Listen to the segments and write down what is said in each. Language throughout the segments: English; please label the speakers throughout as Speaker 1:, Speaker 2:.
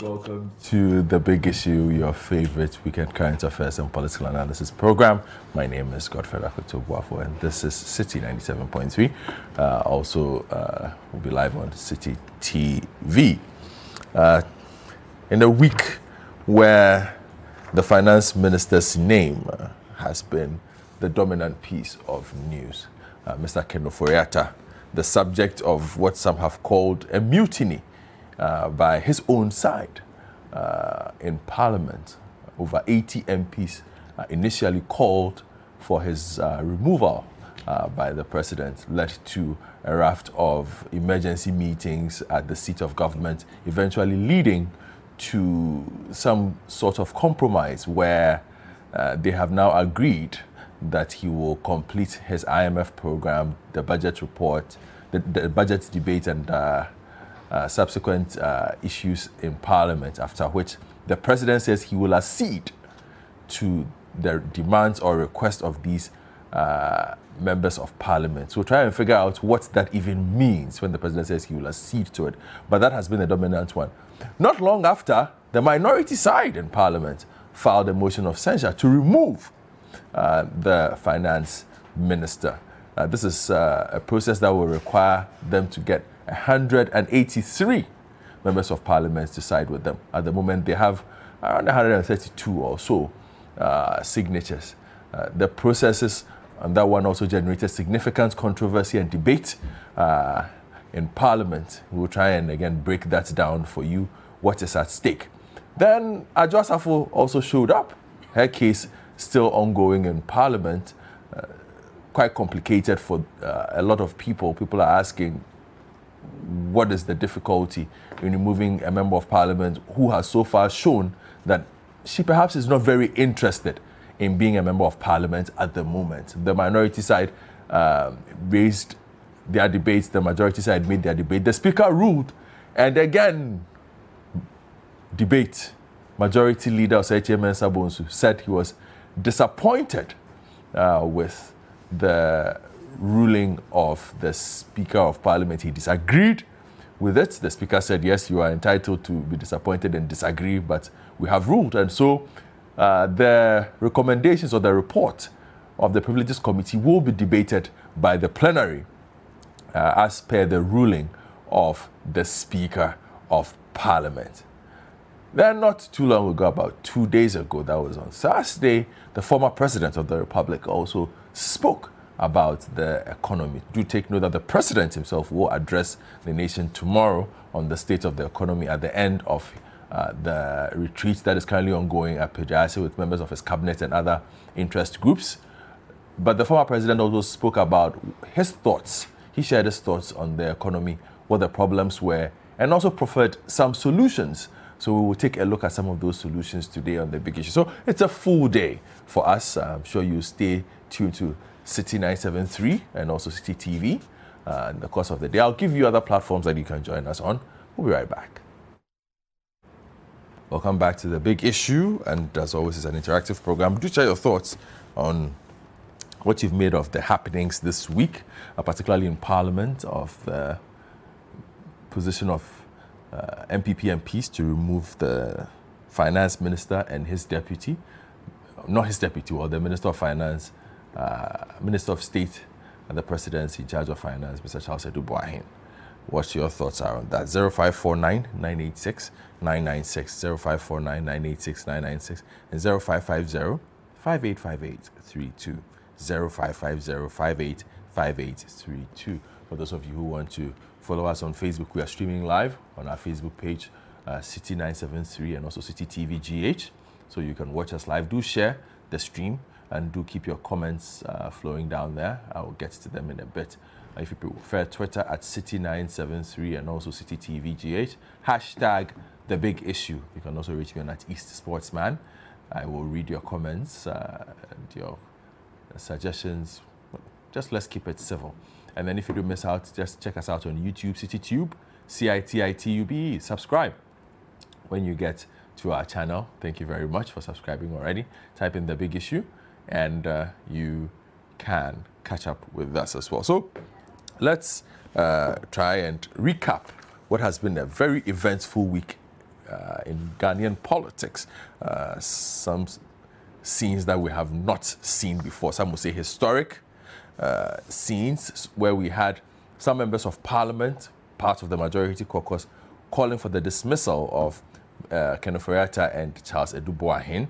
Speaker 1: Welcome to The Big Issue, your favorite weekend current affairs and political analysis program. My name is Godfrey Akoto and this is City 97.3. Uh, also, uh, we'll be live on City TV. Uh, in a week where the finance minister's name uh, has been the dominant piece of news, uh, Mr. Ken Ofori-Atta, the subject of what some have called a mutiny uh, by his own side uh, in Parliament. Over 80 MPs uh, initially called for his uh, removal uh, by the president, led to a raft of emergency meetings at the seat of government, eventually leading to some sort of compromise where uh, they have now agreed that he will complete his IMF program, the budget report, the, the budget debate, and uh, uh, subsequent uh, issues in Parliament, after which the President says he will accede to the demands or requests of these uh, members of Parliament. So we'll try and figure out what that even means when the President says he will accede to it. But that has been the dominant one. Not long after, the minority side in Parliament filed a motion of censure to remove uh, the finance minister. Uh, this is uh, a process that will require them to get 183 members of parliament to side with them. At the moment, they have around 132 or so uh, signatures. Uh, the processes on that one also generated significant controversy and debate uh, in parliament. We will try and again break that down for you, what is at stake. Then Adwoa Safo also showed up. Her case still ongoing in parliament. Uh, quite complicated for uh, a lot of people. People are asking, what is the difficulty in removing a member of parliament who has so far shown that she perhaps is not very interested in being a member of parliament at the moment. The minority side um, raised their debates, the majority side made their debate. The speaker ruled, and again, debate. Majority leader Osei Mensah Bonsu said he was disappointed uh, with the ruling of the Speaker of Parliament. He disagreed with it. The Speaker said, Yes, you are entitled to be disappointed and disagree, but we have ruled. And so uh, the recommendations or the report of the Privileges Committee will be debated by the plenary uh, as per the ruling of the Speaker of Parliament. Then, not too long ago, about two days ago, that was on Thursday, the former President of the Republic also spoke about the economy. Do take note that the president himself will address the nation tomorrow on the state of the economy at the end of uh, the retreat that is currently ongoing at Peduase with members of his cabinet and other interest groups. But the former president also spoke about his thoughts. He shared his thoughts on the economy, what the problems were, and also proffered some solutions. So we will take a look at some of those solutions today on the big issue. So it's a full day for us. I'm sure you stay tuned to City 973 and also City TV uh, in the course of the day. I'll give you other platforms that you can join us on. We'll be right back. Welcome back to the big issue, and as always, it's an interactive program. Do share your thoughts on what you've made of the happenings this week, uh, particularly in Parliament, of the position of uh, NPP MPs to remove the finance minister and his deputy, not his deputy, or the minister of finance uh, Minister of State and the Presidency in charge of Finance, Mr. Charles Adu Boahen. What your thoughts are on that? 0549 986 996, 0549 986 996, and 0550 585832. 0550 585832. For those of you who want to follow us on Facebook, we are streaming live on our Facebook page, uh, City 973 and also City TV GH. So you can watch us live. Do share the stream and do keep your comments uh, flowing down there. I will get to them in a bit. Uh, if you prefer Twitter at City973 and also City TVGH, hashtag the big issue. You can also reach me on at East Sportsman. I will read your comments uh, and your suggestions. Just let's keep it civil. And then if you do miss out, just check us out on YouTube, CityTube, C-I-T-I-T-U-B-E. Subscribe when you get to our channel. Thank you very much for subscribing already. Type in the big issue and uh, you can catch up with us as well. So let's uh, try and recap what has been a very eventful week uh, in Ghanaian politics. Uh, some scenes that we have not seen before. Some would say historic uh, scenes where we had some members of parliament, part of the majority caucus, calling for the dismissal of uh, Ken Ofori-Atta and Charles Adu Boahen.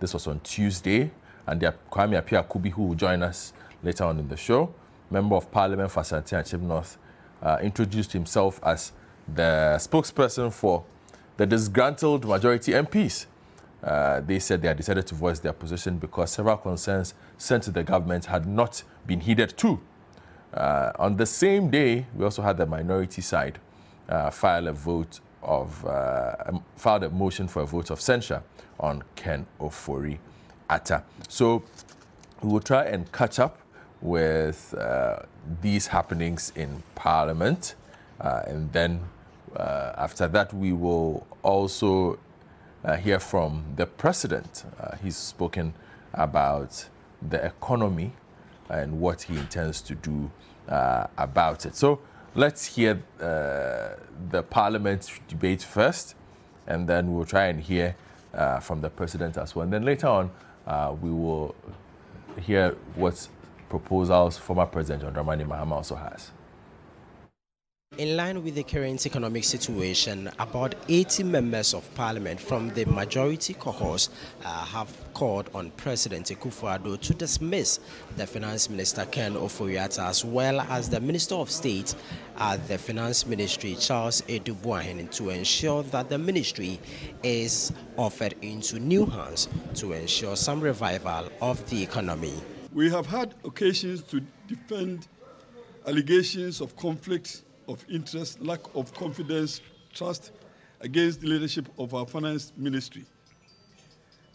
Speaker 1: This was on Tuesday, and their Kwame Appiah-Kubi, who will join us later on in the show, member of parliament for Asante Akim North, uh, introduced himself as the spokesperson for the disgruntled majority MPs. Uh, they said they had decided to voice their position because several concerns sent to the government had not been heeded too. Uh, on the same day, we also had the minority side uh, file a vote of uh, filed a motion for a vote of censure on Ken Ofori Atta. So we will try and catch up with uh, these happenings in Parliament, uh, and then uh, after that we will also uh, hear from the president. Uh, he's spoken about the economy and what he intends to do uh, about it. So let's hear the parliament debate first, and then we'll try and hear from the president as well. And then later on, uh, we will hear what proposals former President John Dramani Mahama also has.
Speaker 2: In line with the current economic situation, about 80 members of parliament from the majority caucus uh, have called on President Akufo-Addo to dismiss the finance minister Ken Ofori-Atta as well as the minister of state at the finance ministry Charles Adu Boahen to ensure that the ministry is offered into new hands to ensure some revival of the economy.
Speaker 3: We have had occasions to defend allegations of conflict of interest, lack of confidence, trust against the leadership of our finance ministry.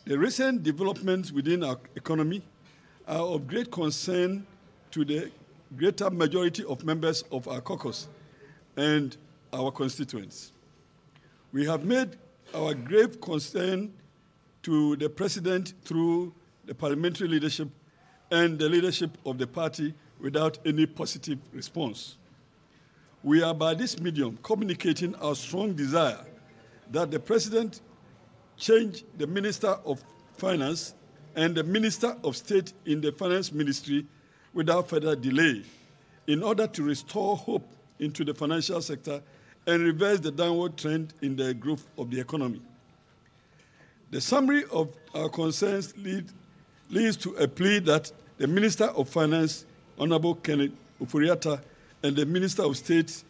Speaker 3: The recent developments within our economy are of great concern to the greater majority of members of our caucus and our constituents. We have made our grave concern to the president through the parliamentary leadership and the leadership of the party without any positive response. We are by this medium communicating our strong desire that the President change the Minister of Finance and the Minister of State in the Finance Ministry without further delay in order to restore hope into the financial sector and reverse the downward trend in the growth of the economy. The summary of our concerns lead, leads to a plea that the Minister of Finance, Honorable Kenneth Ofori-Atta, and the Minister of State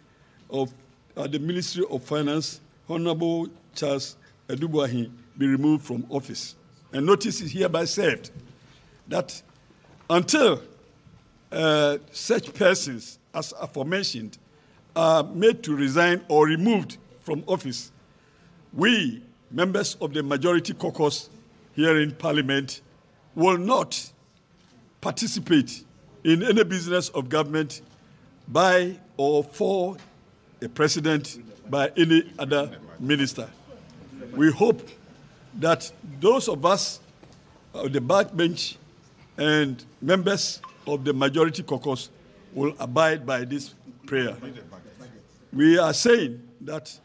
Speaker 3: of uh, the Ministry of Finance, Honorable Charles Adu Boahen, be removed from office. And notice is hereby served that until uh, such persons as aforementioned are made to resign or removed from office, we, members of the majority caucus here in Parliament, will not participate in any business of government by or for a president by any other minister. We hope that those of us of the backbench and members of the majority caucus will abide by this prayer. We are saying that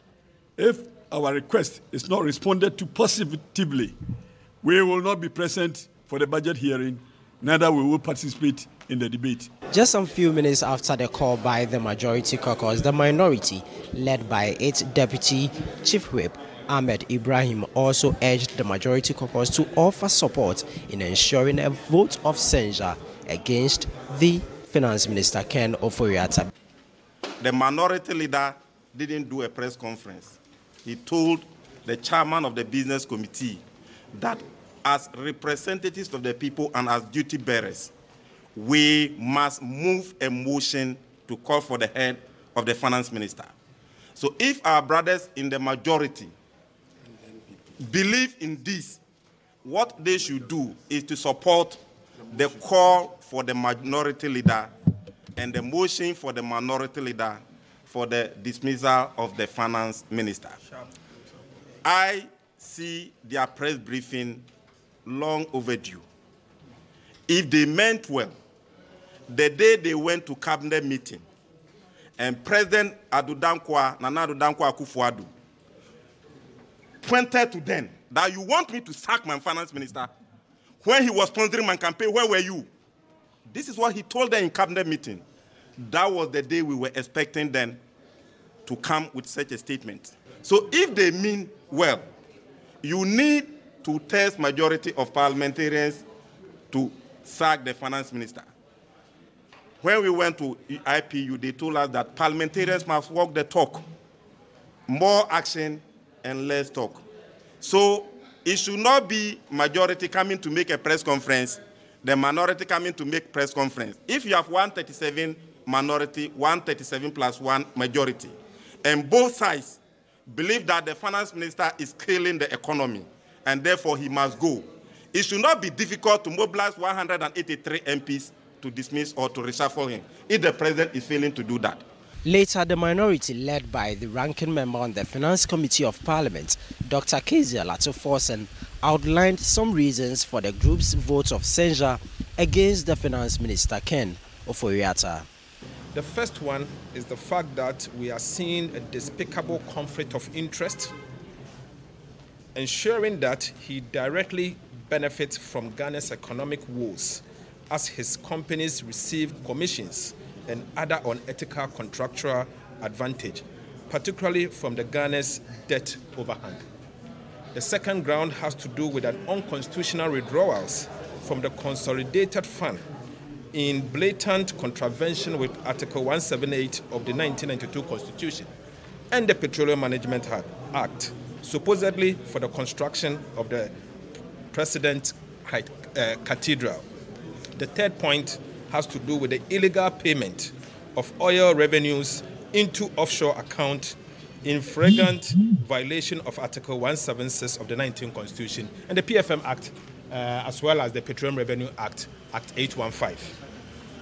Speaker 3: if our request is not responded to positively, we will not be present for the budget hearing, neither will we participate in the debate.
Speaker 2: Just some few minutes after the call by the majority caucus, the minority, led by its deputy chief whip, Ahmed Ibrahim, also urged the majority caucus to offer support in ensuring a vote of censure against the finance minister Ken Ofori-Atta.
Speaker 4: The minority leader didn't do a press conference. He told the chairman of the business committee that as representatives of the people and as duty bearers, we must move a motion to call for the head of the finance minister. So if our brothers in the majority believe in this, what they should do is to support the call for the minority leader and the motion for the minority leader for the dismissal of the finance minister. I see their press briefing long overdue. If they meant well, the day they went to cabinet meeting, and President Addo Dankwa, Nana Addo Dankwa Akufo-Addo, pointed to them that you want me to sack my finance minister when he was sponsoring my campaign. Where were you? This is what he told them in cabinet meeting. That was the day we were expecting them to come with such a statement. So if they mean well, you need to test majority of parliamentarians to sack the finance minister. When we went to IPU, they told us that parliamentarians mm. must walk the talk. More action and less talk. So it should not be majority coming to make a press conference, the minority coming to make press conference. If you have 137 minority, 137 plus one majority, and both sides believe that the finance minister is killing the economy, and therefore he must go. It should not be difficult to mobilize 183 MPs to dismiss or to reshuffle him if the president is failing to do that.
Speaker 2: Later, the minority, led by the ranking member on the Finance Committee of Parliament, Dr. Cassiel Ato Forson, outlined some reasons for the group's vote of censure against the Finance Minister Ken Ofori-Atta.
Speaker 5: The first one is the fact that we are seeing a despicable conflict of interest, ensuring that he directly benefits from Ghana's economic woes as his companies receive commissions and other unethical contractual advantage, particularly from the Ghana's debt overhang. The second ground has to do with an unconstitutional withdrawals from the consolidated fund in blatant contravention with Article 178 of the 1992 Constitution and the Petroleum Management Act, supposedly for the construction of the President uh, Cathedral. The third point has to do with the illegal payment of oil revenues into offshore account in flagrant violation of Article 176 of the 19th Constitution and the PFM Act, uh, as well as the Petroleum Revenue Act, Act 815.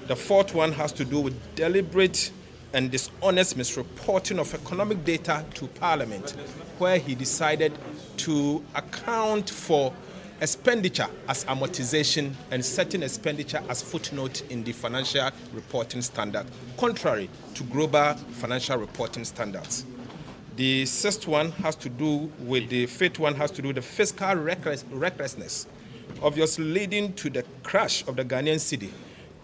Speaker 5: The fourth one has to do with deliberate and dishonest misreporting of economic data to Parliament, where he decided to account for expenditure as amortization and setting expenditure as footnote in the financial reporting standard, contrary to global financial reporting standards. The sixth one has to do with the fifth one has to do with the fiscal reckless, recklessness, obviously leading to the crash of the Ghanaian cedi,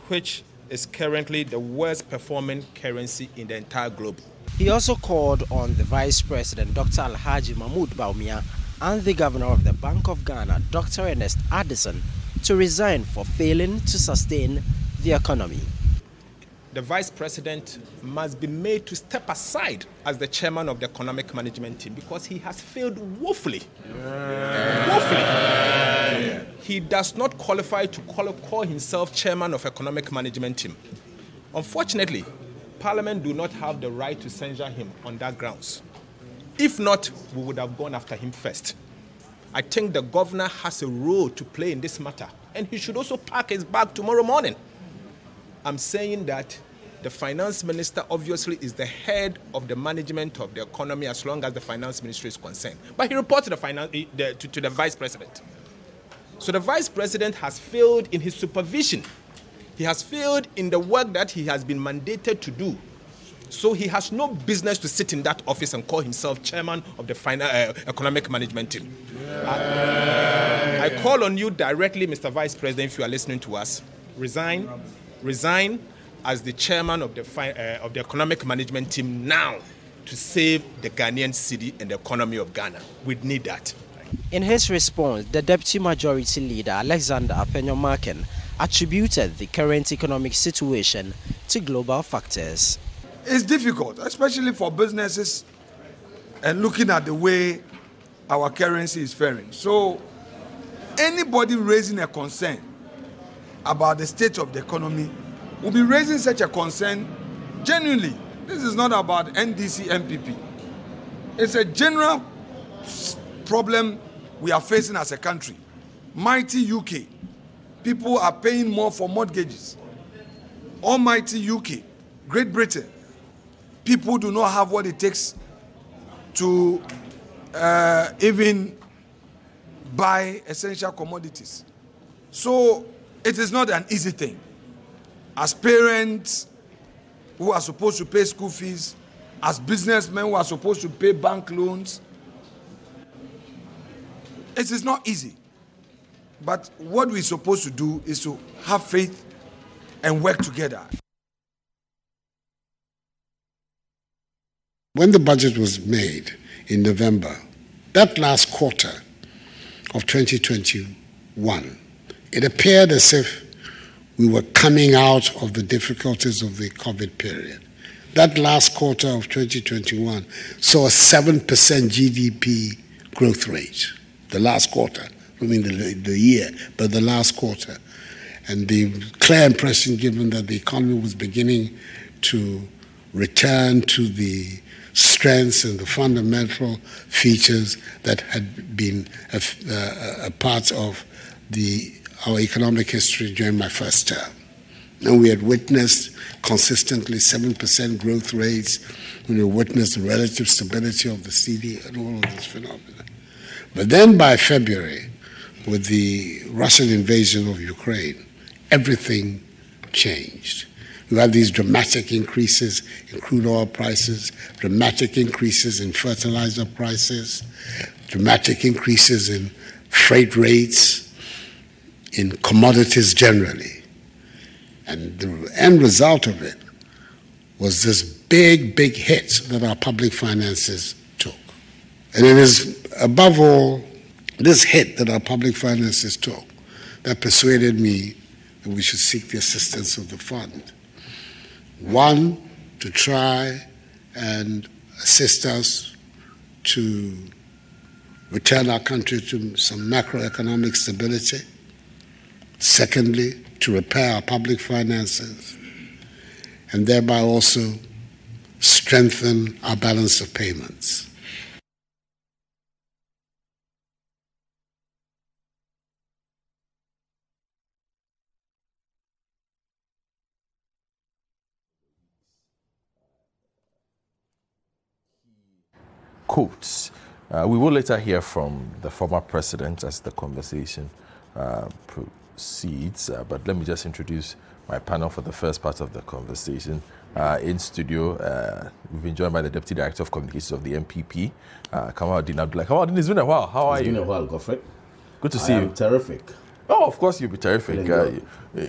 Speaker 5: which is currently the worst performing currency in the entire globe.
Speaker 2: He also called on the Vice President, Dr. Alhaji Mahamudu Bawumia, and the Governor of the Bank of Ghana, Dr. Ernest Addison, to resign for failing to sustain the economy.
Speaker 5: The Vice President must be made to step aside as the chairman of the economic management team because he has failed woefully. Yeah. Woefully. Yeah. He does not qualify to call, call himself chairman of economic management team. Unfortunately, Parliament do not have the right to censure him on that grounds. If not, we would have gone after him first. I think the governor has a role to play in this matter, and he should also pack his bag tomorrow morning. I'm saying that the finance minister obviously is the head of the management of the economy as long as the finance ministry is concerned. But he reports to the, finance, eh, the, to, to the vice president. So the vice president has failed in his supervision. He has failed in the work that he has been mandated to do so he has no business to sit in that office and call himself chairman of the final, uh, economic management team. Yeah. I, I call on you directly, Mr. Vice President, if you are listening to us, resign, resign as the chairman of the, uh, of the economic management team now to save the Ghanaian cedi and the economy of Ghana. We need that.
Speaker 2: In his response, the Deputy Majority Leader, Alexander Afenyo attributed the current economic situation to global factors.
Speaker 6: It's difficult, especially for businesses and looking at the way our currency is faring. So, anybody raising a concern about the state of the economy will be raising such a concern genuinely. This is not about NDC NPP. It's a general problem we are facing as a country. Mighty UK. People are paying more for mortgages. Almighty UK, Great Britain, people do not have what it takes to uh, even buy essential commodities. So it is not an easy thing. As parents who are supposed to pay school fees, as businessmen who are supposed to pay bank loans, It is not easy. But what we're supposed to do is to have faith and work together.
Speaker 7: When the budget was made in November, that last quarter of 2021, it appeared as if we were coming out of the difficulties of the COVID period. That last quarter of 2021 saw a 7% GDP growth rate. The last quarter, I mean the, the year, but the last quarter. And the clear impression given that the economy was beginning to return to the strengths and the fundamental features that had been a, a, part of the, our economic history during my first term. And we had witnessed consistently 7% growth rates. We had witnessed the relative stability of the cedi and all of this phenomena. But then by February, with the Russian invasion of Ukraine, everything changed. You have these dramatic increases in crude oil prices, dramatic increases in fertilizer prices, dramatic increases in freight rates, in commodities generally. And the end result of it was this big, big hit that our public finances took. And it is, above all, this hit that our public finances took that persuaded me that we should seek the assistance of the fund. One, to try and assist us to return our country to some macroeconomic stability. Secondly, to repair our public finances and thereby also strengthen our balance of payments.
Speaker 1: Quotes. Uh, we will later hear from the former president as the conversation uh, proceeds, uh, but let me just introduce my panel for the first part of the conversation. Uh, in studio, uh, we've been joined by the Deputy Director of Communications of the NPP, uh, Kamaldeen Abdullahi. Kamaldeen, it's been a while. How are
Speaker 8: it's
Speaker 1: you?
Speaker 8: It's been a while, Godfrey.
Speaker 1: Good to see
Speaker 8: I
Speaker 1: you.
Speaker 8: terrific.
Speaker 1: Oh, of course you'll be terrific. Uh, you,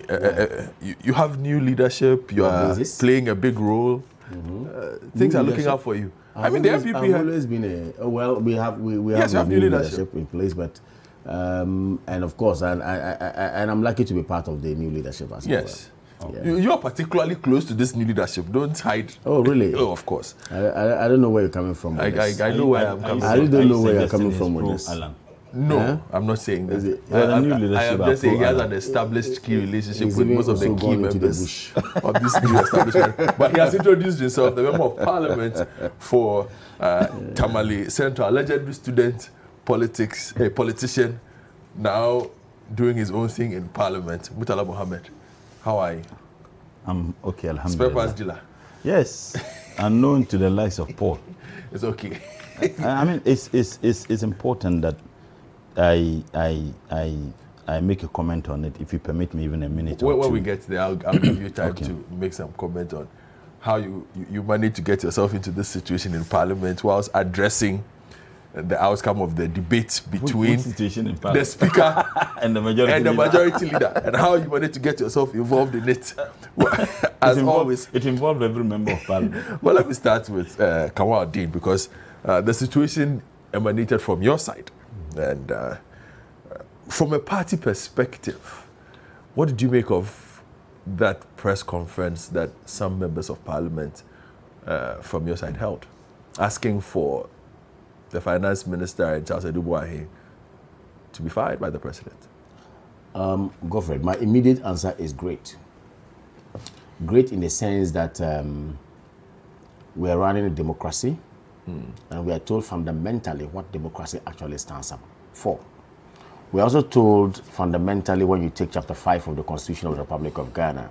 Speaker 1: uh, uh, you, you, have new leadership. You are playing a big role. Mm-hmm. things new are looking up for you.
Speaker 8: I've I mean,
Speaker 1: always,
Speaker 8: the NPP I've always been a well. We have we, we
Speaker 1: yes,
Speaker 8: have,
Speaker 1: new leadership.
Speaker 8: leadership. in place, but um, and of course, and I, I, I, and I'm lucky to be part of the new leadership as
Speaker 1: yes.
Speaker 8: well.
Speaker 1: Yeah. You, are particularly close to this new leadership. Don't hide.
Speaker 8: Oh, really?
Speaker 1: oh, of course.
Speaker 8: I, I, I, don't know where you're coming from.
Speaker 1: I, I, I, know where I'm coming from.
Speaker 8: I really don't know where you're coming from with this.
Speaker 9: Alan.
Speaker 1: No, huh? I'm not saying that.
Speaker 8: It,
Speaker 1: I, I, I, am just saying he has an established key relationship with most of the key members the of this new establishment. but he has introduced himself, the member of parliament for uh, Tamale Central, legendary student, politics, a politician, now doing his own thing in parliament. Murtala Mohammed, how are you?
Speaker 9: I'm okay, alhamdulillah.
Speaker 1: Spare parts dealer.
Speaker 9: Yes, unknown to the likes of Paul.
Speaker 1: It's okay.
Speaker 9: I mean, it's, it's, it's, it's important that I, I, I, I make a comment on it, if you permit me even a minute
Speaker 1: when, when we get there, I'll, I'll give you time okay. to make some comment on how you, you, you managed to get yourself into this situation in Parliament whilst addressing the outcome of the debate between the speaker
Speaker 9: and the majority
Speaker 1: and the
Speaker 9: leader.
Speaker 1: majority leader, and how you managed to get yourself involved in it. As
Speaker 9: it involved,
Speaker 1: always,
Speaker 9: it involved every member of parliament.
Speaker 1: well, let me start with uh, Kamaldeen because uh, the situation emanated from your side, and uh, from a party perspective, what did you make of that press conference that some members of parliament uh, from your side held, asking for the finance minister Charles Adu-Boahen to be fired by the president?
Speaker 8: Um, Godfrey, my immediate answer is great. Great in the sense that um, we are running a democracy mm. and we are told fundamentally what democracy actually stands up for. We are also told fundamentally when you take chapter 5 of the Constitution of the Republic of Ghana,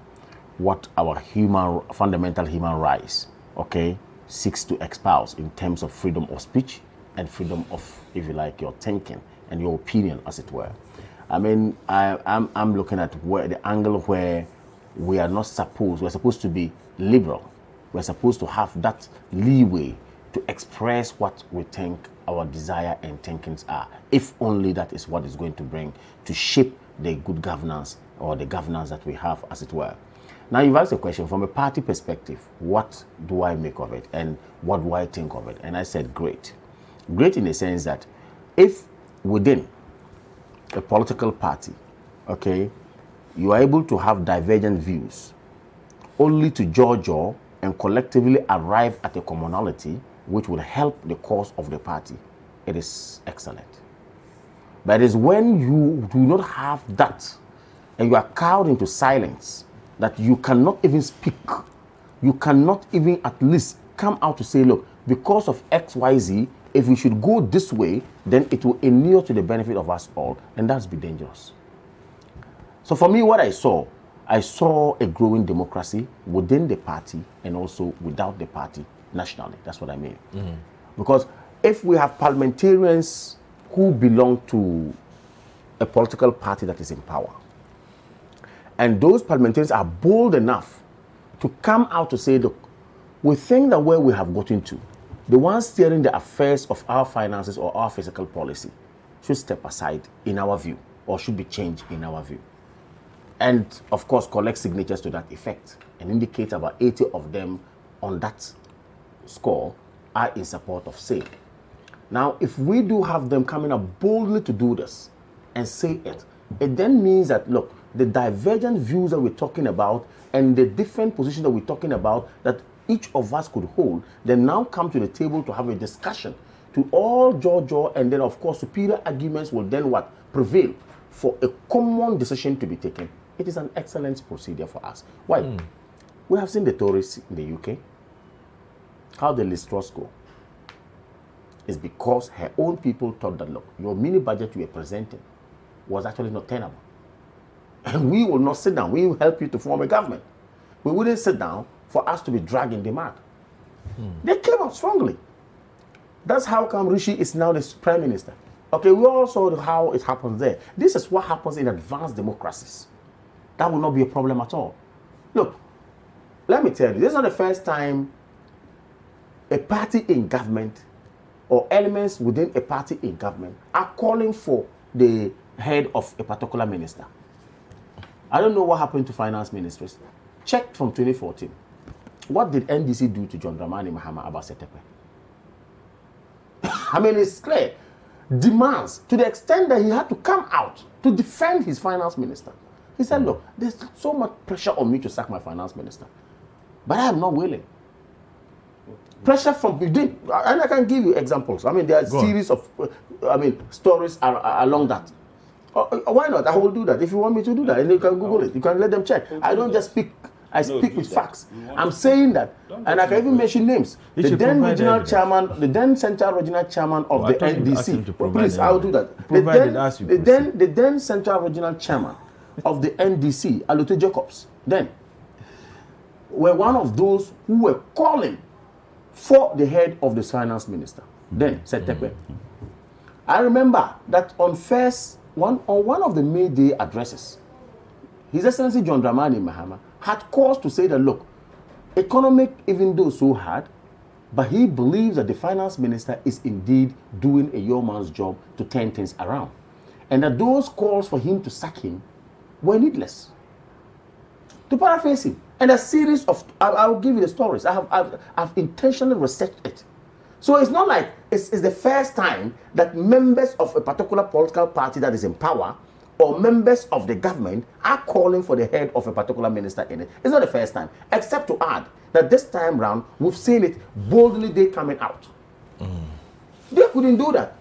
Speaker 8: what our human fundamental human rights, okay, seeks to espouse in terms of freedom of speech, and freedom of, if you like, your thinking and your opinion, as it were. I mean, I, I'm, I'm looking at where the angle where we are not supposed, we're supposed to be liberal. We're supposed to have that leeway to express what we think our desire and thinkings are, if only that is what is going to bring to shape the good governance or the governance that we have, as it were. Now, you've asked a question from a party perspective what do I make of it and what do I think of it? And I said, great. Great in the sense that if within a political party, okay, you are able to have divergent views only to judge and collectively arrive at a commonality which will help the cause of the party, it is excellent. But it is when you do not have that and you are cowed into silence that you cannot even speak, you cannot even at least come out to say, look, because of XYZ, if we should go this way, then it will inure to the benefit of us all, and that's be dangerous. So for me, what I saw, I saw a growing democracy within the party and also without the party nationally. That's what I mean. Mm-hmm. Because if we have parliamentarians who belong to a political party that is in power, and those parliamentarians are bold enough to come out to say, look, we think that where we have gotten to, the ones steering the affairs of our finances or our fiscal policy should step aside in our view or should be changed in our view. And of course, collect signatures to that effect and indicate about 80 of them on that score are in support of say. Now, if we do have them coming up boldly to do this and say it, it then means that, look, the divergent views that we're talking about and the different positions that we're talking about that each of us could hold, then now come to the table to have a discussion to all jaw jaw, and then of course superior arguments will then what prevail for a common decision to be taken. It is an excellent procedure for us. Why? Mm. We have seen the Tories in the UK. How the Liz Truss go? Is because her own people thought that look, your mini budget you were presenting was actually not tenable. And we will not sit down. We will help you to form a government. We wouldn't sit down for us to be dragging the mud. Hmm. They came out strongly. That's how come Rishi is now the prime minister. Okay, we all saw how it happens there. This is what happens in advanced democracies. That will not be a problem at all. Look, let me tell you, this is not the first time a party in government or elements within a party in government are calling for the head of a particular minister. I don't know what happened to finance ministers. Check from 2014. What did NDC do to John Dramani Mahama about Seth Terkper? I mean, it's clear. Demands to the extent that he had to come out to defend his finance minister. He said, Look, there's so much pressure on me to sack my finance minister, but I am not willing. Pressure from within, and I can give you examples. I mean, there are a series of, I mean, stories are, are along that. Uh, uh, why not? I will do that if you want me to do that, and you can Google it. You can let them check. I don't just speak. I speak with facts. I'm saying that, and I can even mention names. The then regional chairman, the then central regional chairman of the NDC. Please, I'll do that. The then, the then, the then central regional chairman of the NDC, Allotey Jacobs, then were one of those who were calling for the head of the finance minister. Then, mm. said Seth Terkper. Mm. I remember that on first one, on one of the May Day addresses, His Excellency John Dramani Mahama had cause to say that, look, economic, even though so hard, but he believes that the finance minister is indeed doing a yeoman's job to turn things around. And that those calls for him to sack him were needless. To paraphrase him, and a series of, I, will give you the stories. I have, I've, I've intentionally researched it. So it's not like it's, it's the first time that members of a particular political party that is in power or members of the government are calling for the head of a particular minister in it. It's not the first time, except to add that this time round we've seen it boldly they coming out. Mm. They couldn't do that.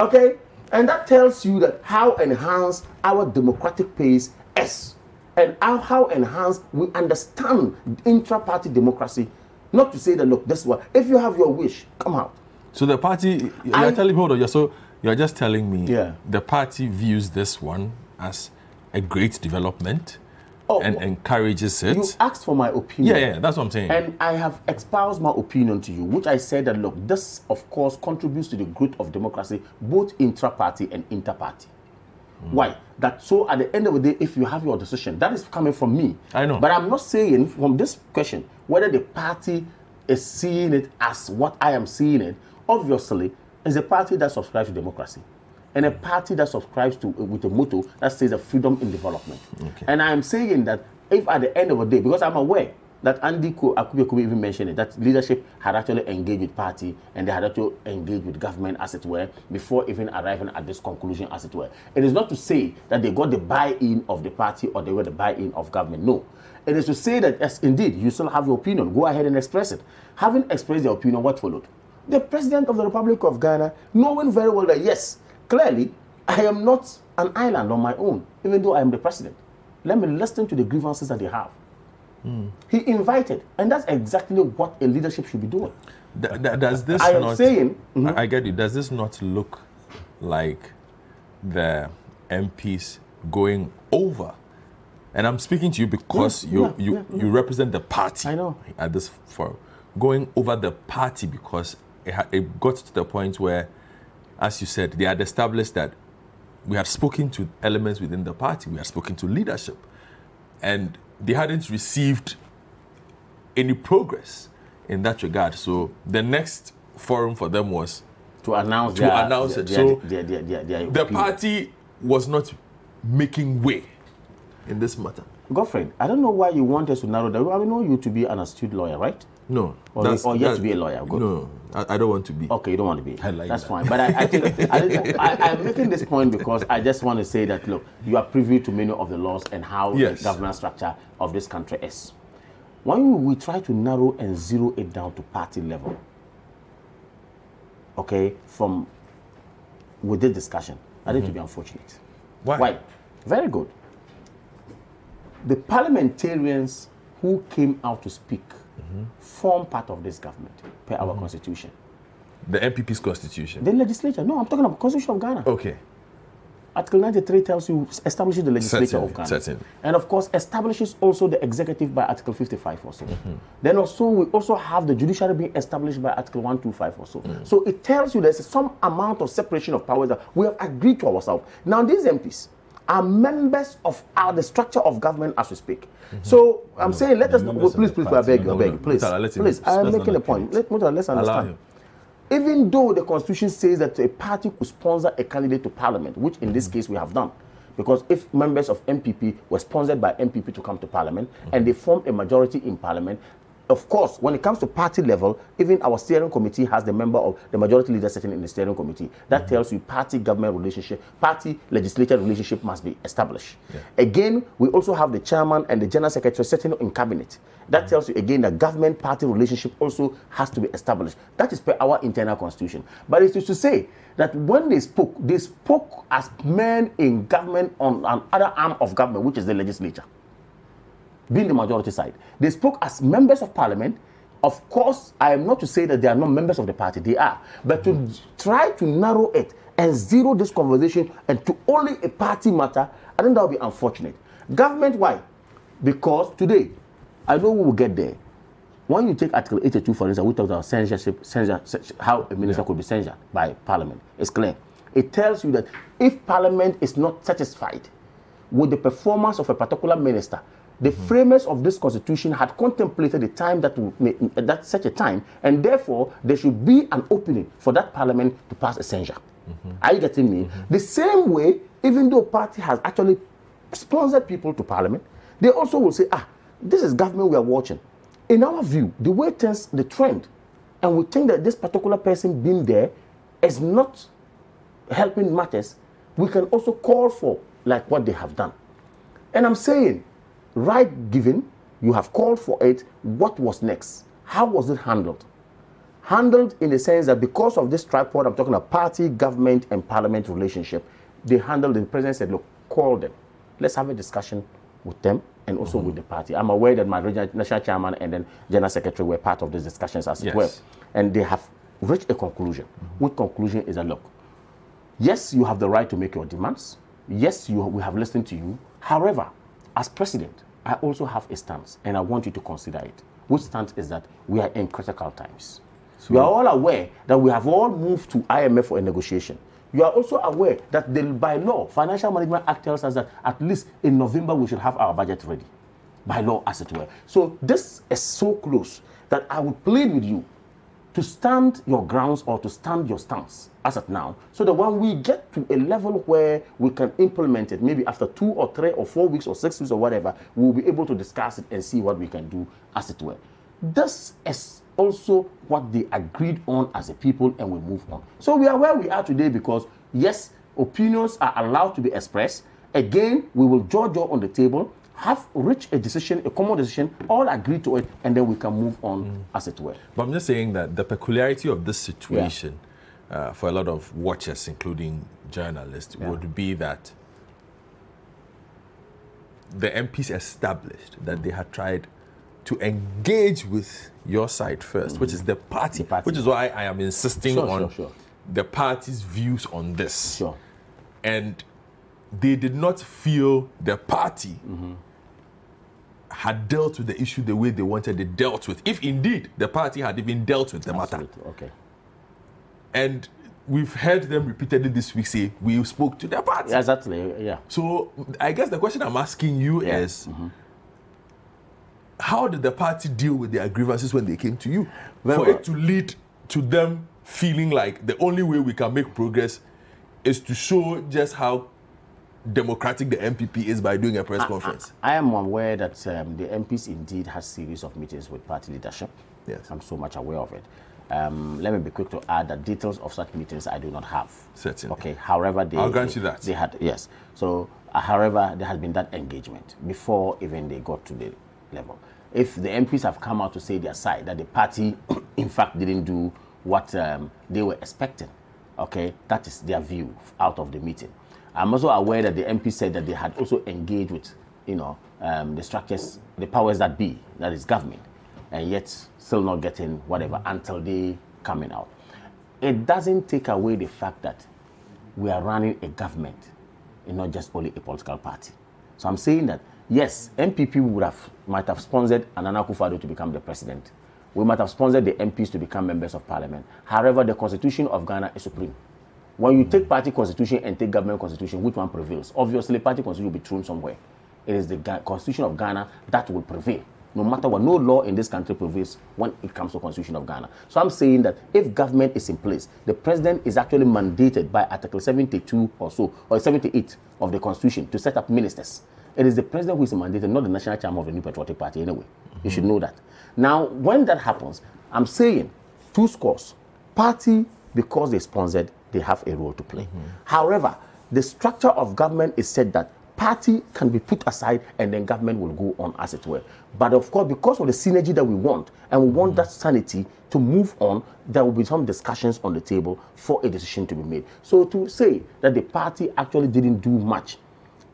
Speaker 8: Okay? And that tells you that how enhanced our democratic pace is and how, how enhanced we understand intra-party democracy not to say that look, this one. If you have your wish, come out.
Speaker 1: So the party, you're I, telling me, hold on, you're so you're just telling me,
Speaker 8: yeah.
Speaker 1: the party views this one as a great development. Oh, and encourages it.
Speaker 8: You asked for my opinion.
Speaker 1: Yeah, yeah, that's what I'm saying.
Speaker 8: And I have espoused my opinion to you, which I said that look, this of course contributes to the growth of democracy, both intra-party and inter-party. Mm. Why? That so at the end of the day, if you have your decision, that is coming from me.
Speaker 1: I know.
Speaker 8: But I'm not saying from this question whether the party is seeing it as what I am seeing it, obviously is a party that subscribes to democracy and a mm. party that subscribes to with a motto that says a freedom in development. And I'm saying that if at the end of the day, because I'm aware that Andy Appiah-Kubi even mentioned it, that leadership had actually engaged with party and they had actually engaged with government, as it were, before even arriving at this conclusion, as it were. It is not to say that they got the buy-in of the party or they were the buy-in of government. No. It is to say that, yes, indeed, you still have your opinion. Go ahead and express it. Having expressed your opinion, what followed? The President of the Republic of Ghana, knowing very well that, yes, clearly, I am not an island on my own, even though I am the President. Let me listen to the grievances that they have. He invited, and that's exactly what a leadership should be doing.
Speaker 1: Th- th- does this
Speaker 8: I am
Speaker 1: not,
Speaker 8: saying-
Speaker 1: I mm-hmm. I get you. Does this not look like the MPs going over? And I'm speaking to you because
Speaker 8: Yeah,
Speaker 1: you
Speaker 8: yeah,
Speaker 1: you
Speaker 8: yeah.
Speaker 1: you represent the party.
Speaker 8: I know.
Speaker 1: At this forum, going over the party because it, ha- it got to the point where, as you said, they had established that we had spoken to elements within the party. We had spoken to leadership, and they hadn't received any progress in that regard. So the next forum for them was
Speaker 8: To announce
Speaker 1: To
Speaker 8: their,
Speaker 1: announce
Speaker 8: their,
Speaker 1: it.
Speaker 8: their,
Speaker 1: So
Speaker 8: their,
Speaker 1: the party was not making way in this matter.
Speaker 8: Godfred, I don't know why you want us to narrow down. I know you to be an astute lawyer, right?
Speaker 1: No,
Speaker 8: Or,
Speaker 1: that's-
Speaker 8: or yet
Speaker 1: that-
Speaker 8: to be a lawyer. Good.
Speaker 1: No, I, I don't want to be.
Speaker 8: Okay, you don't want to be.
Speaker 1: I like
Speaker 8: That's
Speaker 1: that.
Speaker 8: fine. But I, I think I, I'm making this point because I just want to say that look, you are privy to many of the laws and how
Speaker 1: Yes.
Speaker 8: the governance structure of this country is. When we try to narrow and zero it down to party level, okay, from with this discussion, I think to be unfortunate.
Speaker 1: Mm-hmm. Why?
Speaker 8: Why? Very good. The parliamentarians who came out to speak
Speaker 1: Mm-hmm.
Speaker 8: form part of this government per our constitution.
Speaker 1: The NPP's constitution.
Speaker 8: The legislature. No, I'm talking about Constitution of Ghana.
Speaker 1: Okay.
Speaker 8: Article 93 tells you establishes the legislature
Speaker 1: Certainly,
Speaker 8: of Ghana.
Speaker 1: certainly.
Speaker 8: And of course, establishes also the executive by Article 55 or so.
Speaker 1: Mm-hmm.
Speaker 8: Then also, we also have the judiciary being established by Article 125 or so.
Speaker 1: Mm.
Speaker 8: So it tells you there's some amount of separation of powers that we have agreed to ourselves. Now, these MPs are members of our, the structure of government as we speak. So I'm saying, let us,
Speaker 1: Mm-hmm. members
Speaker 8: please, please, I beg you,
Speaker 1: No,
Speaker 8: I beg
Speaker 1: no,
Speaker 8: you, please,
Speaker 1: him-
Speaker 8: please, I am making a point. Let, let's understand. Even though the constitution says that a party could sponsor a candidate to parliament, which in this case we have done, because if members of NPP were sponsored by NPP to come to parliament and they formed a majority in parliament, of course, when it comes to party level, even our steering committee has the member of the majority leader sitting in the steering committee. That mm-hmm. tells you party government relationship, party legislature relationship must be established. Again, we also have the chairman and the general secretary sitting in cabinet. That tells you again that government party relationship also has to be established. That is per our internal constitution. But it is to say that when they spoke, they spoke as men in government on another arm of government, which is the legislature being the majority side. They spoke as members of parliament. Of course, I am not to say that they are not members of the party, they are. But to try to narrow it and zero this conversation and to only a party matter, I think that would be unfortunate. Government, why? Because today, I know we will get there. When you take Article 82, for instance, we talked about censorship, censor, how a minister could be censured by parliament. It's clear. It tells you that if parliament is not satisfied with the performance of a particular minister, the mm-hmm. framers of this constitution had contemplated the time that that such a time, and therefore there should be an opening for that parliament to pass a censure. Mm-hmm. Are you getting me? Mm-hmm. The same way, even though party has actually sponsored people to parliament, they also will say, ah, this is government we are watching. In our view, the way turns the trend, and we think that this particular person being there is not helping matters, we can also call for like what they have done. And I'm saying, right given, you have called for it, what was next? How was it handled? Handled in the sense that because of this tripod, I'm talking about party, government, and parliament relationship, they handled. The president said, look, call them. Let's have a discussion with them and also mm-hmm. with the party. I'm aware that my regional national chairman and then general secretary were part of these discussions as
Speaker 1: Yes.
Speaker 8: were. And they have reached a conclusion. Mm-hmm. Which conclusion is that, look, yes, you have the right to make your demands. Yes, you, we have listened to you. However, as president, I also have a stance, and I want you to consider it. Which stance is that we are in critical times. We are all aware that we have all moved to IMF for a negotiation. You are also aware that the, by law, Financial Management Act tells us that at least in November we should have our budget ready. By law, as it were. So this is so close that I would plead with you to stand your grounds or to stand your stance as of now, so that when we get to a level where we can implement it, maybe after two or three or four weeks or six weeks or whatever, we'll be able to discuss it and see what we can do as it were. This is also what they agreed on as a people and we move on. So we are where we are today because, yes, opinions are allowed to be expressed. Again, we will judge on the table, have reached a decision, a common decision, all agree to it, and then we can move on mm. as it were.
Speaker 1: But I'm just saying that the peculiarity of this situation yeah. Uh, for a lot of watchers, including journalists, yeah. would be that the MPs established that they had tried to engage with your side 1st mm-hmm. which is the party, the party, which is why I am insisting
Speaker 8: sure,
Speaker 1: on
Speaker 8: sure, sure.
Speaker 1: the party's views on this.
Speaker 8: Sure.
Speaker 1: And they did not feel the party mm-hmm. had dealt with the issue the way they wanted it dealt with, if indeed the party had even dealt with the Absolutely.
Speaker 8: matter. Okay.
Speaker 1: And we've heard them repeatedly this week say we spoke to the party.
Speaker 8: Exactly. Yeah.
Speaker 1: So I guess the question I'm asking you
Speaker 8: yeah.
Speaker 1: is.
Speaker 8: Mm-hmm
Speaker 1: how did the party deal with their grievances when they came to you? For it to lead to them feeling like the only way we can make progress is to show just how democratic the NPP is by doing a press
Speaker 8: I,
Speaker 1: conference.
Speaker 8: I, I, am aware that um, the MPs indeed has series of meetings with party leadership.
Speaker 1: Yes.
Speaker 8: I'm so much aware of it. Um, let me be quick to add that details of such meetings I do not have.
Speaker 1: Certainly.
Speaker 8: Okay. However, they,
Speaker 1: I'll grant
Speaker 8: they,
Speaker 1: you that.
Speaker 8: They had yes. So, uh, however, there has been that engagement before even they got to the level if the MPs have come out to say their side, that the party, in fact, didn't do what um, they were expecting, okay, that is their view out of the meeting. I'm also aware that the MP said that they had also engaged with, you know, um, the structures, the powers that be, that is government, and yet still not getting whatever until they coming out. It doesn't take away the fact that we are running a government and not just only a political party. So I'm saying that yes, NPP would have might have sponsored Nana Akufo-Addo to become the president. We might have sponsored the MPs to become members of parliament. However, the constitution of Ghana is supreme. When you take party constitution and take government constitution, which one prevails? Obviously, party constitution will be thrown somewhere. It is the constitution of Ghana that will prevail. No matter what, no law in this country prevails when it comes to constitution of Ghana. So I'm saying that if government is in place, the president is actually mandated by Article 72 or so, or 78 of the constitution to set up ministers. It is the president who is mandated, not the national chairman of the New Patriotic Party, anyway. Mm-hmm. You should know that. Now, when that happens, I'm saying two scores. Party, because they sponsored, they have a role to play. Mm-hmm. However, the structure of government is said that party can be put aside and then government will go on as it were. But of course, because of the synergy that we want, and we want that sanity to move on, there will be some discussions on the table for a decision to be made. So to say that the party actually didn't do much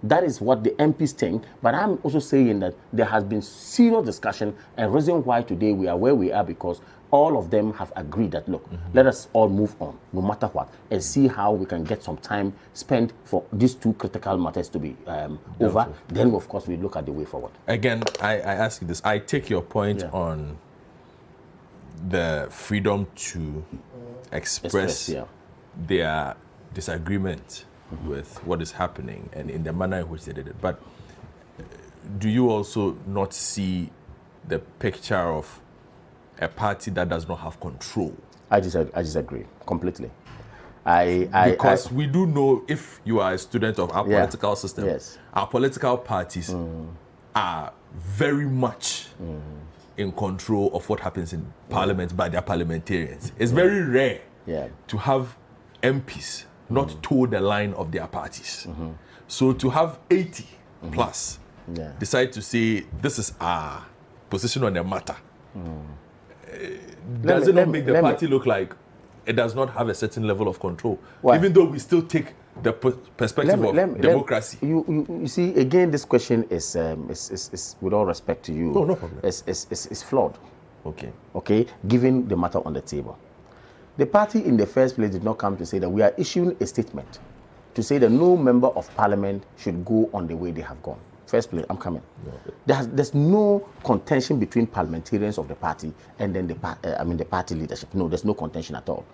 Speaker 8: that is what the MPs think. But I'm also saying that there has been serious discussion and reason why today we are where we are because all of them have agreed that look, mm-hmm. let us all move on, no matter what, and see how we can get some time spent for these two critical matters to be um, over. Then, of course, we look at the way forward.
Speaker 1: Again, I, I ask you this. I take your point yeah. on the freedom to express, express yeah. their disagreement. With what is happening and in the manner in which they did it. But do you also not see the picture of a party that does not have control?
Speaker 8: I disagree, I disagree completely. I, I,
Speaker 1: because
Speaker 8: I,
Speaker 1: we do know if you are a student of our yeah, political system,
Speaker 8: yes.
Speaker 1: our political parties mm. are very much mm. in control of what happens in parliament mm. by their parliamentarians. It's very rare
Speaker 8: yeah.
Speaker 1: to have MPs not mm. toe the line of their parties.
Speaker 8: Mm-hmm.
Speaker 1: So to have 80
Speaker 8: mm-hmm.
Speaker 1: plus
Speaker 8: yeah.
Speaker 1: decide to say this is our position on the matter,
Speaker 8: mm.
Speaker 1: does me, it not make the party me. look like it does not have a certain level of control? Why? Even though we still take the perspective me, of democracy.
Speaker 8: You, you, you, see, again, this question is, um, is, is, is, with all respect to you,
Speaker 1: no, no problem.
Speaker 8: Is, is, is, is flawed.
Speaker 1: Okay.
Speaker 8: Okay, given the matter on the table. The party in the first place did not come to say that we are issuing a statement to say that no member of parliament should go on the way they have gone. First place, I'm coming. No. There's, there's no contention between parliamentarians of the party and then the, uh, I mean the party leadership. No, there's no contention at all.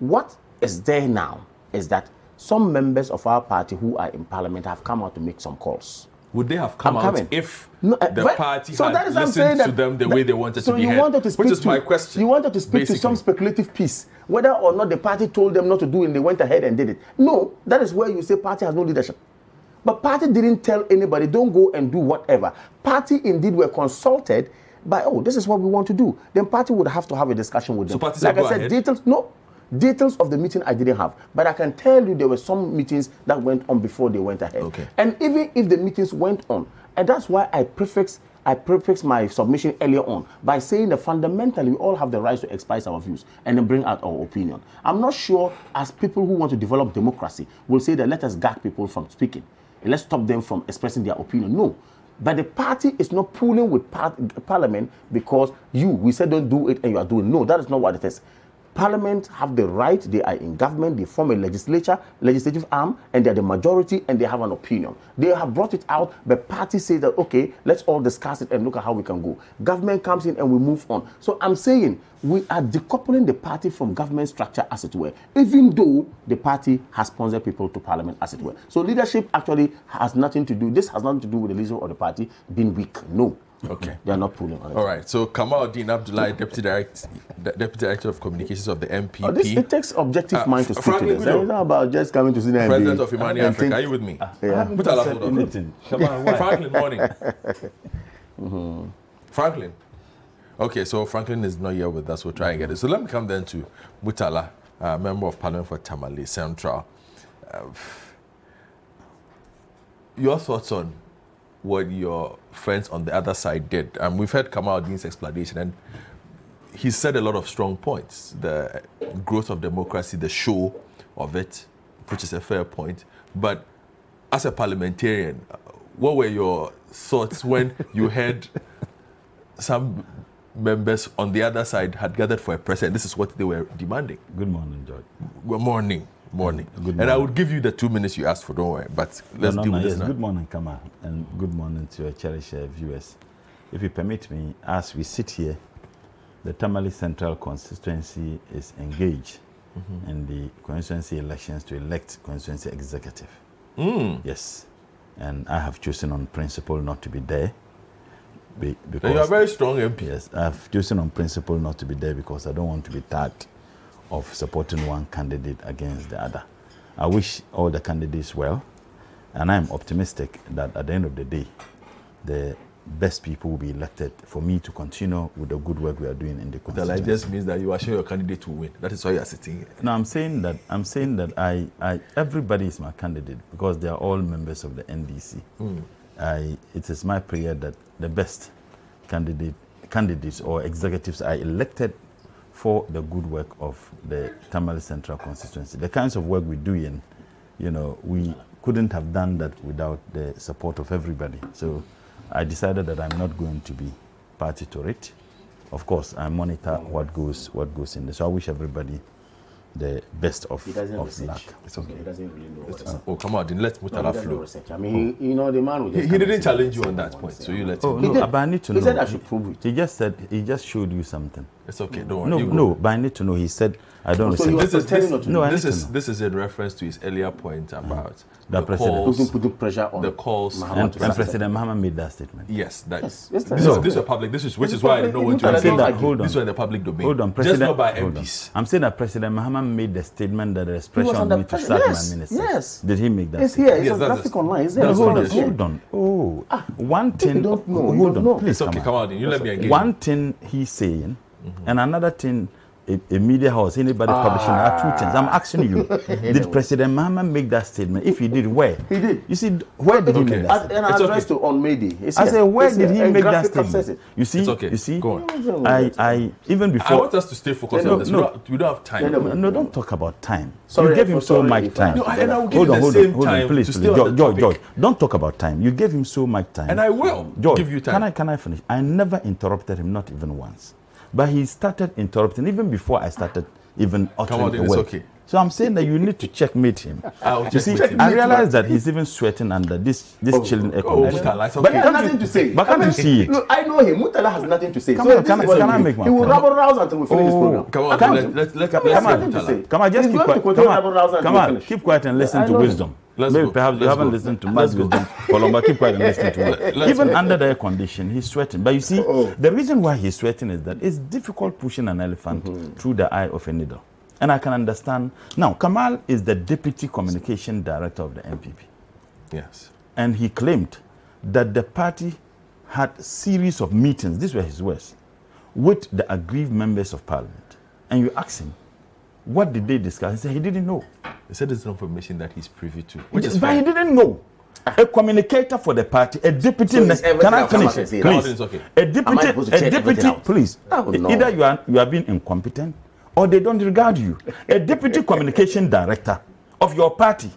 Speaker 8: What is there now is that some members of our party who are in parliament have come out to make some calls.
Speaker 1: Would they have come
Speaker 8: I'm
Speaker 1: out
Speaker 8: coming.
Speaker 1: if
Speaker 8: No, uh,
Speaker 1: the party
Speaker 8: so
Speaker 1: had
Speaker 8: is what I'm saying
Speaker 1: listened to
Speaker 8: that-
Speaker 1: them the
Speaker 8: that-
Speaker 1: way they wanted
Speaker 8: so
Speaker 1: to be
Speaker 8: you
Speaker 1: heard?
Speaker 8: wanted to speak
Speaker 1: which is
Speaker 8: to,
Speaker 1: my question.
Speaker 8: You wanted to speak to some speculative piece, whether or not the party told them not to do it, and they went ahead and did it. No, that is where you say party has no leadership. But party didn't tell anybody, don't go and do whatever. Party indeed were consulted by, oh, this is what we want to do. Then party would have to have a discussion with
Speaker 1: So
Speaker 8: them.
Speaker 1: party said,
Speaker 8: like
Speaker 1: "Go
Speaker 8: I said,
Speaker 1: ahead."
Speaker 8: details, no. Details of the meeting I didn't have, but I can tell you there were some meetings that went on before they went ahead.
Speaker 1: Okay.
Speaker 8: And even if the meetings went on, and that's why I prefix I prefix my submission earlier on by saying that fundamentally we all have the right to express our views and then bring out our opinion. I'm not sure as people who want to develop democracy will say that let us gag people from speaking. and Let's stop them from expressing their opinion. No. But the party is not pulling with par- parliament because you, we said don't do it and you are doing. No, that is not what it is. Parliament have the right, they are in government, they form a legislature, legislative arm, and they're the majority and they have an opinion. They have brought it out, but party say that okay, let's all discuss it and look at how we can go. Government comes in and we move on. So I'm saying we are decoupling the party from government structure as it were, even though the party has sponsored people to parliament as it were. So leadership actually has nothing to do, this has nothing to do with the leadership of the party being weak. No.
Speaker 1: Okay.
Speaker 8: They are not pulling on it.
Speaker 1: All right. So Kamaluddin Abdullah, Deputy Director, Deputy Director of Communications of the NPP,
Speaker 8: Oh, this, it takes objective
Speaker 1: Uh,
Speaker 8: mind to speak to
Speaker 1: Franklin
Speaker 8: this.
Speaker 1: Guido.
Speaker 8: It's not about just coming to see the
Speaker 1: President
Speaker 8: NBA
Speaker 1: of Imani
Speaker 8: and
Speaker 1: Africa.
Speaker 8: think-
Speaker 1: Are you with me?
Speaker 8: Yeah.
Speaker 1: Murtala, hold on.
Speaker 9: Anything. Come on, why?
Speaker 1: Franklin, morning. Franklin. Okay, so Franklin is not here with us. We'll try and get it. So let me come then to Murtala, uh, Member of Parliament for Tamale Central. Uh, your thoughts on what your friends on the other side did? Um, we've heard Kamaluddin's explanation, and he said a lot of strong points. The growth of democracy, the show of it, which is a fair point. But as a parliamentarian, what were your thoughts when you heard some members on the other side had gathered for a president? This is what they were demanding.
Speaker 9: Good morning, George.
Speaker 1: Good morning, morning.
Speaker 9: Good
Speaker 1: And I
Speaker 9: morning.
Speaker 1: would give you the two minutes you asked for, don't worry. But let's
Speaker 9: no, no,
Speaker 1: deal
Speaker 9: no,
Speaker 1: with
Speaker 9: yes,
Speaker 1: this now.
Speaker 9: Good morning, Kama, and good morning to your cherished uh, viewers. If you permit me, as we sit here, the Tamale Central constituency is engaged
Speaker 1: Mm-hmm.
Speaker 9: in the constituency elections to elect constituency executive.
Speaker 1: Mm.
Speaker 9: Yes, and I have chosen on principle not to be there. Be, because
Speaker 1: So you are a very strong MP.
Speaker 9: Yes, I've chosen on principle not to be there because I don't want to be tagged of supporting one candidate against the other. I wish all the candidates well, and I'm optimistic that at the end of the day, the best people will be elected for me to continue with the good work we are doing in the
Speaker 1: That like
Speaker 9: constituency.
Speaker 1: just means that you are sure your candidate will win. That is why you are sitting here.
Speaker 9: No, I'm saying that I'm saying that I, I everybody is my candidate because they are all members of the NDC. Hmm. I, it is my prayer that the best candidate candidates or executives are elected for the good work of the Tamale Central constituency. The kinds of work we do in, you know, we couldn't have done that without the support of everybody. So I decided that I'm not going to be party to it. Of course, I monitor what goes what goes in there. So I wish everybody the best of, of luck.
Speaker 8: It's okay. He doesn't really know. what it's
Speaker 1: Oh, come on, then let
Speaker 8: No, he
Speaker 1: Murtala
Speaker 8: doesn't
Speaker 1: flow.
Speaker 8: research. I mean, oh. he, you know, the man will
Speaker 1: He, he didn't challenge you
Speaker 8: what
Speaker 1: on that point, so you let
Speaker 9: Oh
Speaker 1: him.
Speaker 9: no,
Speaker 8: did.
Speaker 9: but I need to
Speaker 8: He
Speaker 9: know.
Speaker 8: said I should prove it.
Speaker 9: He just said he just showed you something.
Speaker 1: It's okay, don't worry.
Speaker 9: No,
Speaker 1: you
Speaker 9: no, but I need to know. He said I don't
Speaker 8: So you
Speaker 1: This is, this,
Speaker 9: No, I
Speaker 1: this is
Speaker 9: know.
Speaker 1: this is in reference to his earlier point mm. about
Speaker 9: The
Speaker 1: the,
Speaker 9: president.
Speaker 1: calls.
Speaker 8: Putting, putting pressure on
Speaker 1: The calls
Speaker 8: Muhammad
Speaker 9: and, and. President Mahama made that statement.
Speaker 1: Yes, that
Speaker 8: Yes, yes,
Speaker 1: this,
Speaker 8: no.
Speaker 1: is, this is a public. This is which
Speaker 8: This
Speaker 1: is
Speaker 8: is
Speaker 1: why I
Speaker 8: public.
Speaker 1: don't know when to
Speaker 8: Murtala,
Speaker 1: reveal
Speaker 8: don't
Speaker 1: that.
Speaker 9: Hold on.
Speaker 1: This is in the public domain.
Speaker 9: Hold on,
Speaker 1: Just
Speaker 9: President.
Speaker 1: not by
Speaker 9: hold on.
Speaker 1: MPs.
Speaker 9: I'm saying that President Mahama made the statement that there is
Speaker 8: He was
Speaker 9: pressure on me to
Speaker 8: pressure.
Speaker 9: sack
Speaker 8: Yes,
Speaker 9: my ministers.
Speaker 8: yes.
Speaker 9: Did he make that?
Speaker 8: It's here. It's
Speaker 1: Yes,
Speaker 8: on
Speaker 1: that's-
Speaker 8: graphic online. It's there. On
Speaker 1: it
Speaker 8: the
Speaker 1: is.
Speaker 8: screen.
Speaker 9: Hold on. Oh, ah, one
Speaker 8: If
Speaker 9: thing.
Speaker 8: don't know,
Speaker 9: hold
Speaker 8: don't
Speaker 9: on,
Speaker 8: know.
Speaker 9: please
Speaker 1: It's okay,
Speaker 9: come
Speaker 1: come
Speaker 9: on.
Speaker 1: on, you let me engage.
Speaker 9: One thing he's saying, Mm-hmm. and another thing a, a media house, anybody ah. publishing are two things. I'm asking you, did President Mahama make that statement? If he did, where?
Speaker 8: He did.
Speaker 9: You see, where did he make that
Speaker 8: As,
Speaker 9: statement?
Speaker 8: and
Speaker 1: It's
Speaker 8: addressed
Speaker 1: okay.
Speaker 8: to on Mayday. It's
Speaker 9: I
Speaker 8: here.
Speaker 9: said, where
Speaker 8: It's
Speaker 9: did
Speaker 8: here.
Speaker 9: he make that statement?
Speaker 8: says.
Speaker 9: You see,
Speaker 1: It's okay.
Speaker 9: you see,
Speaker 1: Go on.
Speaker 9: I, I even before.
Speaker 1: I want us to stay focused
Speaker 9: No,
Speaker 1: on this.
Speaker 9: no.
Speaker 1: we, don't, we don't have time.
Speaker 8: No, no,
Speaker 9: no, don't talk about time.
Speaker 8: Sorry,
Speaker 9: you gave him so much time.
Speaker 8: No,
Speaker 1: and I will give
Speaker 9: hold
Speaker 1: you
Speaker 9: on,
Speaker 1: the
Speaker 9: hold
Speaker 1: same
Speaker 9: on, hold
Speaker 1: time
Speaker 9: on, please,
Speaker 1: to
Speaker 9: please. George, George. George, don't talk about time. You gave him so much time.
Speaker 1: And I will
Speaker 9: George,
Speaker 1: give you time.
Speaker 9: Can I, can I finish? I never interrupted him, not even once. But he started interrupting even before I started even uttering
Speaker 1: on,
Speaker 9: a word.
Speaker 1: okay.
Speaker 9: So I'm saying that you need to checkmate him.
Speaker 1: I'll
Speaker 9: you see,
Speaker 1: him.
Speaker 9: I realize that he's even sweating under this this oh, chilling air
Speaker 1: oh,
Speaker 9: condition.
Speaker 1: Oh, Murtala, it's
Speaker 8: But he has nothing to say.
Speaker 9: But can't
Speaker 8: I
Speaker 9: you see it?
Speaker 8: Look, I know him. Murtala has nothing to say.
Speaker 9: Come
Speaker 8: so
Speaker 9: on,
Speaker 8: this
Speaker 9: can I- can I make
Speaker 8: do.
Speaker 9: my
Speaker 8: He will
Speaker 9: point?
Speaker 8: rabble rouse until we finish this
Speaker 9: Oh,
Speaker 8: program.
Speaker 1: Come on,
Speaker 8: I can't.
Speaker 1: let, let, let,
Speaker 8: Come
Speaker 1: let's
Speaker 8: on,
Speaker 1: let
Speaker 8: nothing to
Speaker 1: Murtala.
Speaker 8: say.
Speaker 9: Come on, just keep quiet. Come on,
Speaker 8: until
Speaker 9: come
Speaker 8: we
Speaker 9: on,
Speaker 8: finish.
Speaker 9: keep quiet and listen to wisdom.
Speaker 1: Let's
Speaker 9: Maybe
Speaker 1: go.
Speaker 9: perhaps you
Speaker 1: Let's
Speaker 9: haven't
Speaker 1: go.
Speaker 9: listened to much wisdom keep quiet and listen to.
Speaker 1: Let's
Speaker 9: Even
Speaker 1: go.
Speaker 9: under the air condition, he's sweating. But you see, oh. the reason why he's sweating is that it's difficult pushing an elephant mm-hmm. through the eye of a needle. And I can understand. Now, Kamal is the deputy communication director of the NPP.
Speaker 1: Yes.
Speaker 9: And he claimed that the party had series of meetings, these were his words, with the aggrieved members of parliament. And you ask him, what did they discuss? He said he didn't know.
Speaker 1: He said it's information that he's privy to, which is
Speaker 9: but he didn't know. A communicator for the party, a deputy.
Speaker 8: So
Speaker 9: ne- can I finish?
Speaker 8: can say
Speaker 9: Please.
Speaker 1: okay.
Speaker 9: A deputy, a deputy. Please.
Speaker 8: Oh, no.
Speaker 9: Either you are you are being incompetent, or they don't regard you. A deputy communication director of your party.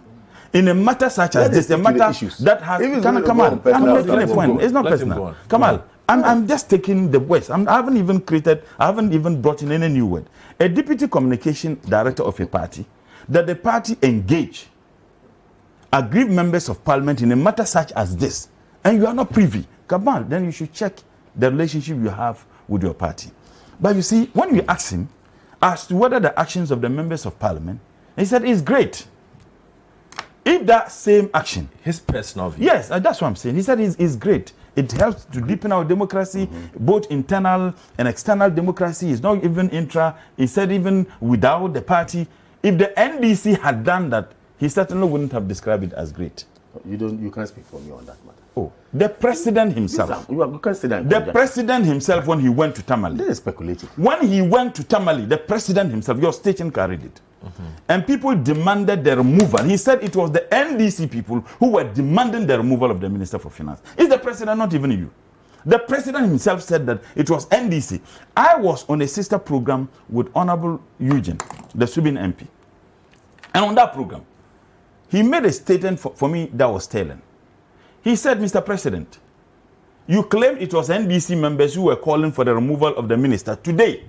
Speaker 9: In a matter such as
Speaker 8: Let
Speaker 9: this, a
Speaker 8: stick to the
Speaker 9: matter
Speaker 8: issues.
Speaker 9: that has
Speaker 8: If it's
Speaker 9: can
Speaker 8: going
Speaker 9: come
Speaker 8: go
Speaker 9: on.
Speaker 8: on
Speaker 9: I'm making a point. It's not
Speaker 1: Let
Speaker 9: personal.
Speaker 1: go.
Speaker 9: Come on.
Speaker 1: on.
Speaker 9: I'm, I'm just taking the words. I'm, I haven't even created, I haven't even brought in any new word. A deputy communication director of a party that the party engage aggrieved members of parliament in a matter such as this, and you are not privy, come on, then you should check the relationship you have with your party. But you see, when we ask him as to whether the actions of the members of parliament, he said it's great. If that same action
Speaker 1: His personal view.
Speaker 9: Yes, uh, that's what I'm saying. He said it's, it's great. It helps to deepen our democracy, both internal and external democracy. It's not even intra. He said even without the party, if the NDC had done that, he certainly wouldn't have described it as great.
Speaker 8: You don't. You can't speak for me on that matter.
Speaker 9: Oh, the president himself,
Speaker 8: You, are, you can't
Speaker 9: the president himself, when he went to Tamale,
Speaker 8: This is speculative.
Speaker 9: when he went to Tamale, the president himself, your station carried it. Mm-hmm. And people demanded the removal. He said it was the NDC people who were demanding the removal of the Minister for Finance. Is the president, not even you. The president himself said that it was NDC. I was on a sister program with Honorable Eugene, the Subin MP. And on that program, he made a statement for, for me that was telling. He said, Mr. President, you claimed it was NDC members who were calling for the removal of the minister. Today,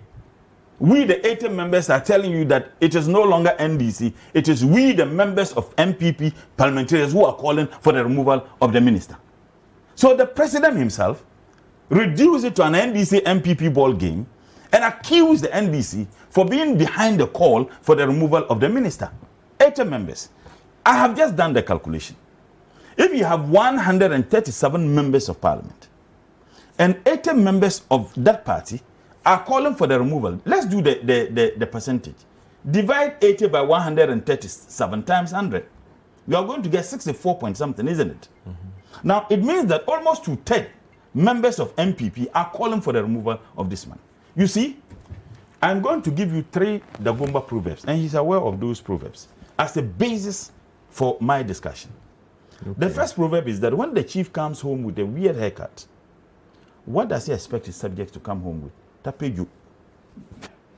Speaker 9: we, the 80 members, are telling you that it is no longer NDC. It is we, the members of NPP parliamentarians, who are calling for the removal of the minister. So the president himself reduced it to an NDC NPP ball game and accused the NDC for being behind the call for the removal of the minister. 80 members. I have just done the calculation. If you have 137 members of parliament and 80 members of that party are calling for the removal, let's do the, the, the, the percentage. Divide 80 by 137 times 100. You are going to get 64 point something, isn't it? Mm-hmm. Now, it means that almost 10 members of NPP are calling for the removal of this man. You see, I'm going to give you three Dagomba proverbs, and he's aware of those proverbs as a basis for my discussion. The first proverb is that when the chief comes home with a weird haircut, what does he expect his subject to come home with? Tapeju.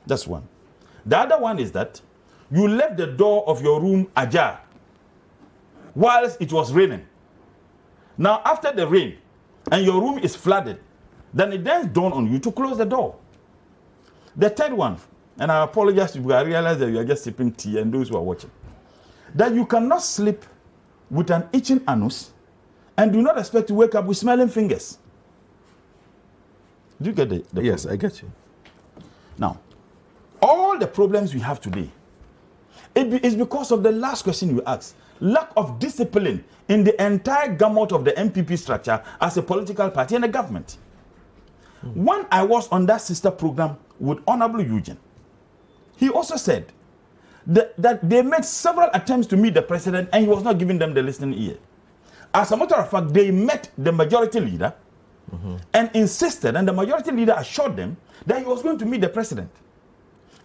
Speaker 9: That's one. The other one is that you left the door of your room ajar whilst it was raining. Now, after the rain and your room is flooded, then it then dawned on you to close the door. The third one, and I apologize you, I realize that you are just sipping tea and those who are watching, that you cannot sleep with an itching anus and do not expect to wake up with smelling fingers. Do you get the, the
Speaker 1: Yes? I get you.
Speaker 9: Now, all the problems we have today it be- is because of the last question you asked lack of discipline in the entire gamut of the NPP structure as a political party and a government. When I was on that sister program with Honorable Eugene, he also said that, that they made several attempts to meet the president and he was not giving them the listening ear. As a matter of fact, they met the majority leader mm-hmm. and insisted, and the majority leader assured them that he was going to meet the president.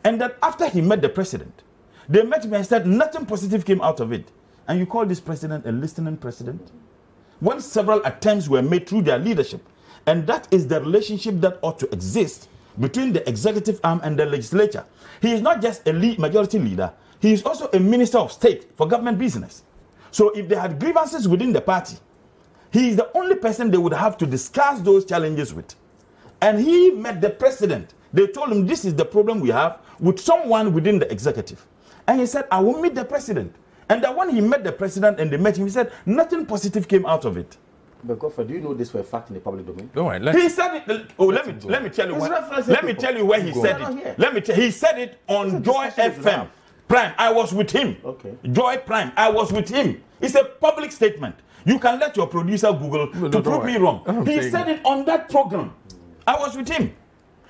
Speaker 9: And that after he met the president, they met him and said nothing positive came out of it. And you call this president a listening president? When several attempts were made through their leadership, and that is the relationship that ought to exist between the executive arm and the legislature. He is not just a lead majority leader, he is also a minister of state for government business. So if they had grievances within the party, he is the only person they would have to discuss those challenges with. And he met the president. They told him this is the problem we have with someone within the executive. And he said, I will meet the president. And that when he met the president and they met him, he said, nothing positive came out of it.
Speaker 8: But Godfrey, do you know this for a fact in the public domain?
Speaker 1: Don't worry. Let's,
Speaker 9: He said it. Oh, let me
Speaker 1: go.
Speaker 9: let me tell you
Speaker 8: It's
Speaker 9: where.
Speaker 8: reference
Speaker 9: Let me
Speaker 8: people.
Speaker 9: tell you where he
Speaker 8: Go.
Speaker 9: said
Speaker 8: They're here.
Speaker 9: it. Let me tell. He said it on
Speaker 8: It's
Speaker 9: Joy
Speaker 8: discussion we should
Speaker 9: FM. Prime. I was with him.
Speaker 8: Okay.
Speaker 9: Joy Prime. I was with him. It's a public statement. You can let your producer Google
Speaker 1: no,
Speaker 9: to
Speaker 1: don't
Speaker 9: prove
Speaker 1: worry.
Speaker 9: me wrong.
Speaker 1: I'm
Speaker 9: He
Speaker 1: saying-
Speaker 9: said it on that program. I was with him.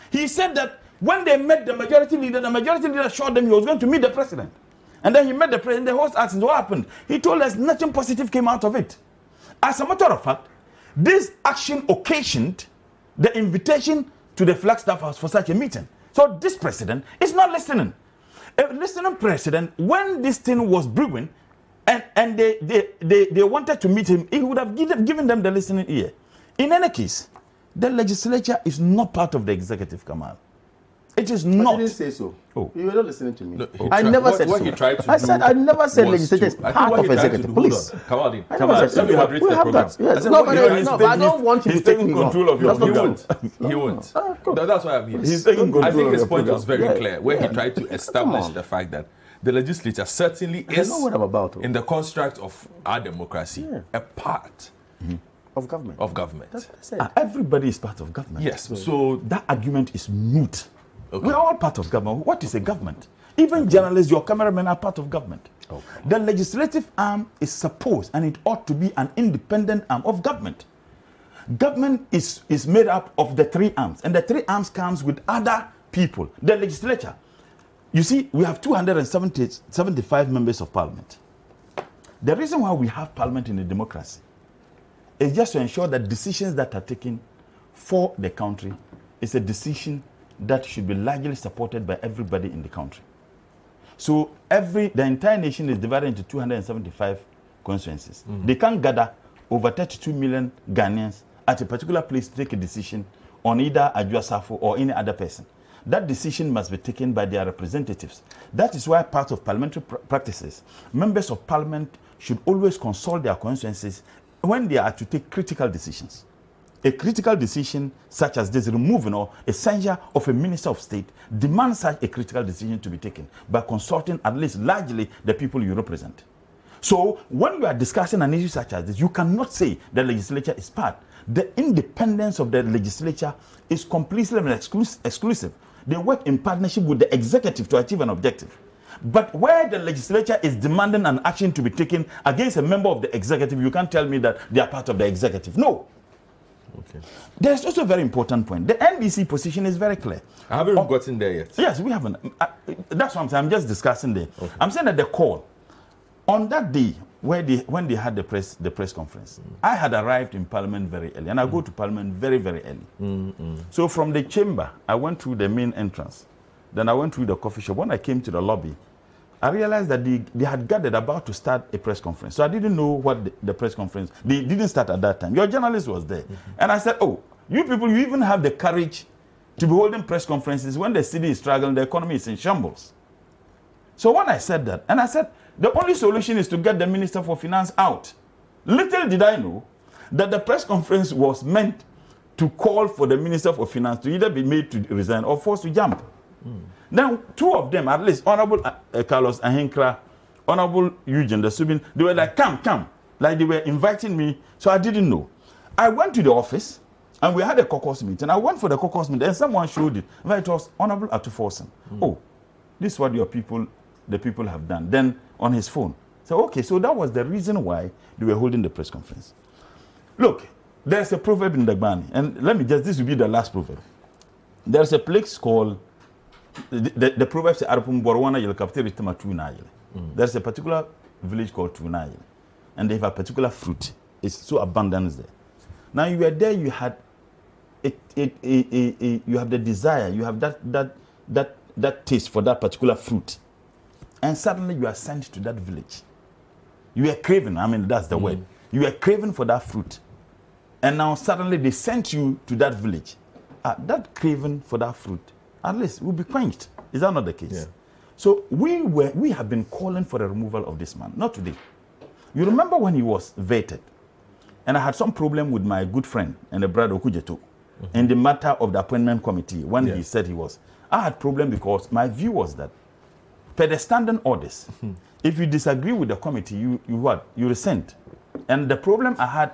Speaker 9: He said that when they met the majority leader, the majority leader assured them he was going to meet the president. And then he met the president. The host asked him, What happened? He told us nothing positive came out of it. As a matter of fact, this action occasioned the invitation to the Flagstaff House for such a meeting. So this president is not listening. A listening president, when this thing was brewing, and, and they, they, they, they wanted to meet him, he would have given, given them the listening ear. In any case, the legislature is not part of the executive, Kamal. It is
Speaker 8: I
Speaker 9: not.
Speaker 8: didn't say so.
Speaker 9: Oh.
Speaker 8: You were not listening to me.
Speaker 1: No, he
Speaker 8: I
Speaker 1: tried-
Speaker 8: never
Speaker 1: what-
Speaker 8: said
Speaker 1: what
Speaker 8: so.
Speaker 1: he tried to
Speaker 8: I said I never said
Speaker 1: was
Speaker 8: legislature is
Speaker 1: to- I think
Speaker 8: part of
Speaker 1: he tried
Speaker 8: executive.
Speaker 1: do-
Speaker 8: Please.
Speaker 1: Come on, in.
Speaker 8: I
Speaker 1: Come
Speaker 8: never
Speaker 1: on.
Speaker 8: said
Speaker 1: Let me
Speaker 8: so.
Speaker 1: moderate the
Speaker 8: have
Speaker 1: program.
Speaker 8: that. Yes.
Speaker 1: I said,
Speaker 8: No,
Speaker 1: what
Speaker 8: but
Speaker 1: he
Speaker 8: I-
Speaker 1: tried
Speaker 8: no, but I
Speaker 1: do-
Speaker 8: don't want you to take
Speaker 1: taking control of your
Speaker 8: That's
Speaker 1: program. He won't.
Speaker 8: Ah, good.
Speaker 1: No, that's why I'm here.
Speaker 9: He's taking control
Speaker 1: I think his point was very clear, where he tried to establish the fact that the legislature certainly is,
Speaker 8: know what I'm about, oh.
Speaker 1: in the construct of our democracy,
Speaker 8: Yeah.
Speaker 1: a part
Speaker 8: Of government.
Speaker 1: of government.
Speaker 8: That's what I said.
Speaker 9: Ah, everybody is part of government.
Speaker 1: Yes.
Speaker 9: So that argument is moot.
Speaker 1: Okay.
Speaker 9: We are all part of government. What is a government? Even journalists, your cameramen are part of government. The legislative arm is supposed, and it ought to be an independent arm of government. Government is, is made up of the three arms, and the three arms comes with other people. The legislature. You see, we have 275 members of parliament. The reason why we have parliament in a democracy is just to ensure that decisions that are taken for the country is a decision that should be largely supported by everybody in the country. So every the entire nation is divided into 275 constituencies. Mm-hmm. They can't gather over 32 million Ghanaians at a particular place to take a decision on either Adwoa Safo or any other person. That decision must be taken by their representatives. That is why part of parliamentary pr- practices, members of parliament should always consult their constituencies when they are to take critical decisions. A critical decision such as this removing or essential of a minister of state demands such a critical decision to be taken by consulting at least largely the people you represent. So when you are discussing an issue such as this, you cannot say the legislature is part. The independence of the legislature is completely and exclusive. They work in partnership with the executive to achieve an objective. But where the legislature is demanding an action to be taken against a member of the executive, you can't tell me that they are part of the executive. No.
Speaker 1: Okay.
Speaker 9: There's also a very important point. The NDC position is very clear.
Speaker 1: I haven't gotten there yet.
Speaker 9: Yes, we haven't. I, that's what I'm saying. I'm just discussing there. I'm saying that the call on that day where they when they had the press the press conference, mm. I had arrived in Parliament very early, and I go mm. to Parliament very very early. Mm-hmm. So from the chamber, I went through the main entrance, then I went through the coffee shop. When I came to the lobby, I realized that they, they had gathered about to start a press conference. So I didn't know what the, the press conference. They didn't start at that time. Your journalist was there, mm-hmm. and I said, "Oh, you people, you even have the courage to be holding press conferences when the cedi is struggling, the economy is in shambles." So when I said that, and I said, the only solution is to get the Minister for Finance out. Little did I know that the press conference was meant to call for the Minister for Finance to either be made to resign or forced to jump. Then two of them, at least, Honorable uh, uh, Carlos Ahenkorah, Honorable Eugene the Subin, they were like, come, come. Like they were inviting me, so I didn't know. I went to the office and we had a caucus meeting. I went for the caucus meeting and someone showed it. And it was Honorable Ato Forson. Oh, this is what your people, the people have done. Then on his phone. So, okay, so that was the reason why they were holding the press conference. Look, there's a proverb in Dagbani, and let me just, this will be the last proverb. There's a place called, the, the, says, "Arpum borwana yel kapteri tema tunayele." There's a particular village called Tunayele, and they have a particular fruit. It's so abundant there. Now you were there, you had it, it, it, it, it- you have the desire, you have that, that, that, that taste for that particular fruit. And suddenly you are sent to that village. You are craving, I mean, that's the word. You are craving for that fruit. And now suddenly they sent you to that village. Ah, that craving for that fruit, at least, we'll be quenched. Is that not the case?
Speaker 1: Yeah.
Speaker 9: So we were we have been calling for the removal of this man, not today. You remember when he was vetted, and I had some problem with my good friend and the brother Okudzeto mm-hmm. in the matter of the appointment committee when
Speaker 1: Yeah.
Speaker 9: he said he was. I had problem because my view was that per the standing orders, hmm. if you disagree with the committee, you, you what? You rescind. And the problem I had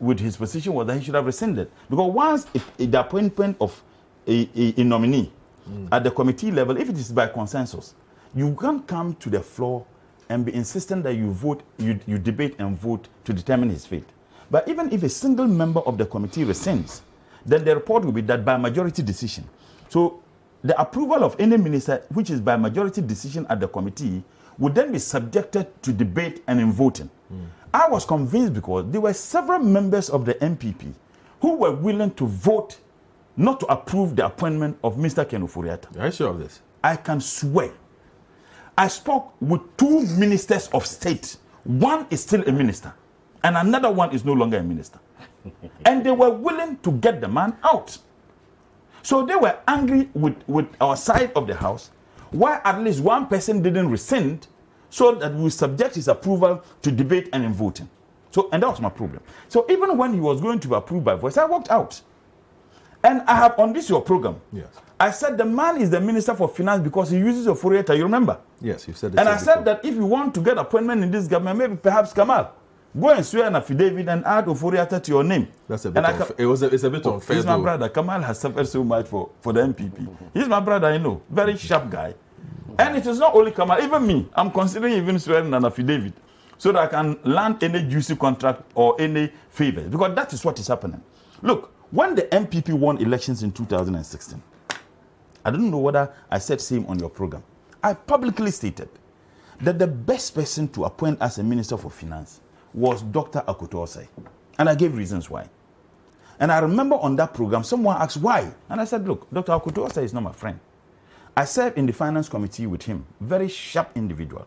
Speaker 9: with his position was that he should have rescinded. Because once it, it- the appointment of a, a, a nominee at the committee level, if it is by consensus, you can't come to the floor and be insistent that you vote, you, you debate and vote to determine his fate. But even if a single member of the committee rescinds, then the report will be that by majority decision. So the approval of any minister, which is by majority decision at the committee, would then be subjected to debate and in voting. Mm. I was convinced because there were several members of the NPP who were willing to vote not to approve the appointment of Mr. Ken Ofori-Atta.
Speaker 1: Are you sure of this?
Speaker 9: I can swear. I spoke with two ministers of state. One is still a minister, and another one is no longer a minister. and they were willing to get the man out. So they were angry with, with our side of the house, why at least one person didn't rescind so that we subject his approval to debate and in voting. So, and that was my problem. So even when he was going to be approved by voice, I walked out. And I have on this your program.
Speaker 1: Yes.
Speaker 9: I said the man is the minister for finance because he uses a Ofori-Atta. You remember?
Speaker 1: Yes, you said.
Speaker 9: And I said that if you want to get appointment in this government, maybe perhaps Kamal, go and swear an affidavit and add Ofori-Atta to your name.
Speaker 1: That's a bit. It was. A, it's a bit oh, unfair.
Speaker 9: He's my though. brother. Kamal has suffered so much for for the NPP. He's my brother. I know. Very mm-hmm. sharp guy. And it is not only Kamal. Even me, I'm considering even swearing an affidavit so that I can land any juicy contract or any favors because that is what is happening. Look, when the NPP won elections in 2016, I don't know whether I said same on your program. I publicly stated that the best person to appoint as a minister for finance was Dr. Osei. And I gave reasons why. And I remember on that program, someone asked why. And I said, look, Dr. Osei is not my friend. I served in the finance committee with him, very sharp individual.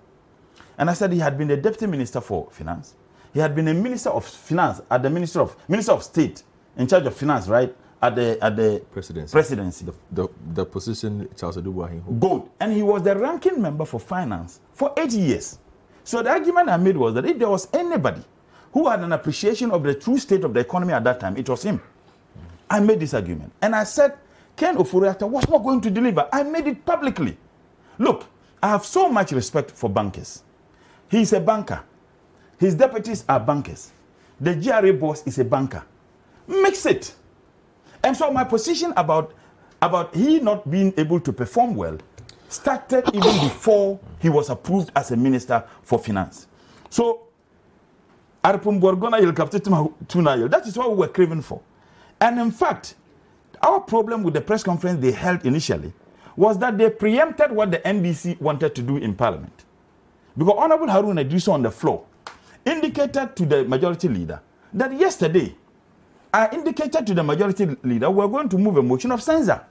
Speaker 9: And I said he had been the deputy minister for finance. He had been a minister of finance at the minister of minister of state in charge of finance, right? At the at the
Speaker 1: presidency.
Speaker 9: Presidency.
Speaker 1: The, the, the position Charles Adu-Boahen holds.
Speaker 9: Good. And he was the ranking member for finance for eight years. So the argument I made was that if there was anybody who had an appreciation of the true state of the economy at that time, it was him. I made this argument. And I said Ken Ofori-Atta was not going to deliver. I made it publicly. Look, I have so much respect for bankers. He's a banker. His deputies are bankers. The GRA boss is a banker. Mix it. And so my position about, about he not being able to perform well started even before he was approved as a minister for finance. So, that is what we were craving for. And in fact, our problem with the press conference they held initially was that they preempted what the NDC wanted to do in Parliament. Because Honorable Haruna Iddrisu on the floor indicated to the majority leader that yesterday I indicated to the majority leader we're going to move a motion of censure.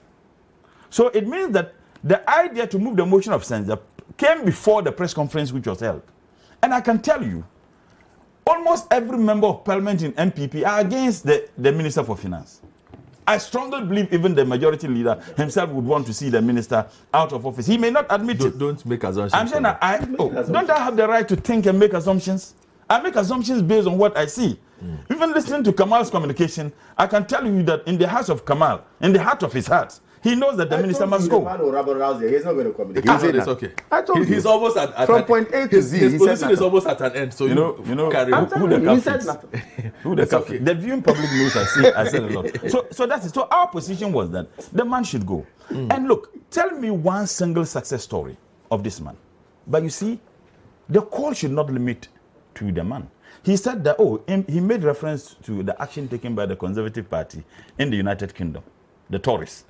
Speaker 9: So it means that the idea to move the motion of censure came before the press conference which was held. And I can tell you, almost every member of parliament in NPP are against the, the Minister for Finance. I strongly believe even the majority leader himself would want to see the minister out of office. He may not admit
Speaker 1: don't,
Speaker 9: it.
Speaker 1: Don't make assumptions.
Speaker 9: I'm saying I, oh, don't I have the right to think and make assumptions? I make assumptions based on what I see. Mm. Even listening to Kamal's communication, I can tell you that in the heart of Kamal, in the heart of his heart, he knows that the I minister must go.
Speaker 8: The man will rabble rouse He's not going to communicate.
Speaker 1: Ah, it's okay.
Speaker 8: I told
Speaker 1: he,
Speaker 8: you.
Speaker 1: He's almost at, at
Speaker 8: from
Speaker 1: an,
Speaker 8: point A to
Speaker 1: his,
Speaker 8: Z.
Speaker 1: His position is almost at an end. So
Speaker 9: you know, you know,
Speaker 1: carry
Speaker 9: who, who the
Speaker 8: you, he said nothing.
Speaker 9: who the okay. The viewing public knows I see. I said a lot. So so that's it. So our position was that the man should go. Mm. And look, tell me one single success story of this man. But you see, the call should not limit to the man. He said that, oh, he made reference to the action taken by the Conservative Party in the United Kingdom, the Tories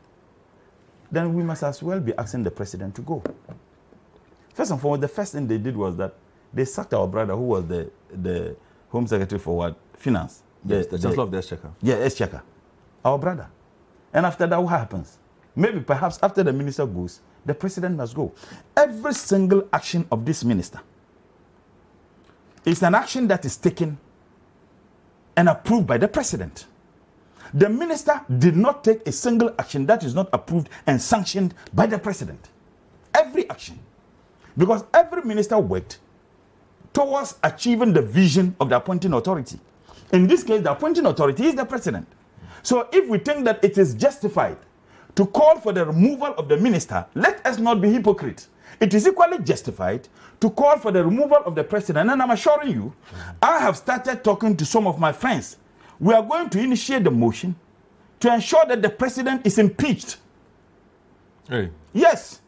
Speaker 9: then we must as well be asking the president to go. First and foremost, the first thing they did was that they sacked our brother, who was the, the Home Secretary for what? Finance.
Speaker 1: The, yes, the Chancellor of the Exchequer.
Speaker 9: Yeah, Exchequer. Our brother. And after that, what happens? Maybe perhaps after the minister goes, the president must go. Every single action of this minister is an action that is taken and approved by the president. The minister did not take a single action that is not approved and sanctioned by the president. Every action. Because every minister worked towards achieving the vision of the appointing authority. In this case, the appointing authority is the president. So if we think that it is justified to call for the removal of the minister, let us not be hypocrites. It is equally justified to call for the removal of the president. And I'm assuring you, I have started talking to some of my friends we are going to initiate the motion to ensure that the president is impeached.
Speaker 1: Hey.
Speaker 9: Yes.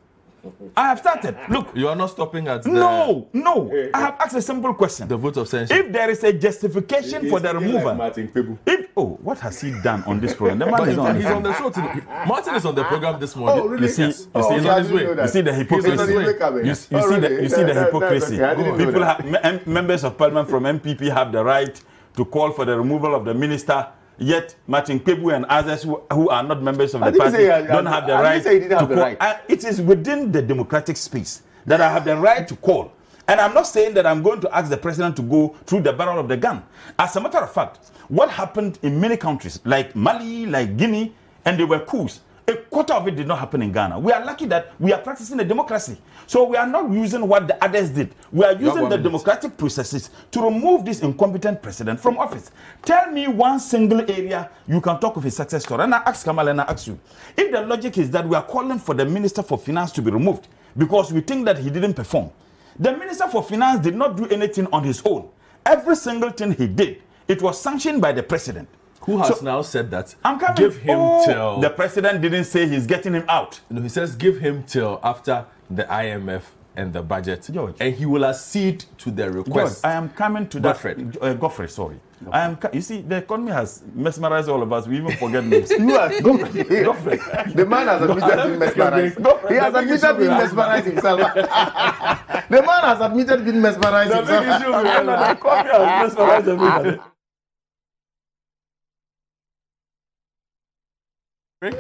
Speaker 9: I have started. Look,
Speaker 1: You are not stopping at the,
Speaker 9: no, no. Eh, I have asked a simple question.
Speaker 1: the vote of censure.
Speaker 9: If there is a justification for the removal, Martin people. if oh, what has he done on this program? The man is
Speaker 1: in
Speaker 9: not
Speaker 1: he's on the show today. Martin is on the program this morning.
Speaker 10: Oh, really?
Speaker 9: You see,
Speaker 10: Yes.
Speaker 9: you
Speaker 10: Oh,
Speaker 9: see,
Speaker 1: he's
Speaker 10: okay,
Speaker 1: on
Speaker 10: I
Speaker 1: his way.
Speaker 9: you see the hypocrisy.
Speaker 10: his way coming.
Speaker 9: You, you
Speaker 10: Oh,
Speaker 9: see the you see the oh,
Speaker 10: That- that- that's
Speaker 9: hypocrisy.
Speaker 10: okay. I didn't know
Speaker 9: People have members of parliament from NPP have the right to call for the removal of the minister. Yet Martin Kpebu and others who, who are not members of
Speaker 10: I
Speaker 9: the party
Speaker 10: say I-
Speaker 9: don't
Speaker 10: I-
Speaker 9: have the
Speaker 10: I
Speaker 9: right
Speaker 10: say he didn't
Speaker 9: to
Speaker 10: have the
Speaker 9: call.
Speaker 10: right.
Speaker 9: Uh, it is within the democratic space that I have the right to call. And I'm not saying that I'm going to ask the president to go through the barrel of the gun. As a matter of fact, what happened in many countries like Mali, like Guinea, and they were coups. A quarter of it did not happen in Ghana. We are lucky that we are practicing a democracy. So we are not using what the others did. We are using the democratic processes to remove this incompetent president from office. Tell me one single area you can talk of a success story. And I ask Kamal and I ask you. If the logic is that we are calling for the Minister for Finance to be removed because we think that he didn't perform, the Minister for Finance did not do anything on his own. Every single thing he did, it was sanctioned by the president.
Speaker 1: Who has
Speaker 9: So-
Speaker 1: now said that?
Speaker 9: I'm coming.
Speaker 1: Give him
Speaker 9: Oh,
Speaker 1: till.
Speaker 9: The president didn't say he's getting him out.
Speaker 1: no, he says give him till after the IMF and the budget,
Speaker 9: George.
Speaker 1: and he will accede to the
Speaker 9: George,
Speaker 1: request.
Speaker 9: I am coming to
Speaker 1: Godfrey.
Speaker 9: that. Uh, Godfrey, sorry. I am. You see, the economy has mesmerized all of us. We even forget names.
Speaker 10: You are Godfrey. The man has admitted being mesmerized. He has admitted being mesmerized himself. The man has admitted being mesmerized
Speaker 9: the big
Speaker 10: himself.
Speaker 9: issue is that the economy has mesmerized everybody.
Speaker 10: Are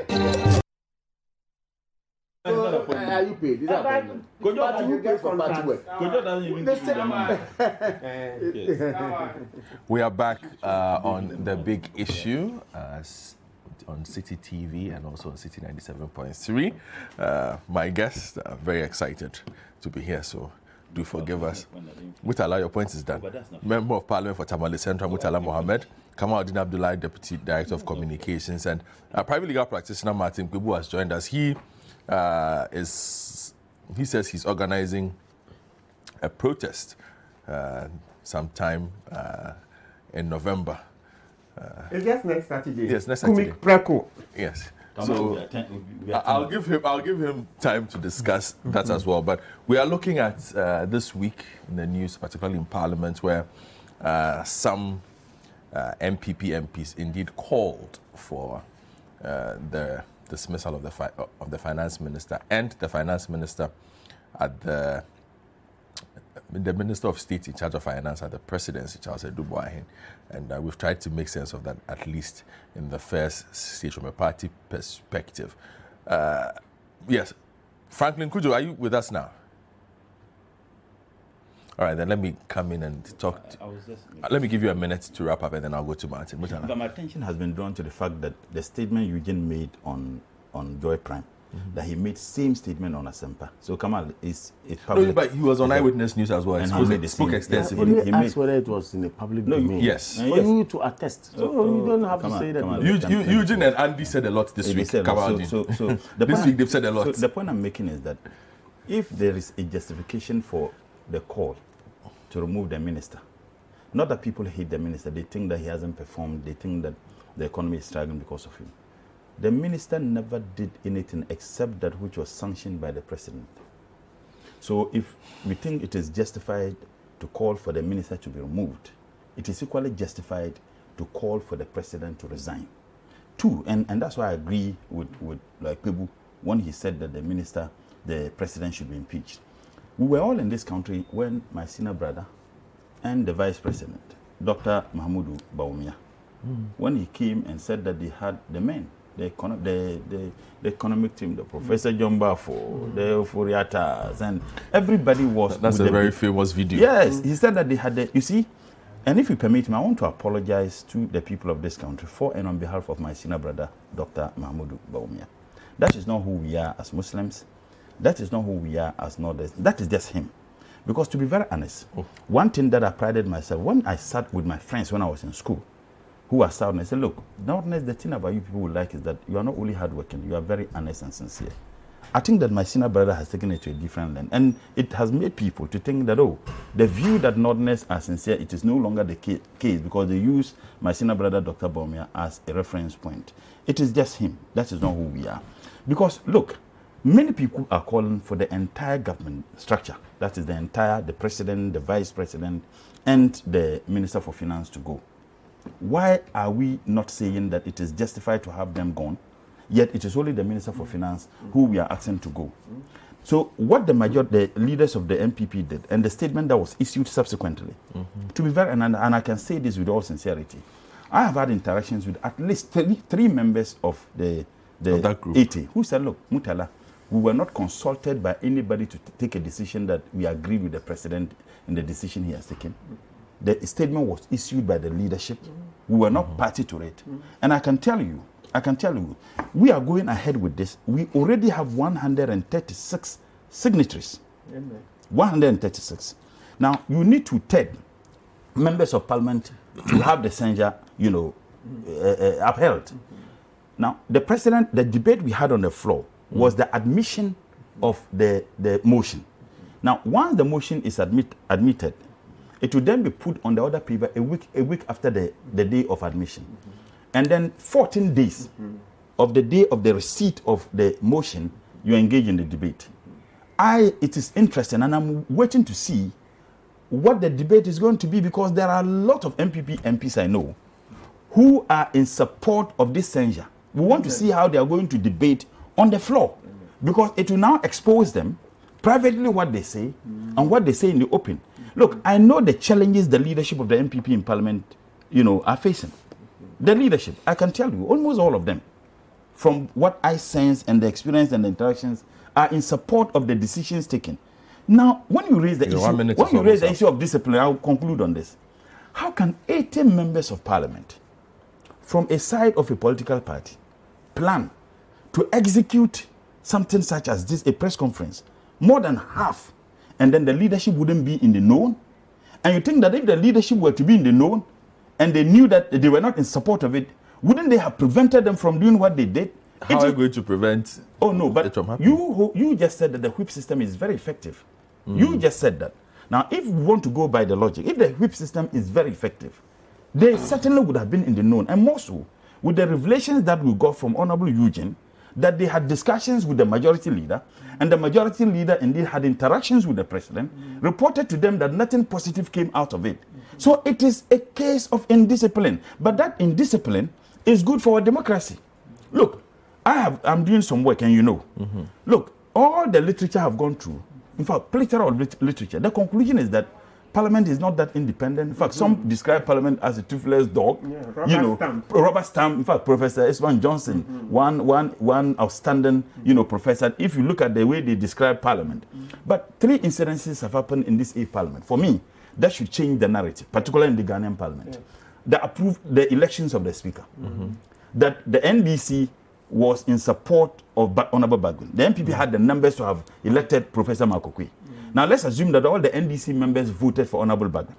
Speaker 10: you paid? These are appointments.
Speaker 9: Kojo
Speaker 10: Party you get for party work.
Speaker 9: Kojo doesn't even
Speaker 10: They
Speaker 9: give you.
Speaker 1: We are back uh, on the big issue uh, on Citi TV and also on Citi 97.3. Uh, my guests are very excited to be here, so do forgive us. Murtala, your point is done. Member of Parliament for Tamale Central, Murtala Mohammed. Kamaluddin Abdullah, Deputy Director of Communications, and uh, private legal practitioner Martin Kpebu has joined us. He uh, is, he says he's organizing a protest uh, sometime uh, in November.
Speaker 10: It's just next Saturday.
Speaker 1: Yes, next Saturday.
Speaker 10: Kume Preko.
Speaker 1: Yes.
Speaker 9: Come on, we
Speaker 1: So
Speaker 9: are ten- we
Speaker 1: I-
Speaker 9: are
Speaker 1: I'll give him I'll give him time to discuss that as well. But we are looking at uh, this week in the news, particularly in Parliament, where uh, some uh, NPP MPs indeed called for uh, the dismissal of the fi- of the finance minister and the finance minister at the the Minister of State in charge of finance at the presidency, Charles Adu-Boahen. And uh, we've tried to make sense of that, at least in the first stage from a party perspective. Uh, yes. Franklin Cudjoe, are you with us now? All right, then let me come in and talk. To,
Speaker 9: I was just.
Speaker 1: uh, let me give you a minute to wrap up and then I'll go to Martin. Murtala.
Speaker 9: But my attention has been drawn to the fact that the statement Eugene made on on Joy Prime, that he made same statement on Asempa. So Kamal is is
Speaker 1: No,
Speaker 9: public.
Speaker 1: but he was on
Speaker 9: is a-
Speaker 1: eyewitness news as well.
Speaker 9: And
Speaker 1: And
Speaker 9: he
Speaker 1: spoke,
Speaker 9: made the
Speaker 1: spoke
Speaker 9: same-
Speaker 1: extensively.
Speaker 9: He-
Speaker 8: Only
Speaker 9: he
Speaker 8: ask whether it was in the public
Speaker 9: No,
Speaker 8: domain.
Speaker 1: Yes.
Speaker 9: Uh,
Speaker 8: For
Speaker 9: yes.
Speaker 8: you to attest. So
Speaker 9: Oh,
Speaker 8: you don't have
Speaker 9: come
Speaker 8: to
Speaker 9: on,
Speaker 8: say that.
Speaker 9: come on.
Speaker 1: Eu- Eu- Eugene and Andy said a lot this
Speaker 9: They
Speaker 1: week.
Speaker 9: said a
Speaker 1: Come on,
Speaker 9: so, so, so the
Speaker 1: This
Speaker 9: point-
Speaker 1: week they've said a lot.
Speaker 9: So the point I'm making is that if there is a justification for the call to remove the minister, not that people hate the minister, they think that he hasn't performed, they think that the economy is struggling because of him. The minister never did anything except that which was sanctioned by the president. So if we think it is justified to call for the minister to be removed, it is equally justified to call for the president to resign. Two, and, and that's why I agree with, with like Pebu when he said that the minister, the president should be impeached. We were all in this country when my senior brother and the vice president, Dr. Mahmoud Bawumia, when he came and said that they had the men, the, econo- the, the, the economic team, the Professor John Bafo, the Furiatas, and everybody was.
Speaker 1: That's a very famous video.
Speaker 9: Yes, he said that they had the, you see, and if you permit me, I want to apologize to the people of this country for and on behalf of my senior brother, Dr. Mahmoud Bawumia. That is not who we are as Muslims. That is not who we are as Northerners. That is just him. Because to be very honest, oh. one thing that I prided myself, when I sat with my friends when I was in school, who are Southern, I said, look, Northerners, the thing about you people will like is that you are not only hardworking, you are very honest and sincere. I think that my senior brother has taken it to a different land. And it has made people to think that, oh, the view that Northerners are sincere, it is no longer the case because they use my senior brother, Dr. Bawumia, as a reference point. It is just him. That is not who we are. Because, look, Many people are calling for the entire government structure, that is the entire, the president, the vice president, and the minister for finance to go. Why are we not saying that it is justified to have them gone, yet it is only the minister for finance who we are asking to go? So what the major, the leaders of the NPP did, and the statement that was issued subsequently, to be very, and, and I can say this with all sincerity, I have had interactions with at least three, three members of the, the
Speaker 1: Of that group.
Speaker 9: 80 who said, look, Murtala, we were not consulted by anybody to take a decision that we agreed with the president in the decision he has taken. The statement was issued by the leadership. We were not party to it. And I can tell you, I can tell you, we are going ahead with this. We already have 136 signatories. 136. Now, you need to tell members of parliament to have the censure, you know, uh, uh, upheld. Now, the president, the debate we had on the floor was the admission of the, the motion. Now, once the motion is admit, admitted, it will then be put on the other paper a week, a week after the, the day of admission. And then 14 days of the day of the receipt of the motion, you engage in the debate. I, it is interesting, and I'm waiting to see what the debate is going to be because there are a lot of NPP MPs I know who are in support of this censure. We want to see how they are going to debate on the floor because it will now expose them privately what they say and what they say in the open. Look, I know the challenges the leadership of the NPP in Parliament, you know, are facing. The leadership, I can tell you, almost all of them, from what I sense and the experience and the interactions, are in support of the decisions taken. Now, when you raise the
Speaker 1: one
Speaker 9: issue, when you raise the issue of discipline, I'll conclude on this. How can 18 members of parliament from a side of a political party plan to execute something such as this, a press conference, more than half, and then the leadership wouldn't be in the known? And you think that if the leadership were to be in the known and they knew that they were not in support of it, wouldn't they have prevented them from doing what they did?
Speaker 1: How
Speaker 9: It
Speaker 1: are you going to prevent
Speaker 9: Oh no, but you you just said that the whip system is very effective. You hmm. just said that. Now, if we want to go by the logic, if the whip system is very effective, they certainly would have been in the known, and more so with the revelations that we got from Honorable Eugene, that they had discussions with the majority leader, and the majority leader indeed had interactions with the president, reported to them that nothing positive came out of it. So it is a case of indiscipline, but that indiscipline is good for our democracy. Look, I have I'm doing some work, and you know. Mm-hmm. Look, all the literature I've gone through, in fact, plethora of lit- literature. The conclusion is that Parliament is not that independent. In fact, some mm. describe Parliament as a toothless dog. you know, rubber stamp. In fact, Professor Eswan Johnson, mm-hmm. one, one, one outstanding, mm-hmm. you know, professor. If you look at the way they describe Parliament, mm-hmm. but three incidences have happened in this A Parliament. For me, that should change the narrative, particularly in the Ghanaian Parliament. That approved the elections of the Speaker that the NDC was in support of ba- Honorable Bagbin. The NPP mm. had the numbers to have elected Professor Mike Oquaye. Now let's assume that all the NDC members voted for Honorable Bagbin.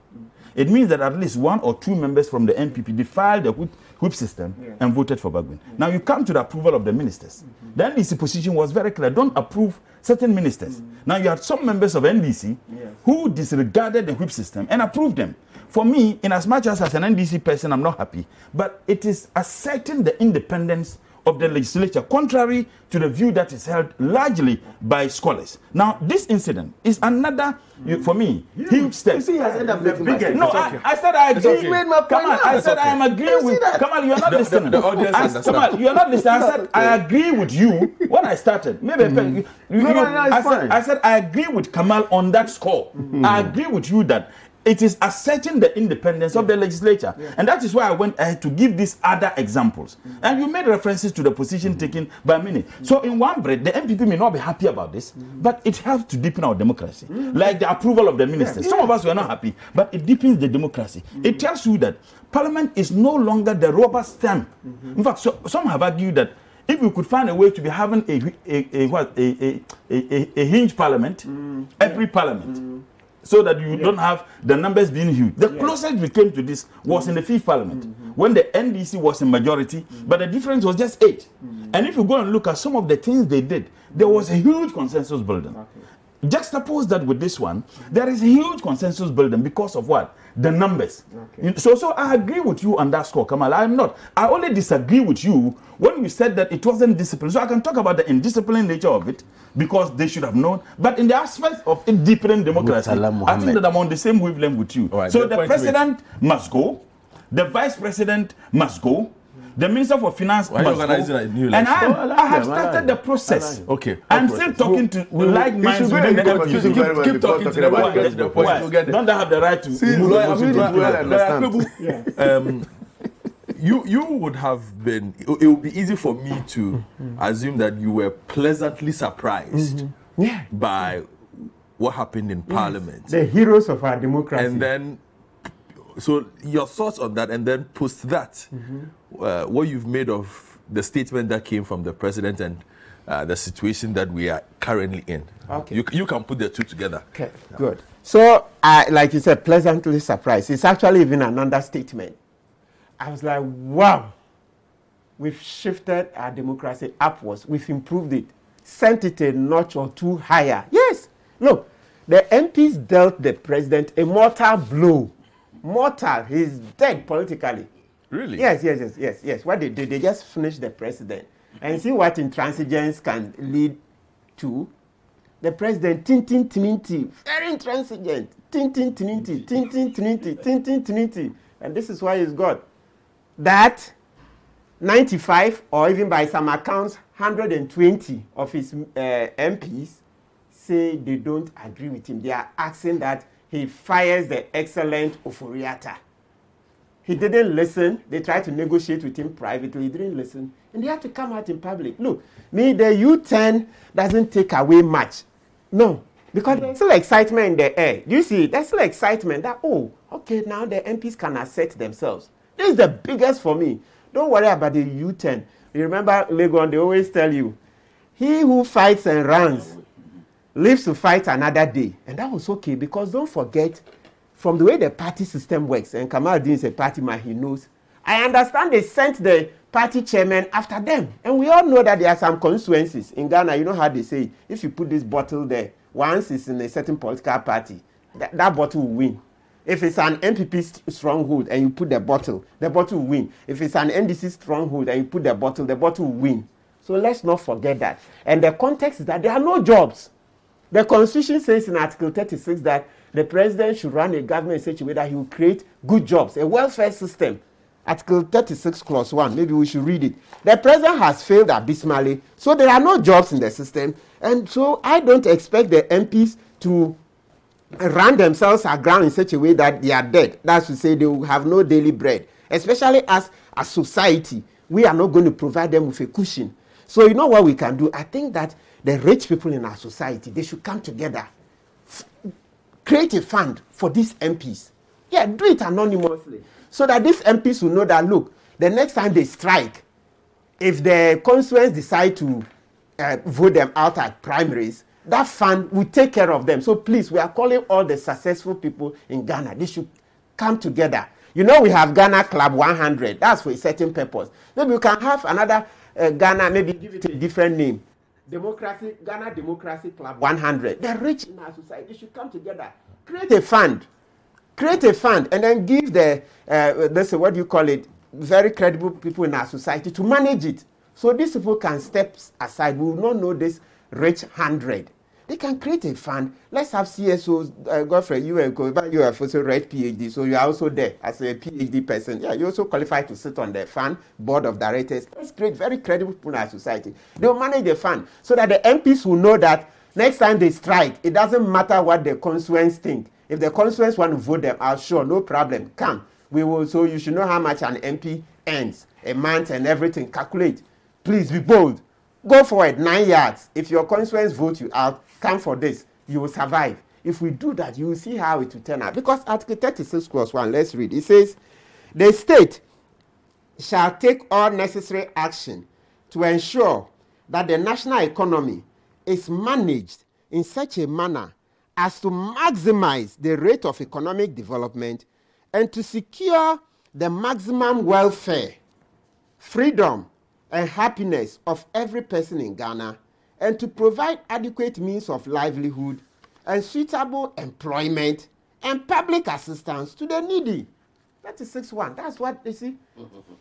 Speaker 9: It means that at least one or two members from the NPP defiled the whip, whip system and voted for Bagbin. Now you come to the approval of the ministers. Mm-hmm. The NDC position was very clear. Don't approve certain ministers. Mm-hmm. Now you had some members of NDC who disregarded the whip system and approved them. For me, in as much as as an NDC person, I'm not happy, but it is asserting the independence of the legislature, contrary to the view that is held largely by scholars. Now, this incident is another, you- for me, huge step.
Speaker 10: You see, he has ended up making my
Speaker 9: No, I, I said I agree.
Speaker 10: Made my point.
Speaker 9: I said I am
Speaker 10: okay.
Speaker 9: agreeing with. on, you are not
Speaker 1: The- the-
Speaker 9: listening.
Speaker 1: the audience
Speaker 9: I, on, you are not listening. I said I agree with you when I started. Maybe you, you,
Speaker 10: Mm. No, no, no,
Speaker 9: I said.
Speaker 10: Mm.
Speaker 9: I said I agree with Kamal on that score. I agree with you that it is asserting the independence of the legislature, and that is why I went ahead to give these other examples.
Speaker 10: Mm.
Speaker 9: And you made references to the position mm-hmm. taken by many. Mm-hmm. So in one breath, the NPP may not be happy about this,
Speaker 10: Mm.
Speaker 9: but it helps to deepen our democracy, like the approval of the ministers. Some of us were not happy, but it deepens the democracy. It tells you that Parliament is no longer the rubber stamp. In fact, so, some have argued that if we could find a way to be having a a, a, what, a, a, a, a, a hinge parliament, mm. every parliament, mm. So that you don't have the numbers being huge. The closest we came to this was in the fifth parliament, when the NDC was in majority, but the difference was just 8 And if you go and look at some of the things they did, there was a huge consensus building. Juxtapose that with this one, there is huge consensus building because of what? The numbers. Okay. So, so I agree with you on that score, Kamal. I'm not. I only disagree with you when you said that it wasn't disciplined. So I can talk about the indisciplined nature of it because they should have known. But in the aspect of it deepening democracy, I think that I'm on the same wavelength with you. Right, so the president must go, the vice president must go the Minister for Finance
Speaker 1: Why must go. A new
Speaker 9: and I, I, I have started the process.
Speaker 1: Okay.
Speaker 9: I'm still talking to we, like minds within the
Speaker 1: keep, keep, keep, keep talking to them. Why? The
Speaker 9: point Don't they have the right to
Speaker 1: See, move I mean, well um, you you would have been it would be easy for me to assume that you were pleasantly surprised
Speaker 11: mm-hmm. yeah.
Speaker 1: by what happened in parliament.
Speaker 11: The heroes of our democracy.
Speaker 1: And then so your thoughts on that and then post that. Mm-hmm uh, what you've made of the statement that came from the president and uh, the situation that we are currently in.
Speaker 11: Okay.
Speaker 1: You, you can put the two together.
Speaker 11: Okay, yeah. good. So, uh, like you said, pleasantly surprised. It's actually even an understatement. I was like, wow, we've shifted our democracy upwards. We've improved it, sent it a notch or two higher. Yes, look, the MPs dealt the president a mortal blow. Mortal. He's dead politically.
Speaker 1: Really?
Speaker 11: Yes, yes, yes, yes, yes. What they did, they just finished the president. And see what intransigence can lead to. The president, tintin tinti, very intransigent. Tintin tinti, tintin tinti, tintin tinti. And this is why he's got that 95 or even by some accounts 120 of his uh, MPs say they don't agree with him. They are asking that he fires the excellent Ofori-Atta. He didn't listen. They tried to negotiate with him privately. He didn't listen. And they had to come out in public. Look, me, the U10 doesn't take away much. No. Because there's still excitement in the air. Do you see? There's still excitement that, oh, okay, now the MPs can assert themselves. This is the biggest for me. Don't worry about the U10. You remember, Legon, they always tell you, he who fights and runs mm-hmm. lives to fight another day. And that was okay because don't forget, from the way the party system works, and Kamal is a party man, he knows. I understand they sent the party chairman after them. And we all know that there are some constituencies in Ghana. You know how they say, if you put this bottle there, once it's in a certain political party, that, that bottle will win. If it's an NPP stronghold and you put the bottle, the bottle will win. If it's an NDC stronghold and you put the bottle, the bottle will win. So let's not forget that. And the context is that there are no jobs. The Constitution says in Article 36 that the president should run a government in such a way that he will create good jobs, a welfare system. Article 36, clause 1, maybe we should read it. The president has failed abysmally, so there are no jobs in the system. And so I don't expect the MPs to run themselves aground in such a way that they are dead. That's to say, they will have no daily bread. Especially as a society, we are not going to provide them with a cushion. So, you know what we can do? I think that the rich people in our society, they should come together create a fund for these MPs. Yeah, do it anonymously so that these MPs will know that look, the next time they strike, if the constituents decide to uh, vote them out at primaries, that fund will take care of them. So please, we are calling all the successful people in Ghana. They should come together. You know, we have Ghana Club 100. That's for a certain purpose. Maybe we can have another uh, Ghana, maybe give it a different name. Democracy, Ghana Democracy Club 100. The rich in our society should come together, create a fund, create a fund, and then give the, uh, say, what do you call it, very credible people in our society to manage it. So these people can step aside. We will not know this rich hundred. They can create a fund. Let's have CSOs. Uh, Godfrey, you are but you have also read PhD, so you are also there as a PhD person. Yeah, you also qualify to sit on the fund board of directors. Let's create very credible our society. They will manage the fund so that the MPs will know that next time they strike, it doesn't matter what the constituents think. If the constituents want to vote them out, sure, no problem. Come, we will. So you should know how much an MP earns a month and everything. Calculate. Please be bold. Go for it. Nine yards. If your constituents vote you out, come for this, you will survive. If we do that, you will see how it will turn out. Because Article 36, clause 1, let's read. It says, The state shall take all necessary action to ensure that the national economy is managed in such a manner as to maximize the rate of economic development and to secure the maximum welfare, freedom, and happiness of every person in Ghana and to provide adequate means of livelihood and suitable employment and public assistance to the needy. That is 6-1. That's what you see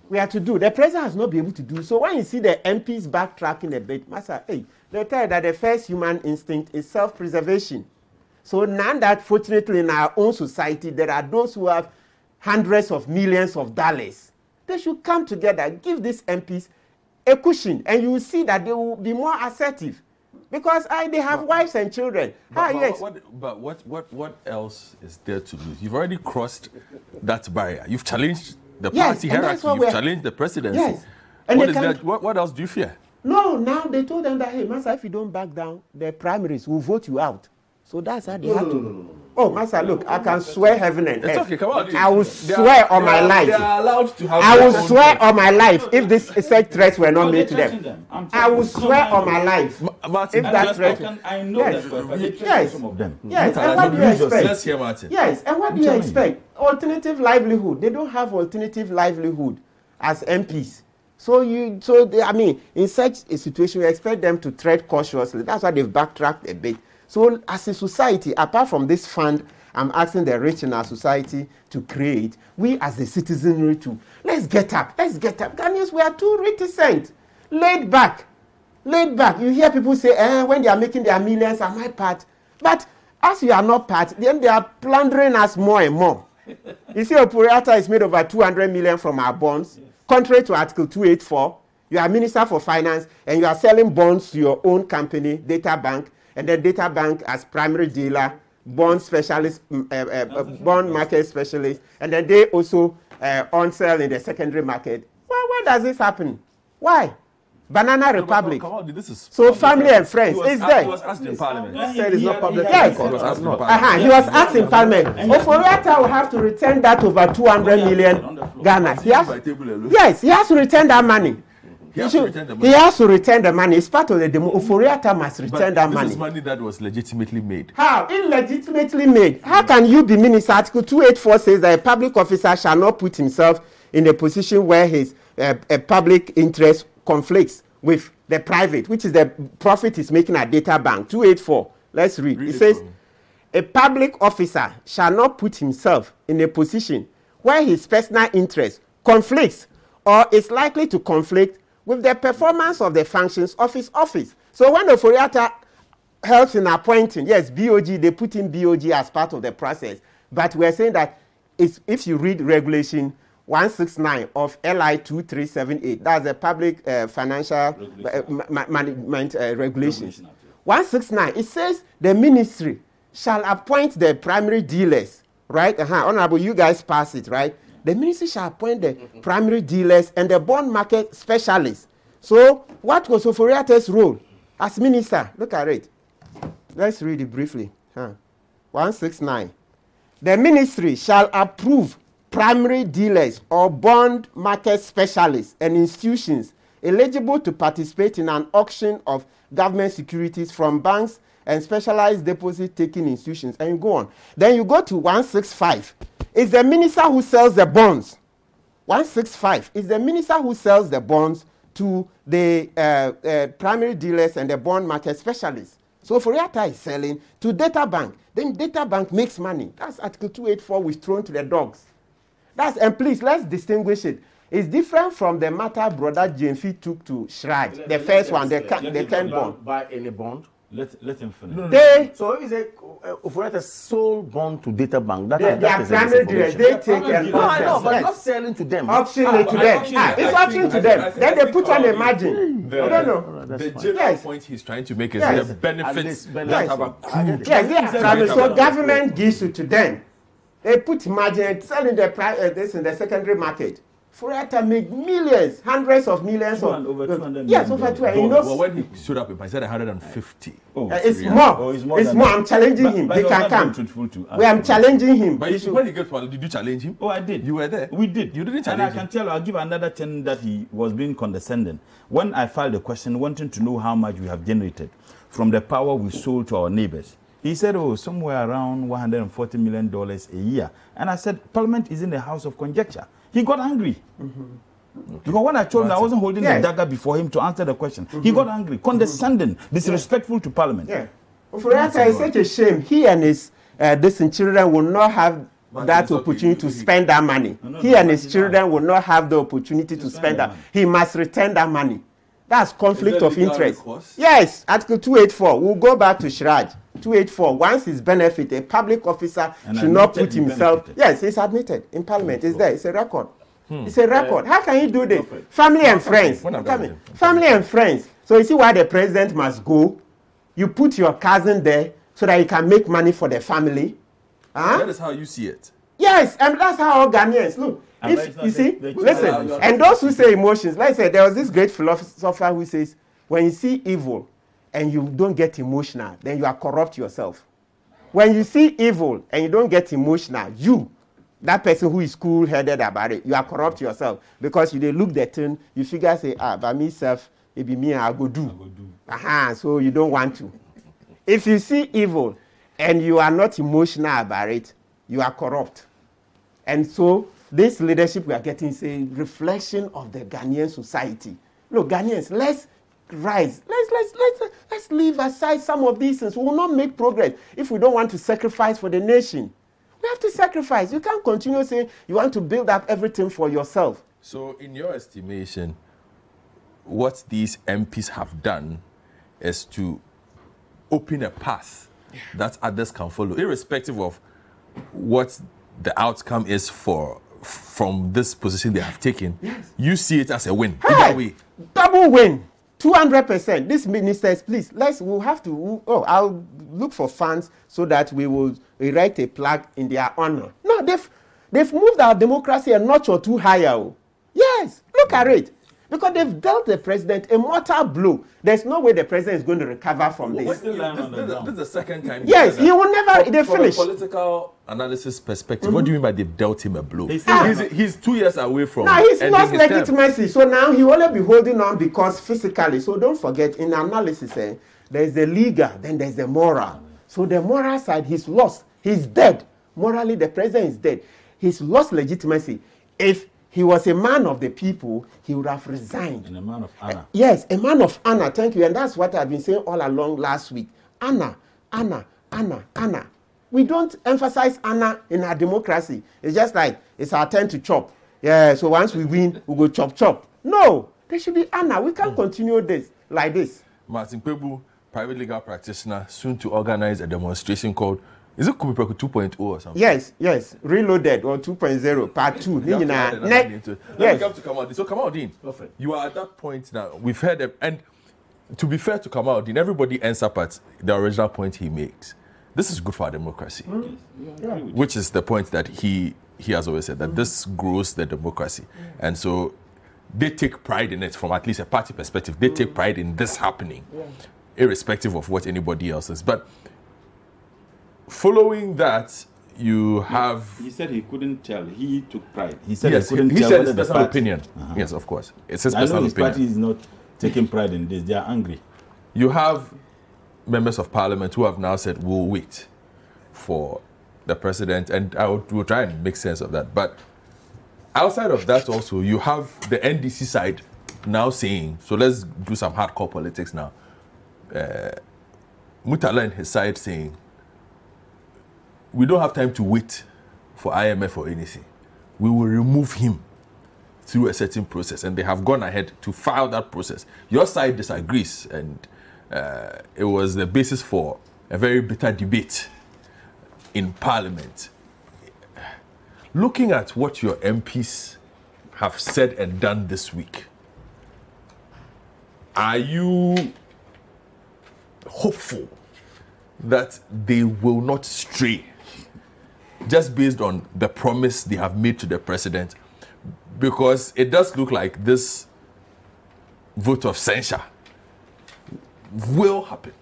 Speaker 11: we have to do. The president has not been able to do. So when you see the MPs backtracking a bit, Master, hey, they tell you that the first human instinct is self-preservation. So now that fortunately in our own society, there are those who have hundreds of millions of dollars. They should come together, give these MPs a cushion, and you will see that they will be more assertive. Because I, they have wives and children.
Speaker 1: But,
Speaker 11: How
Speaker 1: but,
Speaker 11: ex-
Speaker 1: what, but what, what, what else is there to lose? You've already crossed that barrier. You've challenged the
Speaker 11: Yes,
Speaker 1: party hierarchy. You've challenged the presidency.
Speaker 11: Yes. And
Speaker 1: What, is that, what, what else do you fear?
Speaker 11: No, now they told them that, hey, Master, if you don't back down, the primaries will vote you out. So that's how they have to. Oh, Master, look, I can swear heaven and
Speaker 1: It's
Speaker 11: earth.
Speaker 1: okay, come on.
Speaker 11: I will
Speaker 1: They are-
Speaker 11: swear on
Speaker 1: they
Speaker 11: my
Speaker 1: are-
Speaker 11: life.
Speaker 1: They are allowed to have
Speaker 11: I
Speaker 1: their
Speaker 11: will swear
Speaker 1: thoughts.
Speaker 11: on my life if this such threats were not
Speaker 9: No,
Speaker 11: made to
Speaker 9: they're
Speaker 11: them.
Speaker 9: touching them. I'm
Speaker 11: I will swear on my life.
Speaker 1: Ma- Martin,
Speaker 11: If
Speaker 9: And
Speaker 11: that
Speaker 9: I, I,
Speaker 11: threat-
Speaker 9: I know
Speaker 11: Yes.
Speaker 9: that for a fact. They
Speaker 11: Yes.
Speaker 9: some of them.
Speaker 11: Yes,
Speaker 1: Let's
Speaker 11: and what do you expect?
Speaker 1: Let's hear Martin.
Speaker 11: Yes, and what do you
Speaker 9: telling you.
Speaker 11: expect? Alternative livelihood. They don't have alternative livelihood as MPs. So you, so they, I mean, in such a situation, we expect them to tread cautiously. That's why they've backtracked a bit. So as a society, apart from this fund, I'm asking the rich in our society to create. We as the citizenry too. Let's get up. Let's get up. Ghanaians, we are too reticent, laid back laid back. You hear people say, eh, when they are making their millions, am I part? But as you are not part, then they are plundering us more and more. you see, Opuriata is made over 200 million from our bonds, contrary to Article 284. You are Minister for Finance and you are selling bonds to your own company, Data Bank, and then Data Bank as primary dealer, bond specialist, uh, uh, uh, bond market specialist, and then they also uh, on sell in the secondary market. Why, why does this happen? Why? Banana Republic.
Speaker 1: Come on, this is
Speaker 11: So family and friends, it's
Speaker 1: asked-
Speaker 11: there.
Speaker 1: He was asked in parliament.
Speaker 9: He
Speaker 10: said it's not public
Speaker 11: Yes.
Speaker 1: He was asked in
Speaker 11: Uh-huh.
Speaker 1: parliament.
Speaker 11: He was asked in parliament. Oforiata will have to return that over 200 million Ghana.
Speaker 1: Alone.
Speaker 11: yes, he has to return that money.
Speaker 1: He has
Speaker 11: He
Speaker 1: to
Speaker 11: should-
Speaker 1: return the
Speaker 11: He
Speaker 1: money.
Speaker 11: has to return the money. It's part of the demo. Ofori-Atta must
Speaker 1: But
Speaker 11: return that
Speaker 1: this
Speaker 11: money.
Speaker 1: is money that was legitimately made.
Speaker 11: How? Illegitimately made. How can you be minister? Article 284 says that a public officer shall not put himself in a position where his uh, a public interest conflicts with the private, which is the profit he's making at data bank. 284. Let's read.
Speaker 1: Read
Speaker 11: it
Speaker 1: it
Speaker 11: says, a public officer shall not put himself in a position where his personal interest conflicts or is likely to conflict with the performance of the functions of his office. So when the Ofori-Atta helps in appointing, yes, BOG, they put in BOG as part of the process. But we're saying that it's, if you read regulation 169 of LI 2378, that's the public uh, financial uh, ma- ma- management uh, regulations. 169, it says the ministry shall appoint the primary dealers, right? Uh-huh. Honorable, you guys pass it, right? The ministry shall appoint the primary dealers and the bond market specialists. So, what was Oforiate's role as minister? Look at it. Let's read it briefly. Huh. 169. The ministry shall approve primary dealers or bond market specialists and institutions eligible to participate in an auction of government securities from banks and specialized deposit taking institutions. And you go on. Then you go to 165. It's the minister who sells the bonds. 165 is the minister who sells the bonds to the uh, uh, primary dealers and the bond market specialists. So Ofori-Atta is selling to Data Bank. Then Data Bank makes money. That's Article 284 was thrown to the dogs. That's and please let's distinguish it. It's different from the matter brother Gyamfi took to CHRAJ, the first one, the, Ka- the Ken bond.
Speaker 8: Buy any bond.
Speaker 9: Let, let him finish.
Speaker 11: They,
Speaker 8: So it's a uh, Oforiata sold bond to data bank, that,
Speaker 11: they,
Speaker 8: that
Speaker 11: they are
Speaker 8: is
Speaker 11: dealers.
Speaker 8: misinformation.
Speaker 11: They take and
Speaker 8: No, I know, but
Speaker 11: Yes.
Speaker 8: not selling to them.
Speaker 11: auction
Speaker 9: Ah,
Speaker 11: it to
Speaker 9: but
Speaker 11: them. Ah, it's
Speaker 1: I
Speaker 11: auction to
Speaker 1: I
Speaker 11: them.
Speaker 1: I
Speaker 11: then they put on a margin.
Speaker 1: The,
Speaker 11: I don't know.
Speaker 8: that's
Speaker 1: the general
Speaker 11: Yes.
Speaker 1: point he's trying to make is
Speaker 11: Yes.
Speaker 1: the benefits that have
Speaker 8: I
Speaker 1: accrued.
Speaker 11: Yes, they are. So government gives it to them. They put margin and sell in the pri- uh, this in the secondary market. Ofori-Atta make millions, hundreds of millions
Speaker 9: Two
Speaker 11: of
Speaker 9: over 200
Speaker 11: Yes,
Speaker 9: million
Speaker 11: over two.
Speaker 9: dollars.
Speaker 11: He
Speaker 1: well, when he stood up, he said 150.
Speaker 9: Oh,
Speaker 11: uh, it's
Speaker 1: Yeah.
Speaker 11: more.
Speaker 9: Oh, it's more
Speaker 11: it's more.
Speaker 9: that.
Speaker 11: I'm challenging
Speaker 9: But-
Speaker 11: him.
Speaker 9: but
Speaker 11: he can
Speaker 9: not being
Speaker 11: come.
Speaker 9: truthful to
Speaker 11: We am challenging him.
Speaker 1: But
Speaker 11: He
Speaker 1: you,
Speaker 11: should-
Speaker 1: when he got one, did you challenge him?
Speaker 9: Oh, I did.
Speaker 1: You were there.
Speaker 9: We did.
Speaker 1: You didn't challenge.
Speaker 9: And I can
Speaker 1: him.
Speaker 9: tell I'll give another 10 that he was being condescending. When I filed a question wanting to know how much we have generated from the power we sold to our neighbors, he said, oh, somewhere around $140 million a year. And I said, Parliament is in the house of conjecture. He got angry. Because when I told him I wasn't holding
Speaker 11: Yes.
Speaker 9: a dagger before him to answer the question, he got angry, condescending, disrespectful to Parliament.
Speaker 11: Yeah. Oforiatta is such a shame. He and his uh, this children will not have that opportunity to spend that money. He and his children will not have the opportunity to spend that. He must return that money. That's conflict of interest. Yes, Article 284. We'll go back to CHRAJ. 284. Once he's benefit, a public officer
Speaker 9: And
Speaker 11: should not put himself.
Speaker 9: benefited.
Speaker 11: Yes, it's admitted in Parliament. It's there. It's a record.
Speaker 1: Hmm.
Speaker 11: It's a record. How can you do this? Family and friends.
Speaker 1: When I'm
Speaker 11: Come
Speaker 1: done
Speaker 11: in.
Speaker 1: with
Speaker 11: Family and friends. So you see why the president must go. You put your cousin there so that he can make money for the family. Huh?
Speaker 1: That is how you see it.
Speaker 11: Yes, and that's how all Ghanaians look. If you see, listen, and those who say emotions, like I said, there was this great philosopher who says, when you see evil and you don't get emotional, then you are corrupt yourself. When you see evil and you don't get emotional, you, that person who is cool headed about it, you are corrupt yourself because you they look the thing, you figure say, ah, by myself, it be me, I'll go do. Aha, so you don't want to. If you see evil and you are not emotional about it, you are corrupt. And so this leadership we are getting is a reflection of the Ghanaian society. Look, Ghanaians, let's rise. Let's let's let's let's leave aside some of these things. We will not make progress if we don't want to sacrifice for the nation. We have to sacrifice. You can't continue saying you want to build up everything for yourself.
Speaker 1: So, in your estimation, what these MPs have done is to open a path that others can follow, irrespective of what the outcome is for from this position they have taken. You see it as a win. Either way.
Speaker 11: double win 200% these ministers please let's we'll have to oh i'll look for funds so that we will erect a plaque in their honor no they've they've moved our democracy a notch or two higher oh. yes look at it because they've dealt the president a mortal blow there's no way the president is going to recover from this
Speaker 1: This, this, this is the second time.
Speaker 11: Yes, he will never- they
Speaker 1: From
Speaker 11: finish.
Speaker 1: a political analysis perspective, what do you mean by they've dealt him a blow?
Speaker 9: He's
Speaker 1: He's, he's, two years away from.
Speaker 11: Now he's
Speaker 1: ending
Speaker 11: lost
Speaker 1: his term.
Speaker 11: legitimacy, so now he will only be holding on because physically. So don't forget, in analysis, eh, there's the legal, then there's the moral. So the moral side, he's lost. He's dead. Morally, the president is dead. He's lost legitimacy. If he was a man of the people, he would have resigned.
Speaker 9: And a man of honor.
Speaker 11: Eh, yes, a man of honor. Thank you. And that's what I've been saying all along last week. Honor, honor, honor, honor. We don't emphasize honor in our democracy. It's just like it's our turn to chop. Yeah, so once we win, we go chop chop. No, there should be honor. We can't continue this like this.
Speaker 1: Martin Kpebu, private legal practitioner, soon to organize a demonstration called, is it Kume Preko 2.0 or something?
Speaker 11: Yes, yes. Reloaded or 2.0, part 2.
Speaker 1: You have to add another to it. Let
Speaker 11: yes.
Speaker 1: me come to Kamaluddin. So Kamaluddin, you are at that point now. We've heard them, and to be fair to Kamaluddin, everybody ends up at the original point he makes. This is good for our democracy, which is the point that he he has always said that hmm. this grows the democracy, and so they take pride in it from at least a party perspective. They take pride in this happening, irrespective of what anybody else is. But following that, you have
Speaker 9: He said he couldn't tell. He took pride. He said
Speaker 1: yes,
Speaker 9: he couldn't
Speaker 1: he
Speaker 9: tell
Speaker 1: said
Speaker 9: whether
Speaker 1: his personal opinion.
Speaker 9: Uh-huh.
Speaker 1: Yes, of course, it's his
Speaker 9: I know
Speaker 1: personal
Speaker 9: his
Speaker 1: opinion.
Speaker 9: party is not taking pride in this. They are angry.
Speaker 1: You have members of parliament who have now said we'll wait for the president, and I would, will try and make sense of that. But outside of that, also you have the NDC side now saying, so let's do some hardcore politics now. Uh, Murtala and his side saying, we don't have time to wait for IMF or anything. We will remove him through a certain process, and they have gone ahead to file that process. Your side disagrees, and uh, it was the basis for a very bitter debate in Parliament. Looking at what your MPs have said and done this week, are you hopeful that they will not stray just based on the promise they have made to the president? Because it does look like this vote of censure will happen.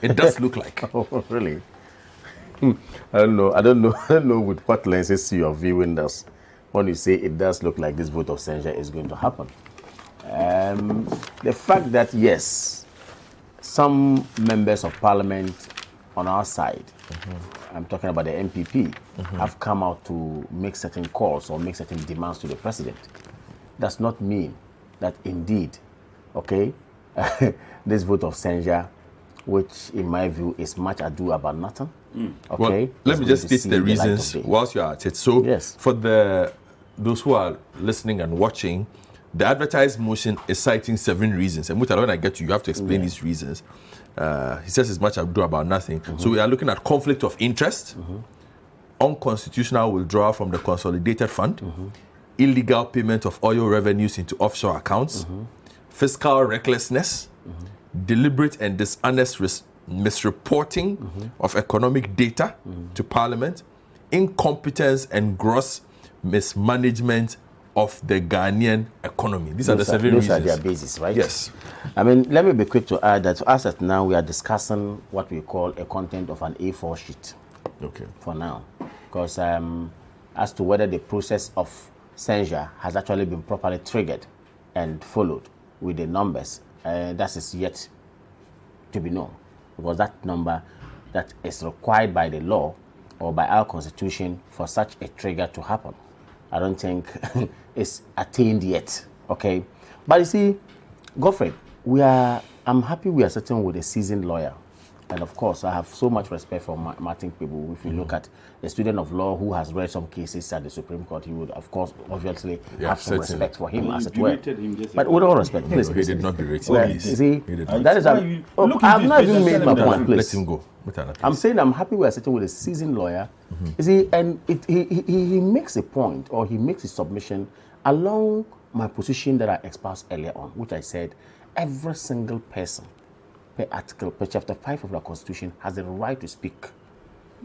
Speaker 1: It does look like.
Speaker 8: oh, really? Hmm. I don't know. I don't know. I don't know with what lenses you are viewing this when you say it does look like this vote of censure is going to happen. Um, the fact that yes, some members of parliament on our side, I'm talking about the NPP, have come out to make certain calls or make certain demands to the president. Does not mean that indeed, okay, this vote of censure which, in my view, is much ado about nothing.
Speaker 1: Mm.
Speaker 8: Okay.
Speaker 1: Well, let me just state the reasons
Speaker 8: day.
Speaker 1: whilst you're at it. So,
Speaker 8: Yes.
Speaker 1: for the those who are listening and watching, the advertised motion is citing seven reasons. And Murtala, when I get to you, you have to explain
Speaker 8: Yeah.
Speaker 1: these reasons. Uh, he says as much ado about nothing.
Speaker 8: Mm-hmm.
Speaker 1: So we are looking at conflict of interest, unconstitutional withdrawal from the consolidated fund,
Speaker 8: Mm-hmm.
Speaker 1: illegal payment of oil revenues into offshore accounts,
Speaker 8: Mm-hmm.
Speaker 1: fiscal recklessness, deliberate and dishonest ris- misreporting
Speaker 8: Mm-hmm.
Speaker 1: of economic data to Parliament, incompetence and gross mismanagement of the Ghanaian economy. These are the
Speaker 8: Those
Speaker 1: seven
Speaker 8: those
Speaker 1: reasons.
Speaker 8: are their basis, right?
Speaker 1: Yes.
Speaker 8: I mean, let me be quick to add that as at now, we are discussing what we call a content of an A4 sheet.
Speaker 1: Okay.
Speaker 8: For now, because um, as to whether the process of censure has actually been properly triggered and followed with the numbers, uh, that is yet to be known, because that number that is required by the law or by our constitution for such a trigger to happen, I don't think it's attained yet. Okay, but you see, Godfrey, we are. I'm happy we are sitting with a seasoned lawyer, and of course, I have so much respect for Martin Kpebu. If you look mm-hmm. at a student of law who has read some cases at the Supreme Court, he would, of course, obviously
Speaker 1: Yeah,
Speaker 8: have some
Speaker 1: certainly.
Speaker 8: respect for him,
Speaker 1: Well,
Speaker 8: as
Speaker 1: you
Speaker 8: it were.
Speaker 1: him
Speaker 8: But with all respect,
Speaker 1: No,
Speaker 8: please,
Speaker 1: he did not berate
Speaker 8: Well,
Speaker 1: him.
Speaker 8: you see,
Speaker 1: He
Speaker 8: that is.
Speaker 1: Why
Speaker 8: A, oh,
Speaker 1: look I've
Speaker 8: not even made my point. Please.
Speaker 1: Let him go.
Speaker 8: I'm saying I'm happy we are sitting with a seasoned lawyer. Mm-hmm. You see, and it, he, he, he makes a point or he makes a submission along my position that I espoused earlier on, which I said every single person per article, per chapter 5 of the Constitution has the right to speak.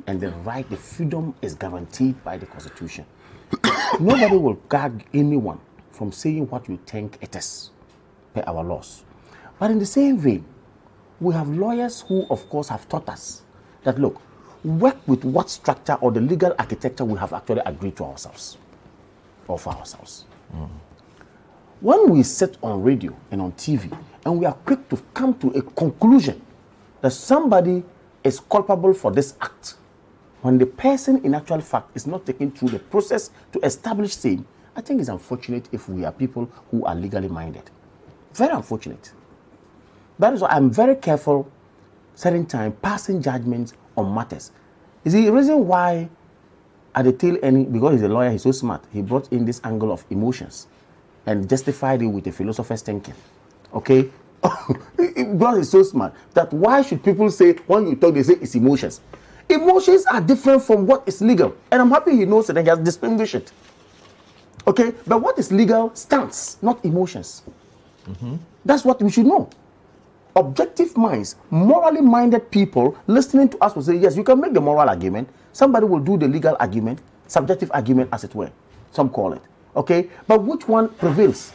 Speaker 8: And the right, the freedom is guaranteed by the Constitution. Nobody will gag anyone from saying what you think it is per our laws. But in the same vein, we have lawyers who, of course, have taught us that look, work with what structure or the legal architecture we have actually agreed to ourselves or for ourselves. Mm. When we sit on radio and on TV and we are quick to come to a conclusion that somebody is culpable for this act, when the person in actual fact is not taken through the process to establish same, I think it's unfortunate if we are people who are legally minded. Very unfortunate. That is why I'm very careful certain time passing judgments on matters. Is the reason why at the tail end, because he's a lawyer, he's so smart, he brought in this angle of emotions and justified it with a philosopher's thinking. Okay? God is so smart that why should people say when you talk, they say it's emotions? Emotions are different from what is legal. And I'm happy he knows it and he has distinguished it. Okay? But what is legal stands, not emotions. Mm-hmm. That's what we should know. Objective minds, morally minded people listening to us will say, yes, you can make the moral argument. Somebody will do the legal argument, subjective argument, as it were. Some call it. Okay? But which one prevails?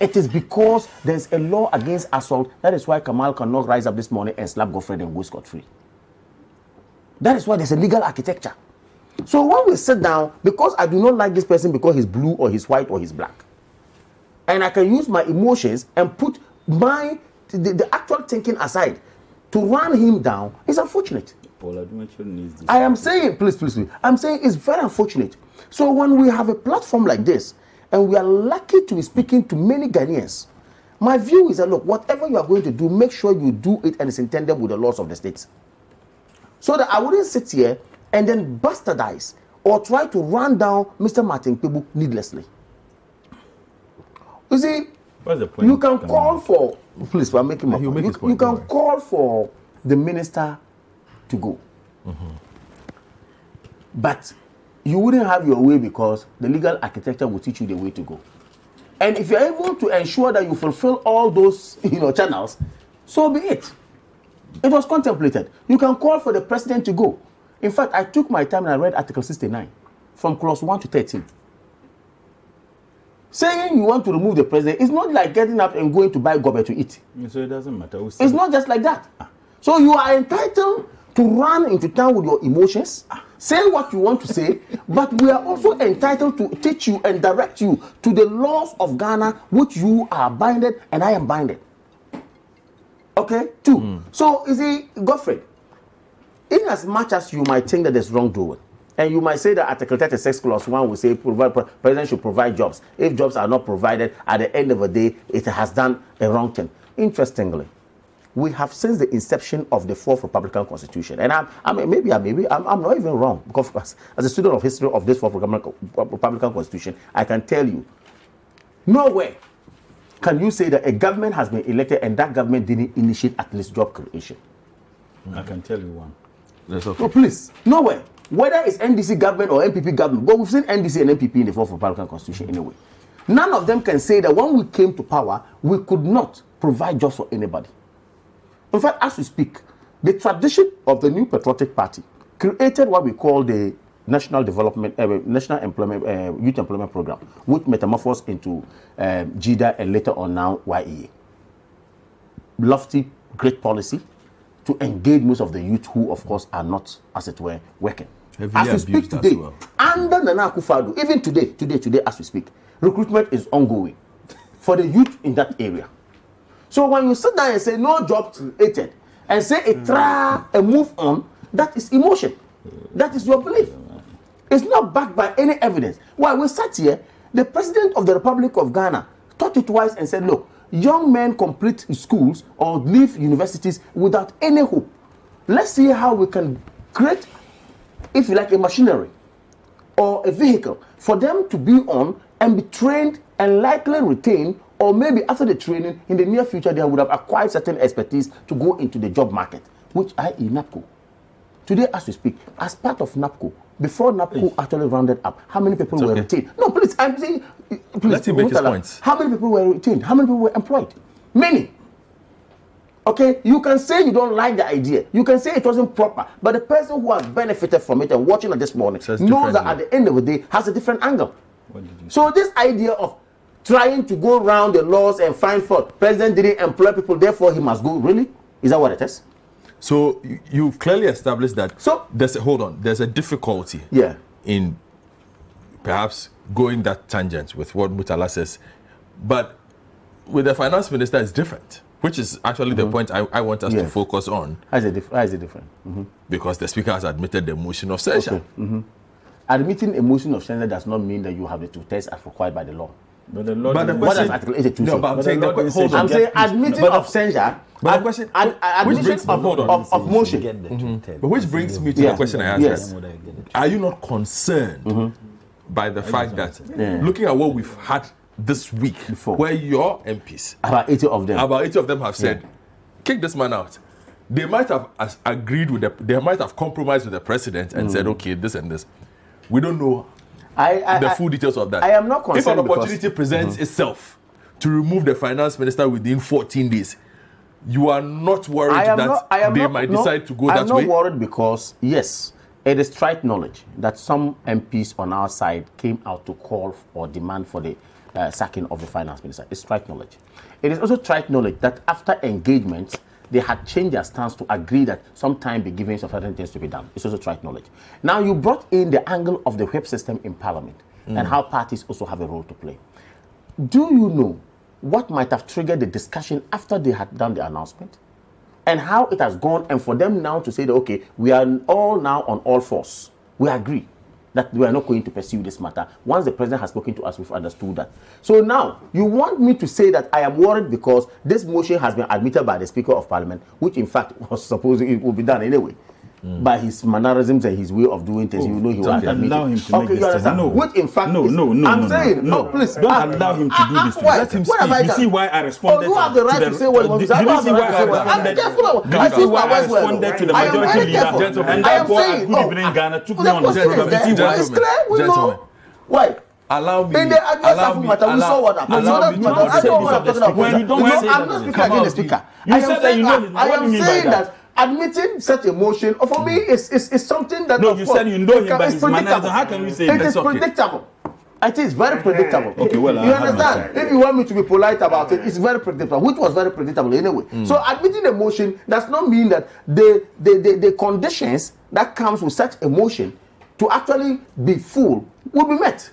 Speaker 8: It is because there's a law against assault. That is why Kamal cannot rise up this morning and slap Godfrey and go scot free. That is why there's a legal architecture. So when we sit down, because I do not like this person because he's blue or he's white or he's black, and I can use my emotions and put my the, the actual thinking aside to run him down, it's unfortunate.
Speaker 9: Paul Adumacho needs this.
Speaker 8: I am saying, please, please, please, I'm saying it's very unfortunate. So when we have a platform like this, and we are lucky to be speaking to many Ghanaians, my view is that look, whatever you are going to do, make sure you do it and it's intended with the laws of the state. So that I wouldn't sit here and then bastardize or try to run down Mr. Martin Kpebu needlessly. You see,
Speaker 9: What's the point?
Speaker 8: you can call for please i'm making my point.
Speaker 1: make
Speaker 8: you,
Speaker 1: point,
Speaker 8: you can call for the minister to go mm-hmm. but you wouldn't have your way because the legal architecture will teach you the way to go. And if you're able to ensure that you fulfill all those you know channels so be it. It was contemplated. You can call for the president to go. In fact i took my time and i read article 69 from clause 1 to 13 saying you want to remove the president is not like getting up and going to buy gobe to eat.
Speaker 9: So it doesn't matter.
Speaker 8: it's not just like that. Ah. So you are entitled to run into town with your emotions, say what you want to say, but we are also entitled to teach you and direct you to the laws of Ghana, which you are binded and I am binded. Okay? Two. Hmm. So, you see, Godfrey, in as much as you might think that there's wrongdoing, and you might say that Article 36 Clause 1 will say provide, President should provide jobs. If jobs are not provided, at the end of the day, it has done a wrong thing. Interestingly, we have since the inception of the fourth Republican Constitution, and I'm, I mean, maybe, I maybe I'm, I'm not even wrong because as, as a student of history of this fourth Republican, Republican Constitution, I can tell you, nowhere can you say that a government has been elected and that government didn't initiate at least job creation. Mm-hmm.
Speaker 9: I can tell you one.
Speaker 1: That's okay.
Speaker 8: No, please, nowhere. Whether it's NDC government or NPP government, but we've seen NDC and NPP in the fourth Republican Constitution mm-hmm. anyway. None of them can say that when we came to power, we could not provide jobs for anybody. In fact, as we speak, the tradition of the new patriotic party created what we call the National Development, uh, National Employment, uh, Youth Employment Program, which metamorphosed into um, GYEEDA and later on now YEA. Lofty, great policy to engage most of the youth who, of course, are not, as it were, working.
Speaker 1: Heavily
Speaker 8: as we speak today,
Speaker 1: well.
Speaker 8: under Nana Akufo-Addo, even today, today, today, as we speak, recruitment is ongoing for the youth in that area. So when you sit down and say no job created and say a try and move on, that is emotion. That is your belief. It's not backed by any evidence. While we sat here, the president of the Republic of Ghana thought it twice and said, look, young men complete schools or leave universities without any hope. Let's see how we can create, if you like, a machinery or a vehicle for them to be on and be trained and likely retained or maybe after the training in the near future they would have acquired certain expertise to go into the job market which i.e NABCO today as we speak as part of NABCO before NABCO actually rounded up how many people
Speaker 1: It's
Speaker 8: were
Speaker 1: okay.
Speaker 8: retained no please i'm saying please
Speaker 1: Let him make his points.
Speaker 8: how many people were retained how many people were employed many Okay, you can say you don't like the idea. You can say it wasn't proper, but the person who has benefited from it and watching it this morning
Speaker 1: Says
Speaker 8: knows that at the end of the day has a different angle. So this idea of trying to go around the laws and find fault, president didn't employ people, therefore he must go. Really? Is that what it is?
Speaker 1: So you- you've clearly established that.
Speaker 8: So-
Speaker 1: there's a, hold on. There's a difficulty.
Speaker 8: Yeah.
Speaker 1: In perhaps going that tangent with what Murtala says, but with the finance minister it's different, which is actually the point I, I want us to
Speaker 8: Mm-hmm.
Speaker 1: Focus on
Speaker 8: How is it, dif- how is it different? Mhm.
Speaker 1: because the speaker has admitted the motion of censure.
Speaker 8: Okay. Admitting a motion of censure does not mean that you have the two tests as required by the law.
Speaker 9: But the law
Speaker 1: But the
Speaker 8: What
Speaker 1: question-
Speaker 8: does Article 82
Speaker 1: No, but I'm saying
Speaker 9: the
Speaker 1: the
Speaker 9: law
Speaker 1: que-
Speaker 9: didn't
Speaker 1: hold on.
Speaker 8: I'm saying admitting of censure,
Speaker 1: but the question-
Speaker 8: ad- admission
Speaker 1: brings-
Speaker 8: of,
Speaker 1: hold on.
Speaker 8: of, of motion. Mm-hmm.
Speaker 1: But which brings me to the question I asked.
Speaker 8: Yes.
Speaker 1: Are you not concerned mm-hmm. by the fact that looking at what we've had this week,
Speaker 8: Before.
Speaker 1: where your MPs,
Speaker 8: About 80 of them.
Speaker 1: about 80 of them have said, kick this man out. They might have agreed with the, they might have compromised with the president and mm. said, okay, this and this. We don't know
Speaker 8: I, I,
Speaker 1: the full details of that.
Speaker 8: I am not
Speaker 1: If an
Speaker 8: concerned
Speaker 1: opportunity presents itself to remove the finance minister within 14 days, you are not worried that
Speaker 8: not,
Speaker 1: they
Speaker 8: not,
Speaker 1: might
Speaker 8: no,
Speaker 1: decide to go
Speaker 8: I'm
Speaker 1: that way?
Speaker 8: I'm not worried because, yes, it is trite knowledge that some MPs on our side came out to call or demand for the uh, sacking of the finance minister. It's trite knowledge. It is also trite knowledge that after engagement, they had changed their stance to agree that some time be given certain things to be done. It's also trite knowledge. Now, you brought in the angle of the whip system in parliament and mm. how parties also have a role to play. Do you know what might have triggered the discussion after they had done the announcement? And how it has gone, and for them now to say that, okay, we are all now on all fours. We agree that we are not going to pursue this matter. Once the president has spoken to us, we've understood that. So now, you want me to say that I am worried because this motion has been admitted by the Speaker of Parliament, which in fact was supposed it will be done anyway. By his mannerisms and his way of doing things, you know he will
Speaker 9: Don't
Speaker 8: admit
Speaker 9: allow
Speaker 8: it.
Speaker 9: him to
Speaker 8: okay,
Speaker 9: make
Speaker 8: you
Speaker 9: this
Speaker 8: understand?
Speaker 9: no.
Speaker 8: Which in fact
Speaker 9: No,
Speaker 8: is,
Speaker 9: no, no,
Speaker 8: I'm
Speaker 9: no,
Speaker 8: saying,
Speaker 9: no.
Speaker 8: no, please.
Speaker 9: Don't
Speaker 8: ah,
Speaker 9: allow him to
Speaker 8: ah,
Speaker 9: do
Speaker 8: ah,
Speaker 9: this to
Speaker 8: why?
Speaker 9: you. Let him
Speaker 8: What have
Speaker 9: speak.
Speaker 8: I
Speaker 9: You
Speaker 8: done?
Speaker 9: see why I responded
Speaker 8: Oh, you
Speaker 9: to-
Speaker 8: have the
Speaker 9: to
Speaker 8: right
Speaker 9: the-
Speaker 8: to say what you want to say. I
Speaker 9: Did
Speaker 8: don't
Speaker 9: you
Speaker 8: have
Speaker 9: see
Speaker 8: the
Speaker 9: why
Speaker 8: right to
Speaker 9: I
Speaker 8: say what I'm
Speaker 9: responded?
Speaker 8: careful. I
Speaker 9: Did
Speaker 8: see
Speaker 9: you see
Speaker 8: my
Speaker 9: why I
Speaker 8: words well.
Speaker 9: responded to the
Speaker 8: I am
Speaker 9: majority
Speaker 8: very
Speaker 9: leader?
Speaker 8: careful.
Speaker 9: And
Speaker 8: I am
Speaker 9: therefore,
Speaker 8: saying,
Speaker 9: Good
Speaker 8: oh,
Speaker 9: Evening Ghana took
Speaker 8: the
Speaker 9: me on the
Speaker 8: question is
Speaker 9: program.
Speaker 8: there.
Speaker 9: You see why?
Speaker 8: It's clear. We
Speaker 1: Gentlemen.
Speaker 8: know. Why?
Speaker 1: Allow me.
Speaker 8: In the Agnes
Speaker 1: allow
Speaker 8: Safo
Speaker 1: me-
Speaker 8: matter, we
Speaker 1: allow-
Speaker 8: saw what happened.
Speaker 1: allow
Speaker 8: So
Speaker 1: me
Speaker 8: that-
Speaker 1: to
Speaker 8: I
Speaker 1: not say
Speaker 8: don't
Speaker 1: this
Speaker 8: want
Speaker 1: of
Speaker 8: to
Speaker 1: the
Speaker 8: talk about
Speaker 1: speaker.
Speaker 9: When you don't
Speaker 8: No,
Speaker 9: say
Speaker 8: I'm
Speaker 9: that,
Speaker 8: not speaking
Speaker 1: come
Speaker 8: against the
Speaker 1: out.
Speaker 8: speaker.
Speaker 9: You
Speaker 8: I am
Speaker 9: said that
Speaker 8: saying
Speaker 9: you know
Speaker 8: that-
Speaker 9: it.
Speaker 8: I
Speaker 9: What do
Speaker 8: am
Speaker 9: you mean by
Speaker 8: saying
Speaker 9: that?
Speaker 8: Admitting such emotion motion for me hmm. is, is, is something that
Speaker 9: No, you
Speaker 8: course,
Speaker 9: said you know him by
Speaker 8: it's predictable.
Speaker 9: How can you say
Speaker 8: it is
Speaker 9: okay?
Speaker 8: predictable. It is very predictable.
Speaker 9: Okay, well, I
Speaker 8: you
Speaker 9: my
Speaker 8: understand? If you want me to be polite about it, it's very predictable, which was very predictable anyway. Hmm. So admitting a motion does not mean that the, the, the, the conditions that comes with such emotion to actually be full will be met.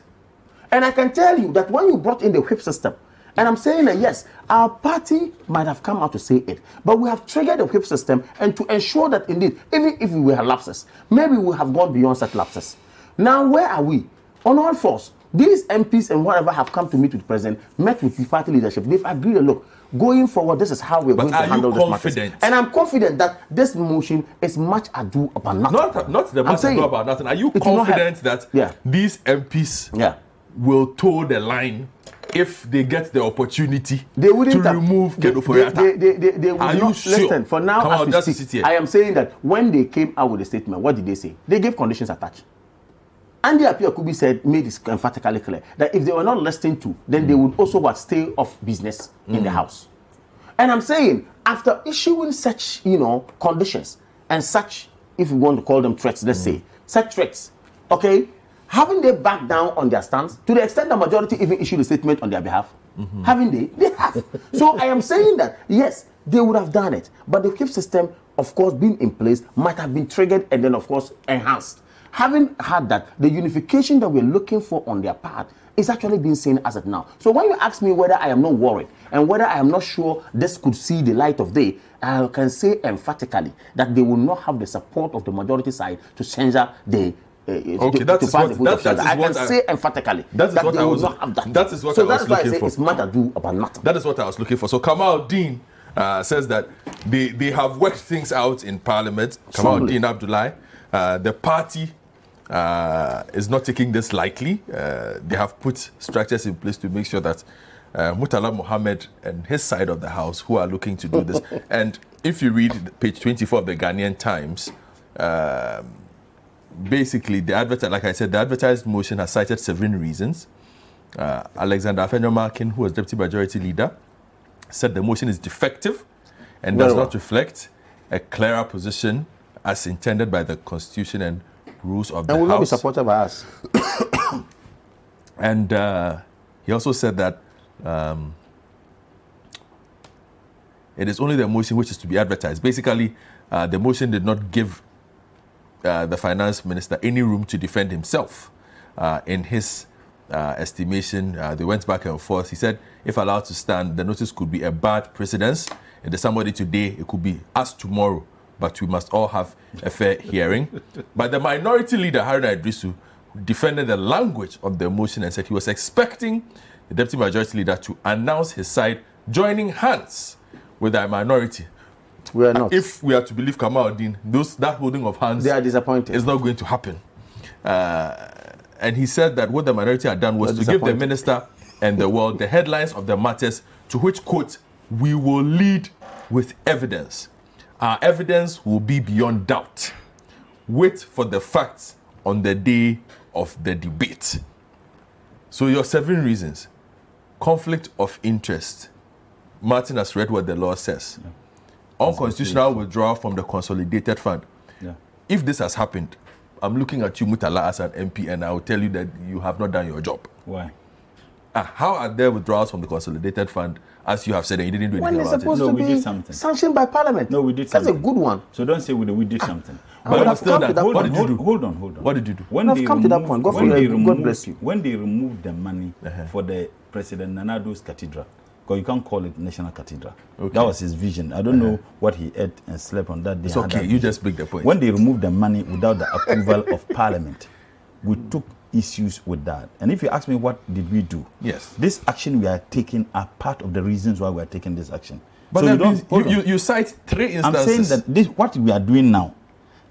Speaker 8: And I can tell you that when you brought in the whip system, and I'm saying that yes, our party might have come out to say it, but we have triggered the whip system and to ensure that indeed, even if we were lapses, maybe we have gone beyond such lapses. Now, where are we? On all fours, These MPs and whatever have come to meet with the president, met with the party leadership. They've agreed. that, Look, going forward, this is how we're
Speaker 1: But
Speaker 8: going to handle this matter.
Speaker 1: confident?
Speaker 8: And I'm confident that this motion is much ado about nothing.
Speaker 1: Not, not the matter
Speaker 8: saying
Speaker 1: about nothing. Are you confident that
Speaker 8: Yeah.
Speaker 1: these MPs
Speaker 8: Yeah.
Speaker 1: will toe the line if they get the opportunity
Speaker 8: They wouldn't
Speaker 1: to remove
Speaker 8: they,
Speaker 1: Kedo
Speaker 8: they,
Speaker 1: Ofori-Atta?
Speaker 8: they, they, they, they would
Speaker 1: Are you
Speaker 8: not
Speaker 1: sure?
Speaker 8: listen for now
Speaker 1: Come
Speaker 8: as
Speaker 1: on,
Speaker 8: we
Speaker 1: just sit here.
Speaker 8: I am saying that when they came out with a statement, what did they say? They gave conditions attached. Andy Appiah-Kubi said, made it emphatically clear that if they were not listened to, then they would also what stay off business in the mm. house. And I'm saying, after issuing such, you know, conditions and such, if you want to call them threats, let's mm. say, such threats, okay, haven't they backed down on their stance to the extent the majority even issued a statement on their behalf? Haven't they? They have. so I am saying that, yes, they would have done it, but the KIP system, of course, being in place, might have been triggered and then, of course, enhanced. Having had that, the unification that we're looking for on their part is actually being seen as of now. So when you ask me whether I am not worried and whether I am not sure this could see the light of day, I can say emphatically that they will not have the support of the majority side to censure the. Uh,
Speaker 1: Okay,
Speaker 8: to,
Speaker 1: that
Speaker 8: to
Speaker 1: is
Speaker 8: pass
Speaker 1: what-
Speaker 8: the
Speaker 1: that- that
Speaker 8: censure. I can
Speaker 1: I-
Speaker 8: say emphatically
Speaker 1: That is
Speaker 8: that
Speaker 1: what
Speaker 8: they
Speaker 1: I
Speaker 8: will
Speaker 1: was-
Speaker 8: not have that.
Speaker 1: that is what
Speaker 8: so
Speaker 1: I was
Speaker 8: that's why I
Speaker 1: looking
Speaker 8: say
Speaker 1: for.
Speaker 8: it's matter do about nothing.
Speaker 1: That is what I was looking for. So Kamaldeen uh, says that they, they have worked things out in Parliament. Kamal. Dean Abdullahi, uh, the party uh, is not taking this lightly. Uh, they have put structures in place to make sure that uh, Murtala Mohammed and his side of the house who are looking to do this. and if you read page 24 of the Ghanaian Times, um, basically the advert, like I said, the advertised motion has cited seven reasons. Uh, Alexander Afenyo Markin, who was deputy majority leader, said the motion is defective and does
Speaker 8: well.
Speaker 1: not reflect a clearer position as intended by the constitution and rules of
Speaker 8: And
Speaker 1: the
Speaker 8: will not be supported by us.
Speaker 1: And uh, he also said that um, it is only the motion which is to be advertised. Basically, uh, the motion did not give uh, the finance minister any room to defend himself. Uh, in his uh, estimation, uh, they went back and forth. He said, if allowed to stand, the notice could be a bad precedence. If there's somebody today, it could be us tomorrow. But we must all have a fair hearing. But the minority leader, Haruna Iddrisu, defended the language of the motion and said he was expecting the deputy majority leader to announce his side joining hands with the minority.
Speaker 8: We are not.
Speaker 1: If we are to believe Kamaldeen, those that holding of hands
Speaker 8: They are disappointed.
Speaker 1: is not going to happen. Uh, and he said that what the minority had done was
Speaker 8: They're
Speaker 1: to give the minister and the world the headlines of the matters to which quote we will lead with evidence. Our evidence will be beyond doubt. Wait for the facts on the day of the debate. So your seven reasons: conflict of interest. Martin has read what the law says. Unconstitutional withdrawal from the consolidated fund.
Speaker 9: Yeah.
Speaker 1: If this has happened, I'm looking at you, Murtala, as an MP, and I will tell you that you have not done your job.
Speaker 9: Why?
Speaker 1: Ah, how are there withdrawals from the consolidated fund, as you have said, and you didn't do anything
Speaker 8: it's
Speaker 1: about
Speaker 8: supposed
Speaker 1: it?
Speaker 9: No,
Speaker 8: to
Speaker 9: we
Speaker 8: be
Speaker 9: did something.
Speaker 8: sanctioned by parliament.
Speaker 9: No, we did something.
Speaker 8: That's
Speaker 9: something.
Speaker 8: a good one.
Speaker 9: So don't say we, we did something.
Speaker 8: I would
Speaker 1: But
Speaker 8: have
Speaker 1: still
Speaker 8: come to
Speaker 1: that-
Speaker 8: that
Speaker 9: hold
Speaker 1: what
Speaker 9: on,
Speaker 1: did you
Speaker 9: hold,
Speaker 1: do?
Speaker 9: hold on, hold on.
Speaker 1: What did you do?
Speaker 9: When
Speaker 8: I've
Speaker 9: they
Speaker 8: come to that point. God
Speaker 9: when
Speaker 8: for-
Speaker 9: they
Speaker 8: God bless you.
Speaker 9: When they removed the money
Speaker 1: Uh-huh.
Speaker 9: for the President Nana Addo's cathedral, because you can't call it National Cathedral.
Speaker 1: Okay.
Speaker 9: That was his vision. I don't know uh-huh. what he ate and slept on that day.
Speaker 1: It's okay, you just make the point.
Speaker 9: When they removed the money without the approval of Parliament, we took issues with that. And if you ask me what did we do?
Speaker 1: Yes.
Speaker 9: This action we are taking are part of the reasons why we are taking this action.
Speaker 1: But
Speaker 9: So you don't-
Speaker 1: you, you, you, cite three instances.
Speaker 9: I'm saying that this what we are doing now,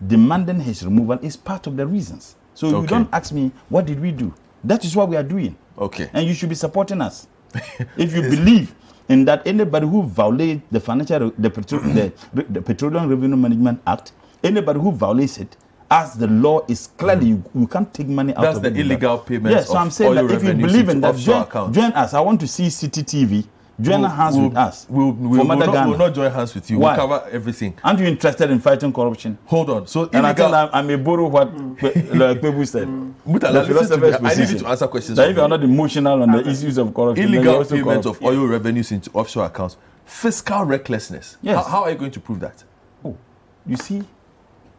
Speaker 9: demanding his removal is part of the reasons. So you don't ask me what did we do. That is what we are doing.
Speaker 1: Okay.
Speaker 9: And you should be supporting us. if you believe in that anybody who violates the financial the, petro- the, the petroleum revenue management act, anybody who violates it, as the law is clearly hmm. you, you can't take money out
Speaker 1: That's
Speaker 9: of
Speaker 1: the illegal payments
Speaker 9: Yes, so I'm saying that if you believe in that, join, join us. I want to see CCTV. Join
Speaker 1: We'll-
Speaker 9: hands
Speaker 1: we'll-
Speaker 9: with us.
Speaker 1: We'll, we'll,
Speaker 9: for
Speaker 1: we'll, not, we'll not join hands with you.
Speaker 9: Why?
Speaker 1: We'll cover everything.
Speaker 9: Aren't you interested in fighting corruption?
Speaker 1: Hold on. So
Speaker 9: And I
Speaker 1: illegal.
Speaker 9: think I'm, I may borrow what Pe- like Kpebu said.
Speaker 1: Mm.
Speaker 9: Murtala, The
Speaker 1: listen to me.
Speaker 9: philosopher's
Speaker 1: I need you
Speaker 9: position.
Speaker 1: to answer questions
Speaker 9: That
Speaker 1: for
Speaker 9: if you are not emotional on the issues of corruption,
Speaker 1: illegal
Speaker 9: also
Speaker 1: payment
Speaker 9: corrupt.
Speaker 1: of oil revenues into offshore accounts, fiscal recklessness.
Speaker 9: Yes.
Speaker 1: How, how are you going to prove that?
Speaker 9: Oh, you see,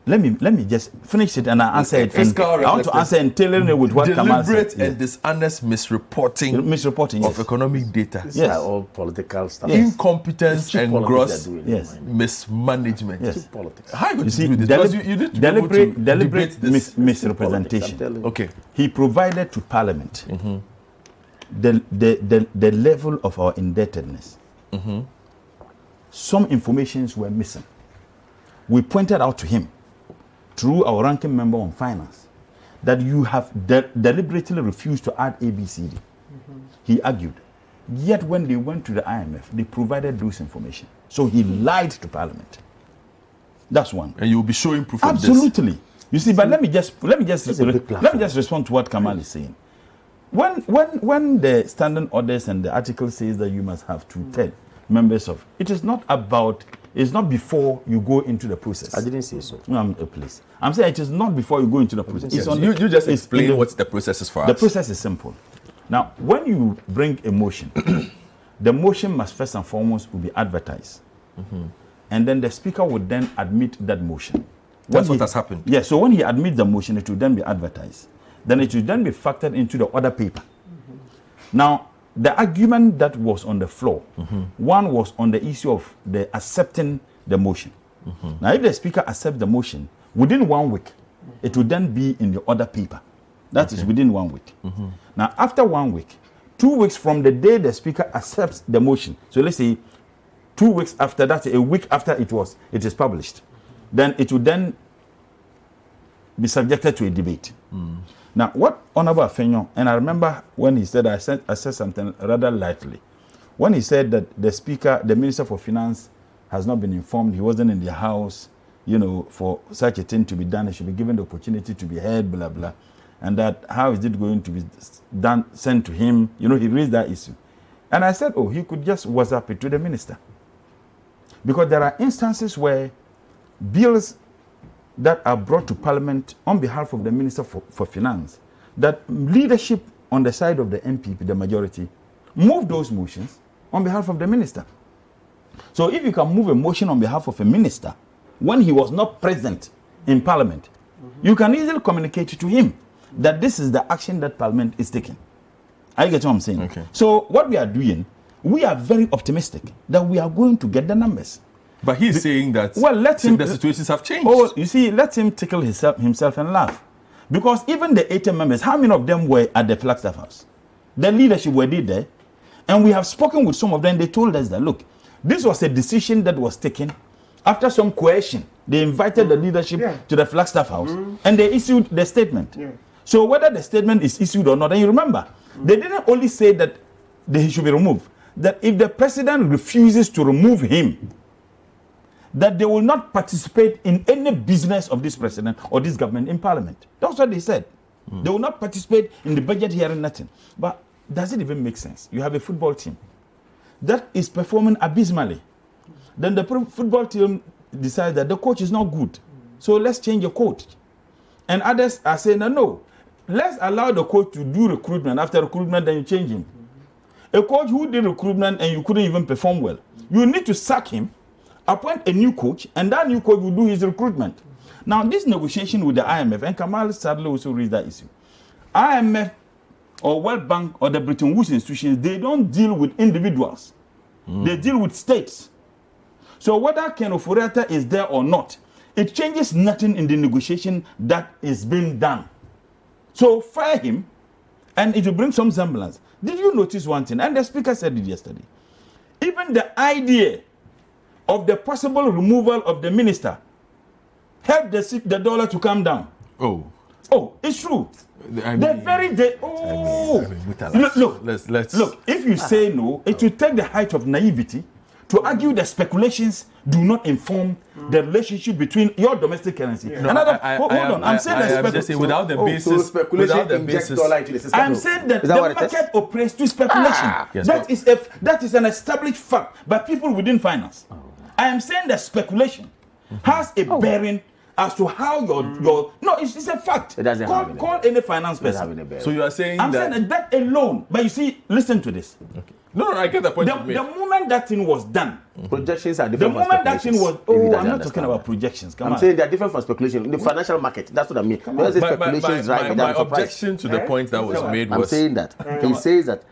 Speaker 9: let me let me just finish it and I answer it. And I want to answer and tailor it with what Kamal said.
Speaker 1: Deliberate
Speaker 9: Yeah.
Speaker 1: and dishonest misreporting
Speaker 9: misreporting
Speaker 1: of
Speaker 9: yes.
Speaker 1: economic data.
Speaker 8: This
Speaker 9: Yes.
Speaker 8: all political stuff.
Speaker 9: Yes.
Speaker 1: Incompetence
Speaker 8: It's
Speaker 1: and gross
Speaker 9: Yes.
Speaker 1: mismanagement.
Speaker 9: Yes.
Speaker 8: Cheap politics.
Speaker 1: How are you going
Speaker 9: You
Speaker 1: to
Speaker 9: see,
Speaker 1: do this?
Speaker 9: delib-
Speaker 1: Because you, you need to be able
Speaker 9: deliberate,
Speaker 1: to
Speaker 9: deliberate
Speaker 1: this.
Speaker 9: mis- misrepresentation.
Speaker 8: I'm telling you.
Speaker 1: Okay.
Speaker 9: He provided to Parliament mm-hmm. the, the, the, the level of our indebtedness. Mm-hmm. Some informations were missing. We pointed out to him through our ranking member on finance that you have de- deliberately refused to add ABCD. He argued. Yet when they went to the IMF, they provided those information. So he lied to Parliament. That's one.
Speaker 1: And you will be showing proof of this.
Speaker 9: Absolutely. You see, but let me just let me just let me just respond to what Kamal is saying. When when when the standing orders and the article says that you must have two third members of it is not about it's not before you go into the process.
Speaker 8: I didn't say so.
Speaker 9: No, I'm, uh, please. I'm saying it is not before you go into the process.
Speaker 1: Yes,
Speaker 9: It's on
Speaker 1: you,
Speaker 9: the-
Speaker 1: you just explain what the process is for
Speaker 9: the
Speaker 1: us.
Speaker 9: The process is simple. Now, when you bring a motion, the motion must first and foremost will be advertised. And then the speaker would then admit that motion.
Speaker 1: That's
Speaker 9: When
Speaker 1: what has happened.
Speaker 9: Yeah, so when he admits the motion, it will then be advertised. Then it will then be factored into the order paper. Now, the argument that was on the floor, one was on the issue of the accepting the motion. Now, if the speaker accepts the motion within one week, it will then be in the order paper. That is within one week. Now, after one week, two weeks from the day the speaker accepts the motion, so let's say two weeks after that, a week after it was, it is published, then it will then be subjected to a debate. Mm. Now, what Honorable Afenyo, and I remember when he said, I said, I said something rather lightly. When he said that the Speaker, the Minister for Finance, has not been informed, he wasn't in the House, you know, for such a thing to be done, he should be given the opportunity to be heard, blah, blah. And that how is it going to be done, sent to him? You know, he raised that issue. And I said, oh, he could just WhatsApp it to the Minister. Because there are instances where bills that are brought to Parliament on behalf of the Minister for, for Finance, that leadership on the side of the NPP, the majority, move those motions on behalf of the Minister. So if you can move a motion on behalf of a minister when he was not present in Parliament, you can easily communicate to him that this is the action that Parliament is taking. I get what I'm saying.
Speaker 1: Okay.
Speaker 9: So what we are doing, we are very optimistic that we are going to get the numbers.
Speaker 1: But he's saying that
Speaker 9: Well, let him.
Speaker 1: the situations have changed.
Speaker 9: Oh, you see, let him tickle himself, himself and laugh. Because even the 80 members, how many of them were at the Flagstaff House? The leadership were they there? And we have spoken with some of them. They told us that, look, this was a decision that was taken after some coercion. They invited the leadership
Speaker 11: Yeah.
Speaker 9: to the Flagstaff House mm-hmm. and they issued the statement. So whether the statement is issued or not, and you remember, they mm-hmm. didn't only say that they, he should be removed, that if the president refuses to remove him, that they will not participate in any business of this president or this government in parliament. That's what they said. Hmm. They will not participate in the budget hearing, nothing. But does it even make sense? You have a football team that is performing abysmally. Then the football team decides that the coach is not good. So let's change your coach. And others are saying, no, no, let's allow the coach to do recruitment. After recruitment, then you change him. A coach who did recruitment and you couldn't even perform well, you need to sack him, appoint a new coach, and that new coach will do his recruitment. Now, this negotiation with the IMF, and Kamal sadly also raised that issue. IMF or World Bank or the Bretton Woods institutions, they don't deal with individuals. Hmm. They deal with states. So whether Ken Ofori-Atta is there or not, it changes nothing in the negotiation that is being done. So fire him, and it will bring some semblance. Did you notice one thing? And the speaker said it yesterday. Even the idea of the possible removal of the minister helped the, si- the dollar to come down.
Speaker 1: Oh.
Speaker 9: Oh, it's true.
Speaker 1: I
Speaker 9: the very day. Oh,
Speaker 1: I mean, Murtala,
Speaker 9: look, look,
Speaker 1: let's let's
Speaker 9: look. If you say no, it will take the height of naivety to argue that speculations do not inform the relationship between your domestic currency.
Speaker 1: No,
Speaker 9: Another,
Speaker 1: I- I-
Speaker 9: hold,
Speaker 1: I
Speaker 9: hold on. I'm
Speaker 1: I-
Speaker 9: saying
Speaker 1: I
Speaker 9: that
Speaker 1: am
Speaker 9: specu-
Speaker 1: just saying without the
Speaker 9: Oh,
Speaker 1: basis-
Speaker 8: So speculation
Speaker 1: without the basis-
Speaker 8: dollar into the system.
Speaker 9: I'm saying that
Speaker 8: Is that
Speaker 9: the
Speaker 8: what it is?
Speaker 9: market operates to speculation. Ah.
Speaker 1: Yes,
Speaker 9: that
Speaker 1: but-
Speaker 9: is a that is an established fact by people within finance. Oh. I am saying that speculation has a oh. bearing as to how your mm. your no, it's, it's a fact.
Speaker 8: It doesn't
Speaker 9: call,
Speaker 8: have any
Speaker 9: call any finance
Speaker 8: Doesn't have
Speaker 9: person.
Speaker 8: any bearing.
Speaker 1: So you are saying
Speaker 9: I'm
Speaker 1: that,
Speaker 9: saying that that alone. But you see, listen to this. Okay.
Speaker 1: no, no, I get the point
Speaker 9: The, the moment that thing was done, Mm-hmm.
Speaker 8: Projections are
Speaker 9: The
Speaker 8: different. from
Speaker 9: moment that thing was, oh,
Speaker 8: speculations, if you
Speaker 9: oh, I'm not
Speaker 8: understand
Speaker 9: talking about projections. Come
Speaker 8: I'm
Speaker 9: on.
Speaker 8: saying they are different from speculation in the financial market. That's what I mean. When I say
Speaker 1: My, my, my,
Speaker 8: speculation is right,
Speaker 1: my,
Speaker 8: but
Speaker 1: my
Speaker 8: I'm
Speaker 1: objection to the eh? point that was made was.
Speaker 8: I'm saying that eh? he says that.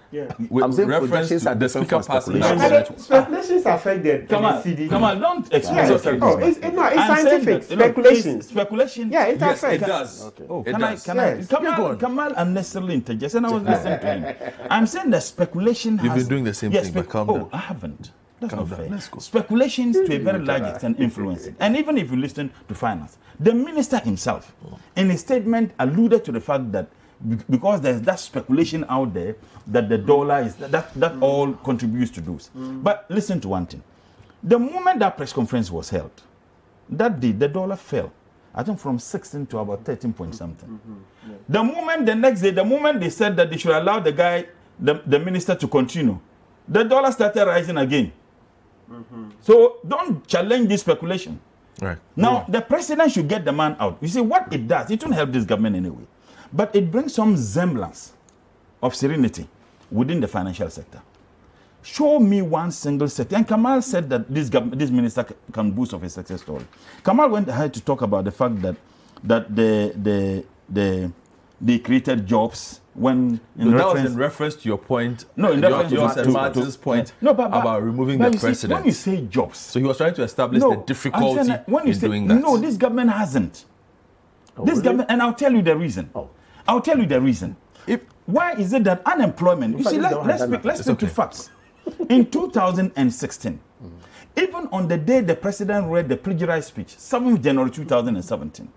Speaker 1: with
Speaker 8: I'm saying
Speaker 1: reference
Speaker 8: projections are
Speaker 1: the
Speaker 8: different
Speaker 1: speaker
Speaker 8: from
Speaker 1: passing
Speaker 8: speculation.
Speaker 1: down
Speaker 11: speculations affect the,
Speaker 9: Come on,
Speaker 11: CD.
Speaker 9: come on, don't explain
Speaker 11: Yeah.
Speaker 9: yourself.
Speaker 11: Oh, it's, no, it's
Speaker 9: I'm
Speaker 11: scientific.
Speaker 9: that,
Speaker 11: Speculation.
Speaker 9: it's speculation.
Speaker 11: Yeah, it
Speaker 1: Yes,
Speaker 11: affects.
Speaker 1: it does.
Speaker 9: Oh,
Speaker 1: It
Speaker 9: can. I? Can
Speaker 11: Yes.
Speaker 9: I? Kamal, Kamal unnecessarily interjects, and I was listening to him. I'm saying that speculation.
Speaker 1: You've been doing the same
Speaker 9: Yes,
Speaker 1: thing, but calm
Speaker 9: oh,
Speaker 1: down.
Speaker 9: I haven't. That's not fair.
Speaker 1: Let's go.
Speaker 9: Speculations to a very large extent influence it. And even if you listen to finance, the minister himself, in his statement, alluded to the fact that because there's that speculation out there that the dollar is that that, that all contributes to those. But listen to one thing: the moment that press conference was held, that day the dollar fell. I think from 16 to about 13 point something. Mm-hmm. The moment the next day, the moment they said that they should allow the guy, the, the minister to continue, the dollar started rising again. So don't challenge this speculation.
Speaker 1: Right.
Speaker 9: Now, the president should get the man out. You see, what it does, it won't help this government anyway. But it brings some semblance of serenity within the financial sector. Show me one single sector. And Kamal said that this, this minister can boast of a success story. Kamal went ahead to talk about the fact that that the the the they created jobs when in
Speaker 1: No, that was
Speaker 9: reference
Speaker 1: in reference to your point.
Speaker 9: no, in
Speaker 1: your,
Speaker 9: reference
Speaker 1: yours
Speaker 9: to,
Speaker 1: and
Speaker 9: to-
Speaker 1: Martin's
Speaker 9: to-
Speaker 1: point
Speaker 9: no, but, but,
Speaker 1: about removing the president.
Speaker 9: when you say jobs,
Speaker 1: so he was trying to establish
Speaker 9: no,
Speaker 1: the difficulty
Speaker 9: saying that when you
Speaker 1: in
Speaker 9: say,
Speaker 1: doing that.
Speaker 9: No, this government hasn't. this government, and I'll tell you the reason. I'll tell you the reason.
Speaker 1: If-
Speaker 9: Why is it that unemployment? You see, let, let's speak, let's
Speaker 1: It's
Speaker 9: speak to facts. In 2016, even on the day the president read the plagiarized speech, 7th January 2017,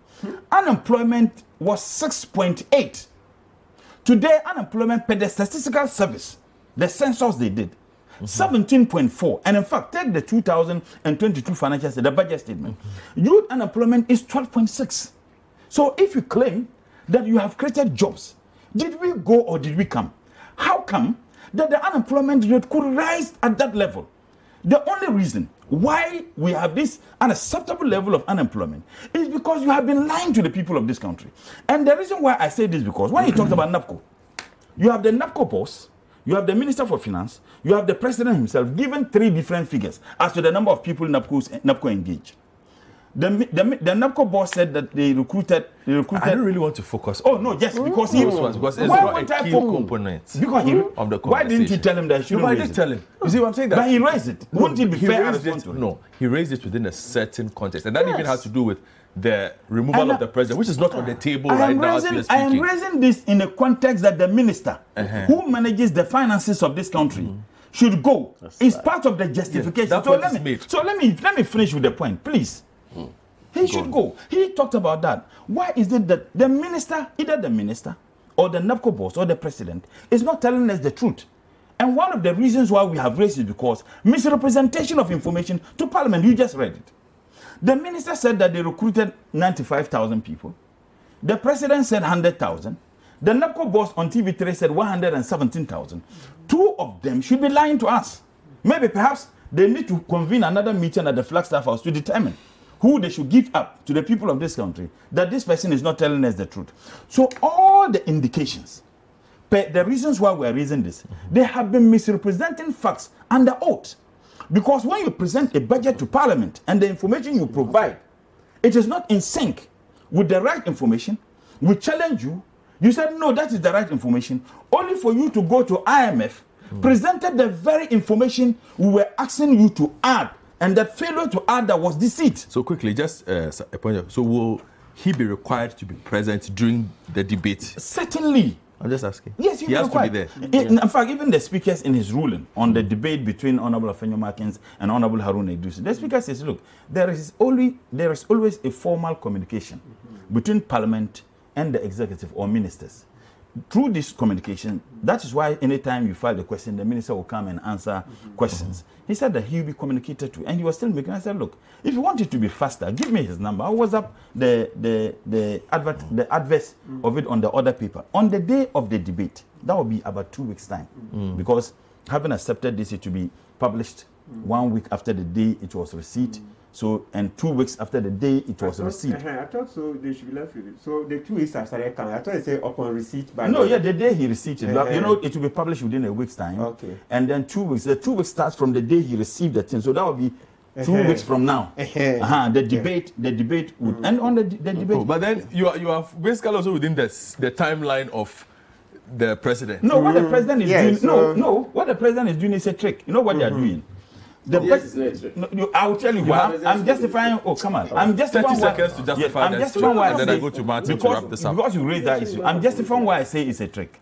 Speaker 9: unemployment was 6.8. Today, unemployment per the statistical service, the census they did, 17.4. And in fact, take the 2022 financial the budget statement. Youth unemployment is 12.6. So if you claim that you have created jobs, did we go or did we come? How come that the unemployment rate could rise at that level? The only reason why we have this unacceptable level of unemployment is because you have been lying to the people of this country. And the reason why I say this because when you talked about NABCO, you have the NABCO boss, you have the Minister for Finance, you have the President himself given three different figures as to the number of people NABCO's, NABCO engaged. The, the, the NABCO boss said that they recruited, they recruited
Speaker 1: I don't really want to focus.
Speaker 9: Oh no, yes, because he
Speaker 1: ones because it's
Speaker 9: Why
Speaker 1: not a key component
Speaker 9: Because he,
Speaker 1: of the
Speaker 9: why didn't you tell him that
Speaker 1: No, I did tell him. You see what I'm saying? That
Speaker 9: But he raised it. Wouldn't it be fair
Speaker 1: it. No, he raised it within a certain context, and that even has to do with the removal
Speaker 9: And
Speaker 1: of the president, which is not on the table right now
Speaker 9: raising, I am raising this in a context that the minister
Speaker 1: Uh-huh.
Speaker 9: who manages the finances of this country should go. it's part of the justification.
Speaker 1: that
Speaker 9: so let me
Speaker 1: made.
Speaker 9: so let me let me finish with the point, please. He should go. He talked about that. Why is it that the minister, either the minister or the NABCO boss or the president, is not telling us the truth? And one of the reasons why we have raised it because misrepresentation of information to Parliament. You just read it. The minister said that they recruited 95,000 people. The president said 100,000. The NABCO boss on TV3 said 117,000. Two of them should be lying to us. Maybe perhaps they need to convene another meeting at the Flagstaff House to determine who they should give up to the people of this country that this person is not telling us the truth. So all the indications, the reasons why we are raising this, they have been misrepresenting facts under oath. Because when you present a budget to Parliament and the information you provide, it is not in sync with the right information, we challenge you. You said, no, that is the right information, only for you to go to IMF, presented the very information we were asking you to add, and that failure to add that was deceit.
Speaker 1: So quickly, just uh, a point. Of, so will he be required to be present during the debate?
Speaker 9: Certainly.
Speaker 1: I'm just asking.
Speaker 9: Yes,
Speaker 1: he has to be there.
Speaker 9: In, in fact, even the speakers in his ruling on the debate between Honorable Afenyo Markins and Honorable Haruna Idris, the speaker says, look, there is only there is always a formal communication between Parliament and the executive or ministers. Through this communication, that is why anytime you file the question, the minister will come and answer questions. He said that he will be communicated to, and he was still making. I said, look, if you want it to be faster, give me his number. I was up the the the advert the adverse of it on the order paper on the day of the debate. That will be about two weeks time, mm. because having accepted this, it to be published mm. one week after the day it was received. Mm. So, and two weeks after the day it was
Speaker 11: I thought,
Speaker 9: received.
Speaker 11: uh-huh, I thought so. They should be left with it. So the two weeks have started coming. I thought it said upon receipt by.
Speaker 9: No,
Speaker 11: the-
Speaker 9: yeah, the day he received it.
Speaker 11: Uh-huh.
Speaker 9: You know, it will be published within a week's time.
Speaker 11: Okay.
Speaker 9: And then two weeks. The two weeks starts from the day he received the thing. So that would be 2
Speaker 11: Uh-huh.
Speaker 9: weeks from now.
Speaker 11: Uh-huh.
Speaker 9: Uh-huh. The debate, the debate would,
Speaker 11: Mm.
Speaker 9: and on the, the debate.
Speaker 1: Oh, but then you are you are basically also within the the timeline of the president.
Speaker 9: No, what the president is
Speaker 11: Yeah,
Speaker 9: doing.
Speaker 11: so-
Speaker 9: no, no. What the president is doing is a trick. You know what they are doing. The
Speaker 8: Yes,
Speaker 9: pres-
Speaker 8: it's not a trick.
Speaker 9: No, you, I will tell you
Speaker 1: You
Speaker 9: why. I'm, I'm justifying. Oh, come on. I'm
Speaker 1: 30
Speaker 9: justifying why.
Speaker 1: seconds to justify
Speaker 9: I'm
Speaker 1: that
Speaker 9: justifying why
Speaker 1: and then I
Speaker 9: say-
Speaker 1: go to Martin to
Speaker 9: because,
Speaker 1: wrap this up.
Speaker 9: Because you raised that issue. I'm justifying why I say it's a trick.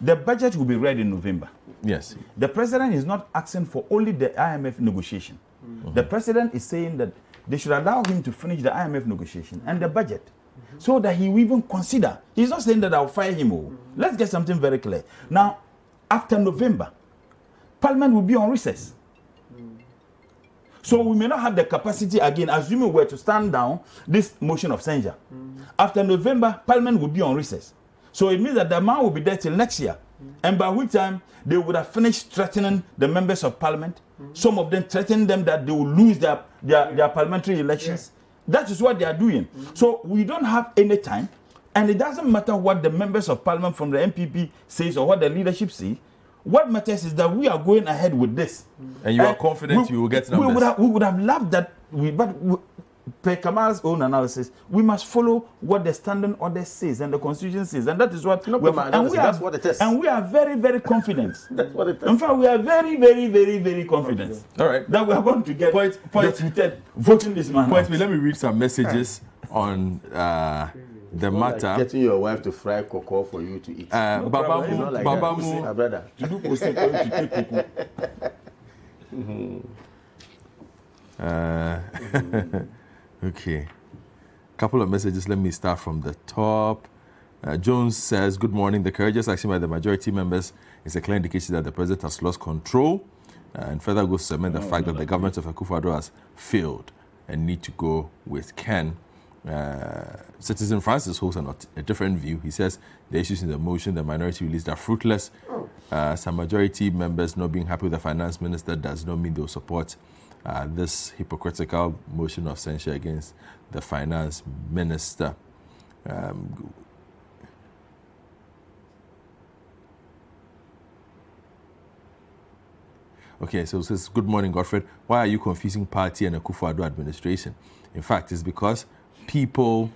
Speaker 9: The budget will be read in November.
Speaker 1: Yes.
Speaker 9: The president is not asking for only the IMF negotiation. The mm-hmm. president is saying that they should allow him to finish the IMF negotiation and the budget so that he will even consider. He's not saying that I'll fire him. Oh. Let's get something very clear. Now, after November, Parliament will be on recess. So we may not have the capacity again, assuming we were to stand down this motion of censure. After November, Parliament will be on recess. So it means that the man will be there till next year. And by which time they would have finished threatening the members of parliament. Some of them threatening them that they will lose their, their, their parliamentary elections. That is what they are doing. So we don't have any time. And it doesn't matter what the members of parliament from the MPP says or what the leadership say. What matters is that we are going ahead with this.
Speaker 1: And you are confident you will get
Speaker 9: we
Speaker 1: numbers?
Speaker 9: would have, we would have loved that, we, but we, per Kamal's own analysis, we must follow what the standing order says and the constitution says, and that is what
Speaker 8: No,
Speaker 9: we are, and we are,
Speaker 8: that's what it is.
Speaker 9: and we are very, very confident.
Speaker 8: That's what it is.
Speaker 9: In fact, we are very, very, very, very confident
Speaker 1: All right.
Speaker 9: that we are going to get
Speaker 1: Point- point-
Speaker 9: deputed voting this man.
Speaker 1: Point me. Let me read some messages on uh, the
Speaker 8: Like
Speaker 1: matter.
Speaker 8: getting your wife to fry cocoa for you to eat.
Speaker 1: Uh,
Speaker 9: No
Speaker 1: Babamu,
Speaker 8: not like
Speaker 1: Babamu,
Speaker 8: My brother.
Speaker 9: To do posting for you to cuckoo.
Speaker 1: Uh, okay. Couple of messages. Let me start from the top. Uh, Jones says, Good morning. The courageous action by the majority members is a clear indication that the president has lost control uh, and further goes to cement the fact that the government of Akufo-Addo has failed and need to go with Ken. Uh, Citizen Francis holds an, a different view. He says the issues in the motion, the minority release, are fruitless. Uh, some majority members not being happy with the finance minister does not mean they'll support uh, this hypocritical motion of censure against the finance minister. Um, Okay, so it says, Good morning, Godfred. Why are you confusing party and Akufo-Addo administration? In fact, it's because people,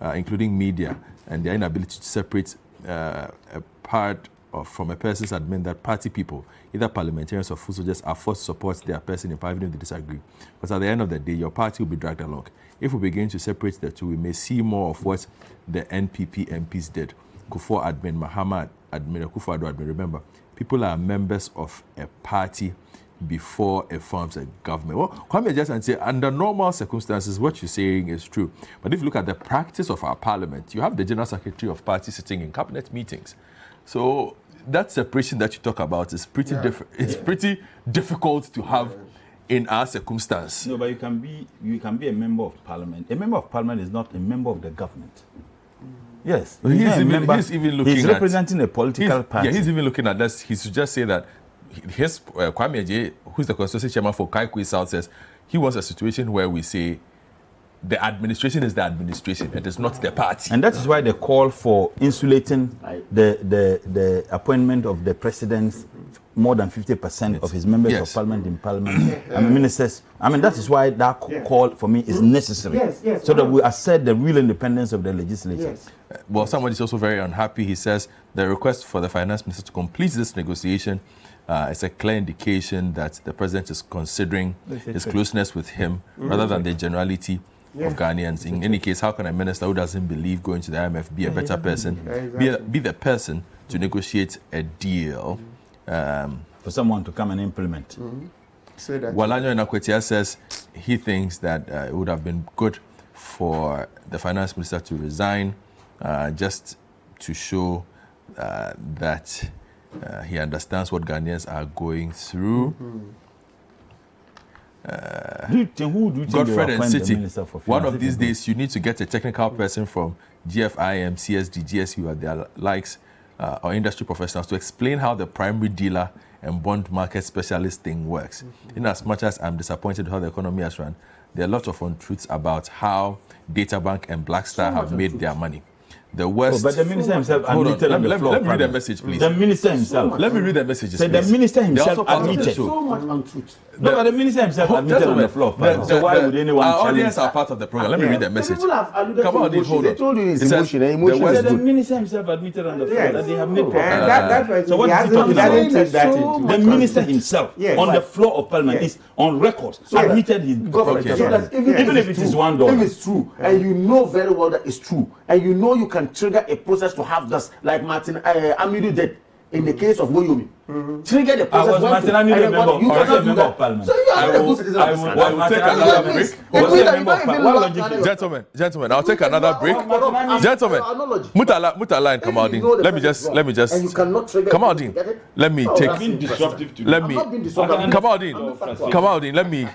Speaker 1: uh, including media, and their inability to separate uh, a part of, from a person's admin that party people, either parliamentarians or food soldiers, are forced to support their person in even if they disagree. Because at the end of the day, your party will be dragged along. If we begin to separate the two, we may see more of what the NPP MPs did. Kufuor admin, Mahama admin, Kufuor admin. Remember, people are members of a party before it forms a government. Well, Kwame just and say, under normal circumstances, what you're saying is true. But if you look at the practice of our parliament, you have the general secretary of party sitting in cabinet meetings. So that separation that you talk about is pretty different. It's pretty difficult to have in our circumstance.
Speaker 9: No, but you can be you can be a member of parliament. A member of parliament is not a member of the government. Mm. Yes,
Speaker 1: He's
Speaker 9: a
Speaker 1: even-
Speaker 9: member-
Speaker 1: he's even looking
Speaker 9: He's
Speaker 1: at-
Speaker 9: representing a political
Speaker 1: He's-
Speaker 9: party.
Speaker 1: Yeah, he's even looking at this. He should just say that his uh, Kwame Ajayi, who's the constituency chairman for Kaikui South, says he wants a situation where we say the administration is the administration, it is not the party.
Speaker 9: And that is why they call for insulating the, the, the appointment of the president, more than 50% of his members
Speaker 1: Yes.
Speaker 9: of parliament in parliament, I mean, ministers. I mean, that is why that c- call for me is necessary.
Speaker 11: Yes, yes,
Speaker 9: So that we assert the real independence of the legislature.
Speaker 11: Yes.
Speaker 1: well, somebody is also very unhappy. He says the request for the finance minister to complete this negotiation uh, is a clear indication that the president is considering his closeness with him rather than the generality of Ghanaians. In any case, how can a minister who doesn't believe going to the IMF be a better person, be, a, be the person to negotiate a deal? Um,
Speaker 9: For someone to come and implement.
Speaker 11: Say that.
Speaker 1: Walanyo Nakwetia says he thinks that uh, it would have been good for the finance minister to resign uh, just to show uh, that uh, he understands what Ghanaians are going through.
Speaker 9: Do you think, who do you think
Speaker 1: Godfred and
Speaker 9: Citi,
Speaker 1: one of these days you need to get a technical person from GFIM, CSD, GSU, or their likes, uh, or industry professionals to explain how the primary dealer and bond market specialist thing works. In as much as I'm disappointed how the economy has run, there are a lot of untruths about how Databank and Blackstar have made their money. The worst.
Speaker 9: Oh, but the minister himself
Speaker 1: Hold on,
Speaker 9: admitted
Speaker 1: let
Speaker 9: on the
Speaker 1: let
Speaker 9: floor.
Speaker 1: let me read the message, please.
Speaker 9: The minister himself.
Speaker 1: Let me read the messages.
Speaker 9: Said the minister himself
Speaker 1: also part of the
Speaker 9: admitted.
Speaker 1: show.
Speaker 7: So much untruth.
Speaker 9: No, but the minister himself admitted on the floor.
Speaker 1: the-
Speaker 9: Prime. So why
Speaker 1: the-
Speaker 9: would anyone
Speaker 1: Our
Speaker 9: challenge
Speaker 1: audience
Speaker 9: that?
Speaker 1: are part of the program. Let me read the message.
Speaker 10: People have alluded
Speaker 1: Come
Speaker 10: to
Speaker 1: on, Dean,
Speaker 10: emotion.
Speaker 1: hold
Speaker 10: They told you it's
Speaker 1: It says
Speaker 10: emotion.
Speaker 1: the West
Speaker 10: is
Speaker 9: Said the minister himself admitted on the floor
Speaker 11: Yes.
Speaker 9: that they have made
Speaker 11: And
Speaker 9: profit.
Speaker 11: that, that's why
Speaker 9: So what
Speaker 11: he
Speaker 9: is he
Speaker 11: hasn't,
Speaker 9: talking about?
Speaker 11: that
Speaker 7: So
Speaker 11: into
Speaker 9: The minister himself
Speaker 11: Yes.
Speaker 9: on the floor of parliament
Speaker 11: Yes.
Speaker 9: is on record admitted his
Speaker 10: Go for it.
Speaker 1: Okay.
Speaker 10: So that even,
Speaker 9: Even if
Speaker 10: it's
Speaker 9: it is
Speaker 10: true,
Speaker 9: one dollar.
Speaker 10: If it's true, and you know very well that it's true, and you know you can trigger a process to have this, like Martin uh, Amidu did in the case of Woyome. Trigger the process.
Speaker 9: I
Speaker 10: was
Speaker 9: Martin
Speaker 10: to-
Speaker 9: Amidu
Speaker 10: and
Speaker 9: a
Speaker 10: then
Speaker 9: member of-
Speaker 10: you
Speaker 9: I was a
Speaker 10: cannot do that.
Speaker 9: parliament.
Speaker 10: So you
Speaker 1: I
Speaker 10: are a
Speaker 1: will-
Speaker 10: good citizen
Speaker 1: I
Speaker 10: of this
Speaker 1: will- I will
Speaker 9: Martin
Speaker 1: take another
Speaker 9: a
Speaker 1: break.
Speaker 9: was
Speaker 10: It
Speaker 9: a
Speaker 10: means that you
Speaker 9: member of
Speaker 10: don't
Speaker 9: parliament.
Speaker 10: even
Speaker 9: Why
Speaker 10: love
Speaker 9: would you
Speaker 10: Ghana.
Speaker 9: do-
Speaker 1: Gentlemen, gentlemen, I'll take another break. Gentlemen,
Speaker 10: Analogy.
Speaker 1: Murtala, Murtala and
Speaker 10: If you
Speaker 1: Kamaldeen,
Speaker 10: know the
Speaker 1: let me just, let me just,
Speaker 10: and you cannot trigger
Speaker 1: Kamaldeen,
Speaker 10: it, get it?
Speaker 1: let me take,
Speaker 9: Being disruptive to
Speaker 1: let
Speaker 10: I'm
Speaker 1: me,
Speaker 10: not being disruptive.
Speaker 1: Kamaldeen,
Speaker 10: I'm not frustrated.
Speaker 1: Kamaldeen, let me,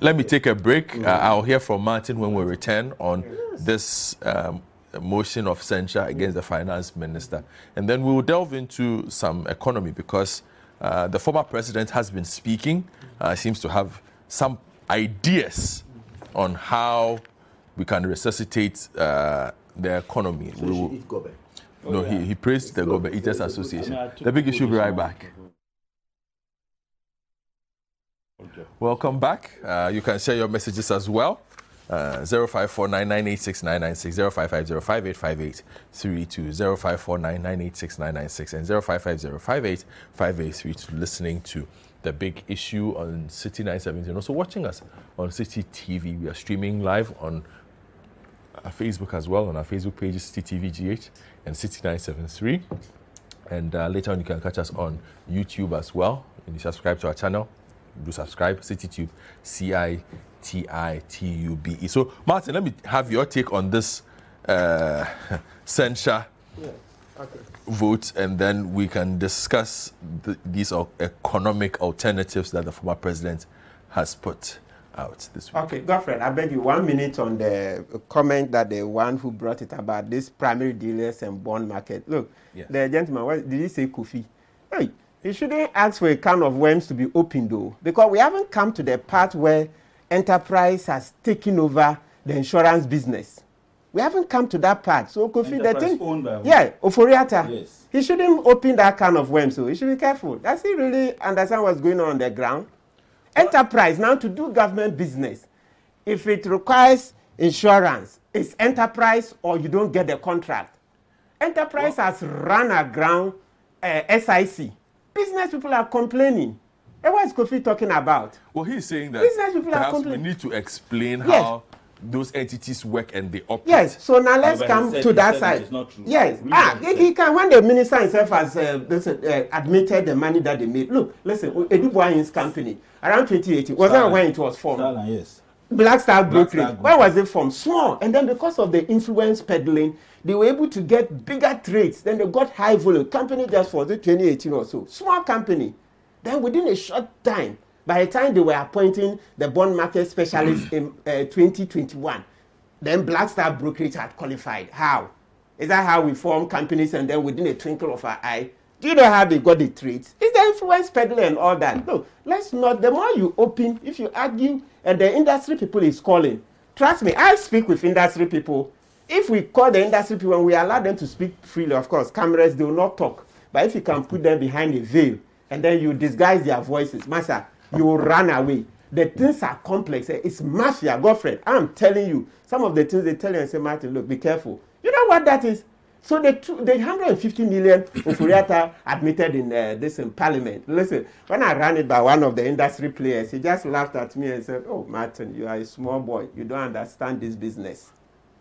Speaker 1: let me take a break. Uh, I'll hear from Martin when we return on this um, motion of censure against the finance minister. And then we will delve into some economy because uh, the former president has been speaking, uh, seems to have some ideas on how we can resuscitate uh, the economy. We will, no, he, he praised the Gobe Eaters Association. The big issue will be right back. Welcome back. Uh, you can share your messages as well. Uh, 0549986996, 0550585832, 0549986996, and 0550585832. Listening to the big issue on Citi 917. Also watching us on Citi TV. We are streaming live on our Facebook as well, on our Facebook pages, Citi TV GH and Citi 973. And uh, later on, you can catch us on YouTube as well. And you subscribe to our channel, do subscribe, CitiTube, C I T I T U B E. So, Martin, let me have your take on this uh, censure vote, and then we can discuss the, these economic alternatives that the former president has put out this week.
Speaker 11: Okay, Godfred, I beg you one minute on the comment that the one who brought it about this primary dealers and bond market. Look,
Speaker 1: Yes.
Speaker 11: the gentleman, what did he say, Kofi? Hey, he shouldn't ask for a can of worms to be opened though, because we haven't come to the part where enterprise has taken over the insurance business. We haven't come to that part. So Kofi, the thing,
Speaker 9: owned by
Speaker 11: yeah, Oforiata.
Speaker 9: Yes.
Speaker 11: He shouldn't open that can of worms. So he should be careful. Does he really understand what's going on on the ground? Enterprise now to do government business. If it requires insurance, it's enterprise or you don't get the contract. Enterprise has run aground uh, SIC. Business people are complaining. And what is Kofi talking about?
Speaker 1: Well, he's saying that
Speaker 11: Business people are
Speaker 1: perhaps we need to explain
Speaker 11: Yes.
Speaker 1: how those entities work and they operate.
Speaker 11: Yes, so now let's
Speaker 9: but
Speaker 11: come
Speaker 9: said-
Speaker 11: to that side.
Speaker 9: it's not true.
Speaker 11: Yes,
Speaker 9: Read
Speaker 11: ah,
Speaker 9: he
Speaker 11: he, can. When the minister himself has uh, this, uh, admitted the money that they made. Look, listen, Adu-Boahen's company around 2018 was that when it was formed?
Speaker 9: Starline, yes.
Speaker 11: Black Star
Speaker 9: Black
Speaker 11: Brokerage. Where was it from? Small. And then because of the influence peddling, they were able to get bigger trades. Then they got high volume. Company just for the 2018 or so. Small company. Then within a short time, by the time they were appointing the bond market specialist in uh, 2021, then Black Star Brokerage had qualified. How? Is that how we form companies and then within a twinkle of our eye? Do you know how they got the trades? It's the influence peddling and all that. No, let's not. The more you open, if you argue, and the industry people is calling, trust me, I speak with industry people. If we call the industry people and we allow them to speak freely, of course, cameras, they will not talk. But if you can put them behind a veil and then you disguise their voices, Master, you run away. The things are complex. eh, It's mafia, girlfriend. I'm telling you, some of the things they tell you and say, Martin, look, be careful. You know what that is? So the, two, the 150 million Ofori-Atta admitted in uh, this in parliament. Listen, when I ran it by one of the industry players, he just laughed at me and said, oh, Martin, you are a small boy. You don't understand this business.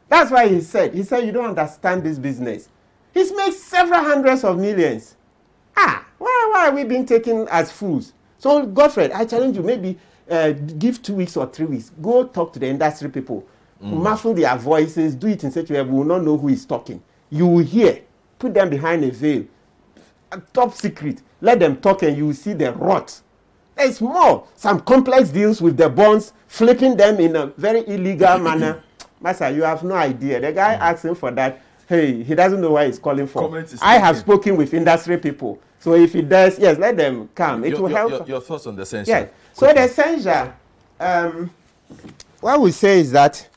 Speaker 11: That's why he said, he said, you don't understand this business. He's made several hundreds of millions. Ah, why, why are we being taken as fools? So, Godfred, I challenge you, maybe uh, give two weeks or three weeks. Go talk to the industry people. Muffle their voices, do it in such a way we will not know who is talking. You will hear. Put them behind a veil. A top secret. Let them talk and you will see the rot. There's more. Some complex deals with the bonds, flipping them in a very illegal manner. Master, you have no idea. The guy asking for that, hey, he doesn't know why he's calling for. I have spoken with industry people. So if he does, yes, let them come. It
Speaker 1: your,
Speaker 11: will
Speaker 1: your-
Speaker 11: help.
Speaker 1: your- your thoughts on the censure?
Speaker 11: Yes. So the censure, um, what we say is that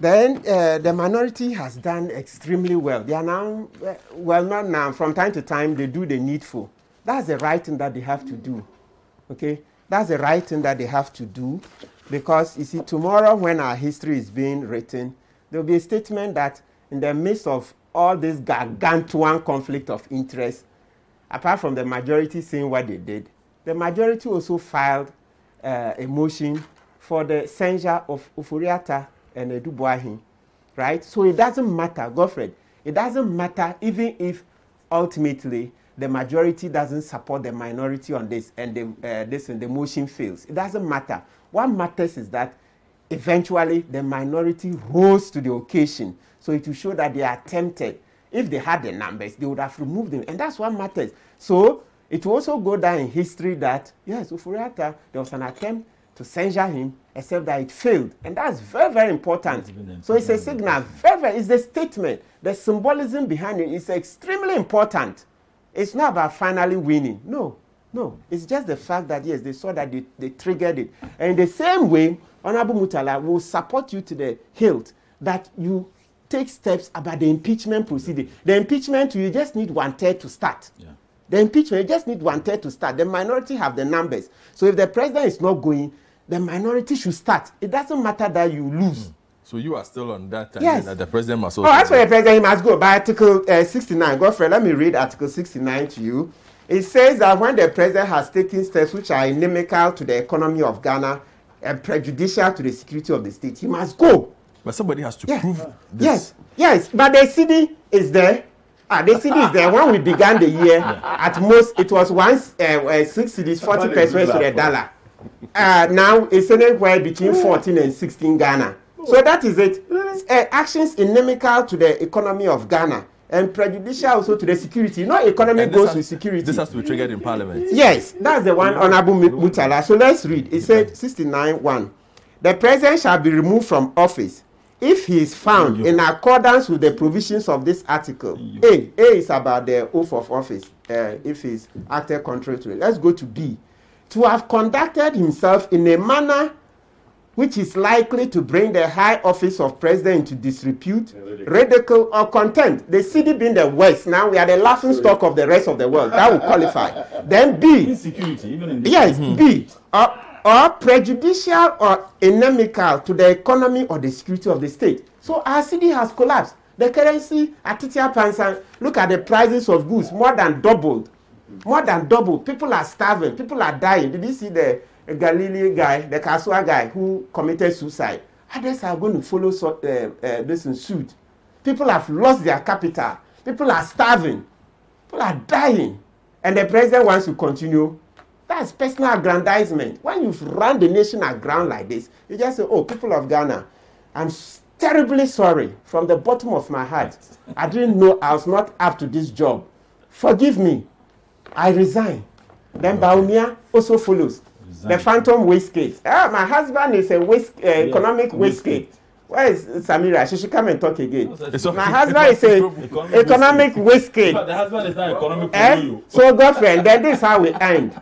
Speaker 11: then uh, the minority has done extremely well. They are now, uh, well, not now, from time to time, they do the needful. That's the right thing that they have to do. Okay? That's the right thing that they have to do because, you see, tomorrow when our history is being written, there will be a statement that in the midst of all this gargantuan conflict of interest, apart from the majority saying what they did, the majority also filed uh, a motion for the censure of Ofori-Atta and Adu-Boahen, right? So it doesn't matter, Godfred. It doesn't matter even if ultimately the majority doesn't support the minority on this and the, uh, this and the motion fails. It doesn't matter. What matters is that eventually the minority rose to the occasion. So it will show that they attempted. If they had the numbers, they would have removed them. And that's what matters. So it will also go down in history that, yes, Ofori-Atta, there was an attempt to censure him, except that it failed. And that's very, very important. So it's a signal, very, very, it's a statement. The symbolism behind it is extremely important. It's not about finally winning. No, no. It's just the fact that, yes, they saw that they, they triggered it. And in the same way, Honorable Murtala will support you to the hilt that you take steps about the impeachment proceeding. The impeachment, you just need one third to start. Yeah. The impeachment, you just need one third to start. The minority have the numbers. So if the president is not going, the minority should start. It doesn't matter that you lose. Mm.
Speaker 1: So you are still on that time
Speaker 11: yes.
Speaker 1: that the president must
Speaker 11: also. Oh, as for the president, he must go. By Article uh, 69, Godfrey, let me read Article 69 to you. It says that when the president has taken steps which are inimical to the economy of Ghana and prejudicial to the security of the state, he must go.
Speaker 1: But somebody has to yes. prove this.
Speaker 11: Yes, yes. But the cedi is there. Ah, the cedi is there. When we began the year, at most it was once uh, uh, six cedis, 40 pesos to the dollar. Uh, now it's anywhere between 14 and 16 Ghana. So that is it. Uh, actions inimical to the economy of Ghana and prejudicial also to the security. No economy goes has, with security.
Speaker 1: This has to be triggered in parliament.
Speaker 11: Yes, that's the one, Honorable Murtala. So let's read. It said 69 1. The president shall be removed from office if he is found in accordance with the provisions of this article. A. A is about the oath of office. Uh, if he's acted contrary to it. Let's go to B. To have conducted himself in a manner which is likely to bring the high office of president into disrepute, ridicule, or contempt. The cedi being the worst, now we are the laughing stock of the rest of the world. That will qualify. Then B.
Speaker 9: Insecurity, even in
Speaker 11: Yes, mm-hmm. B. Or, or prejudicial or inimical to the economy or the security of the state. So our city has collapsed. The currency, Atitia Pansan, look at the prices of goods, more than doubled. More than doubled. People are starving. People are dying. Did you see the Galilee guy, the Kasua guy who committed suicide. Others are going to follow so, uh, uh, this in suit. People have lost their capital. People are starving. People are dying. And the president wants to continue. That's personal aggrandizement. When you've run the nation aground like this, you just say, oh, people of Ghana, I'm terribly sorry from the bottom of my heart. I didn't know I was not up to this job. Forgive me. I resign. Then Bawumia also follows. The phantom waistcoat. Ah, my husband is a waist, uh, economic waistcoat. Where is Samira? She should come and talk again. My husband is a economic.
Speaker 9: But the husband is not economic eh?
Speaker 11: So, girlfriend, then this is how we end.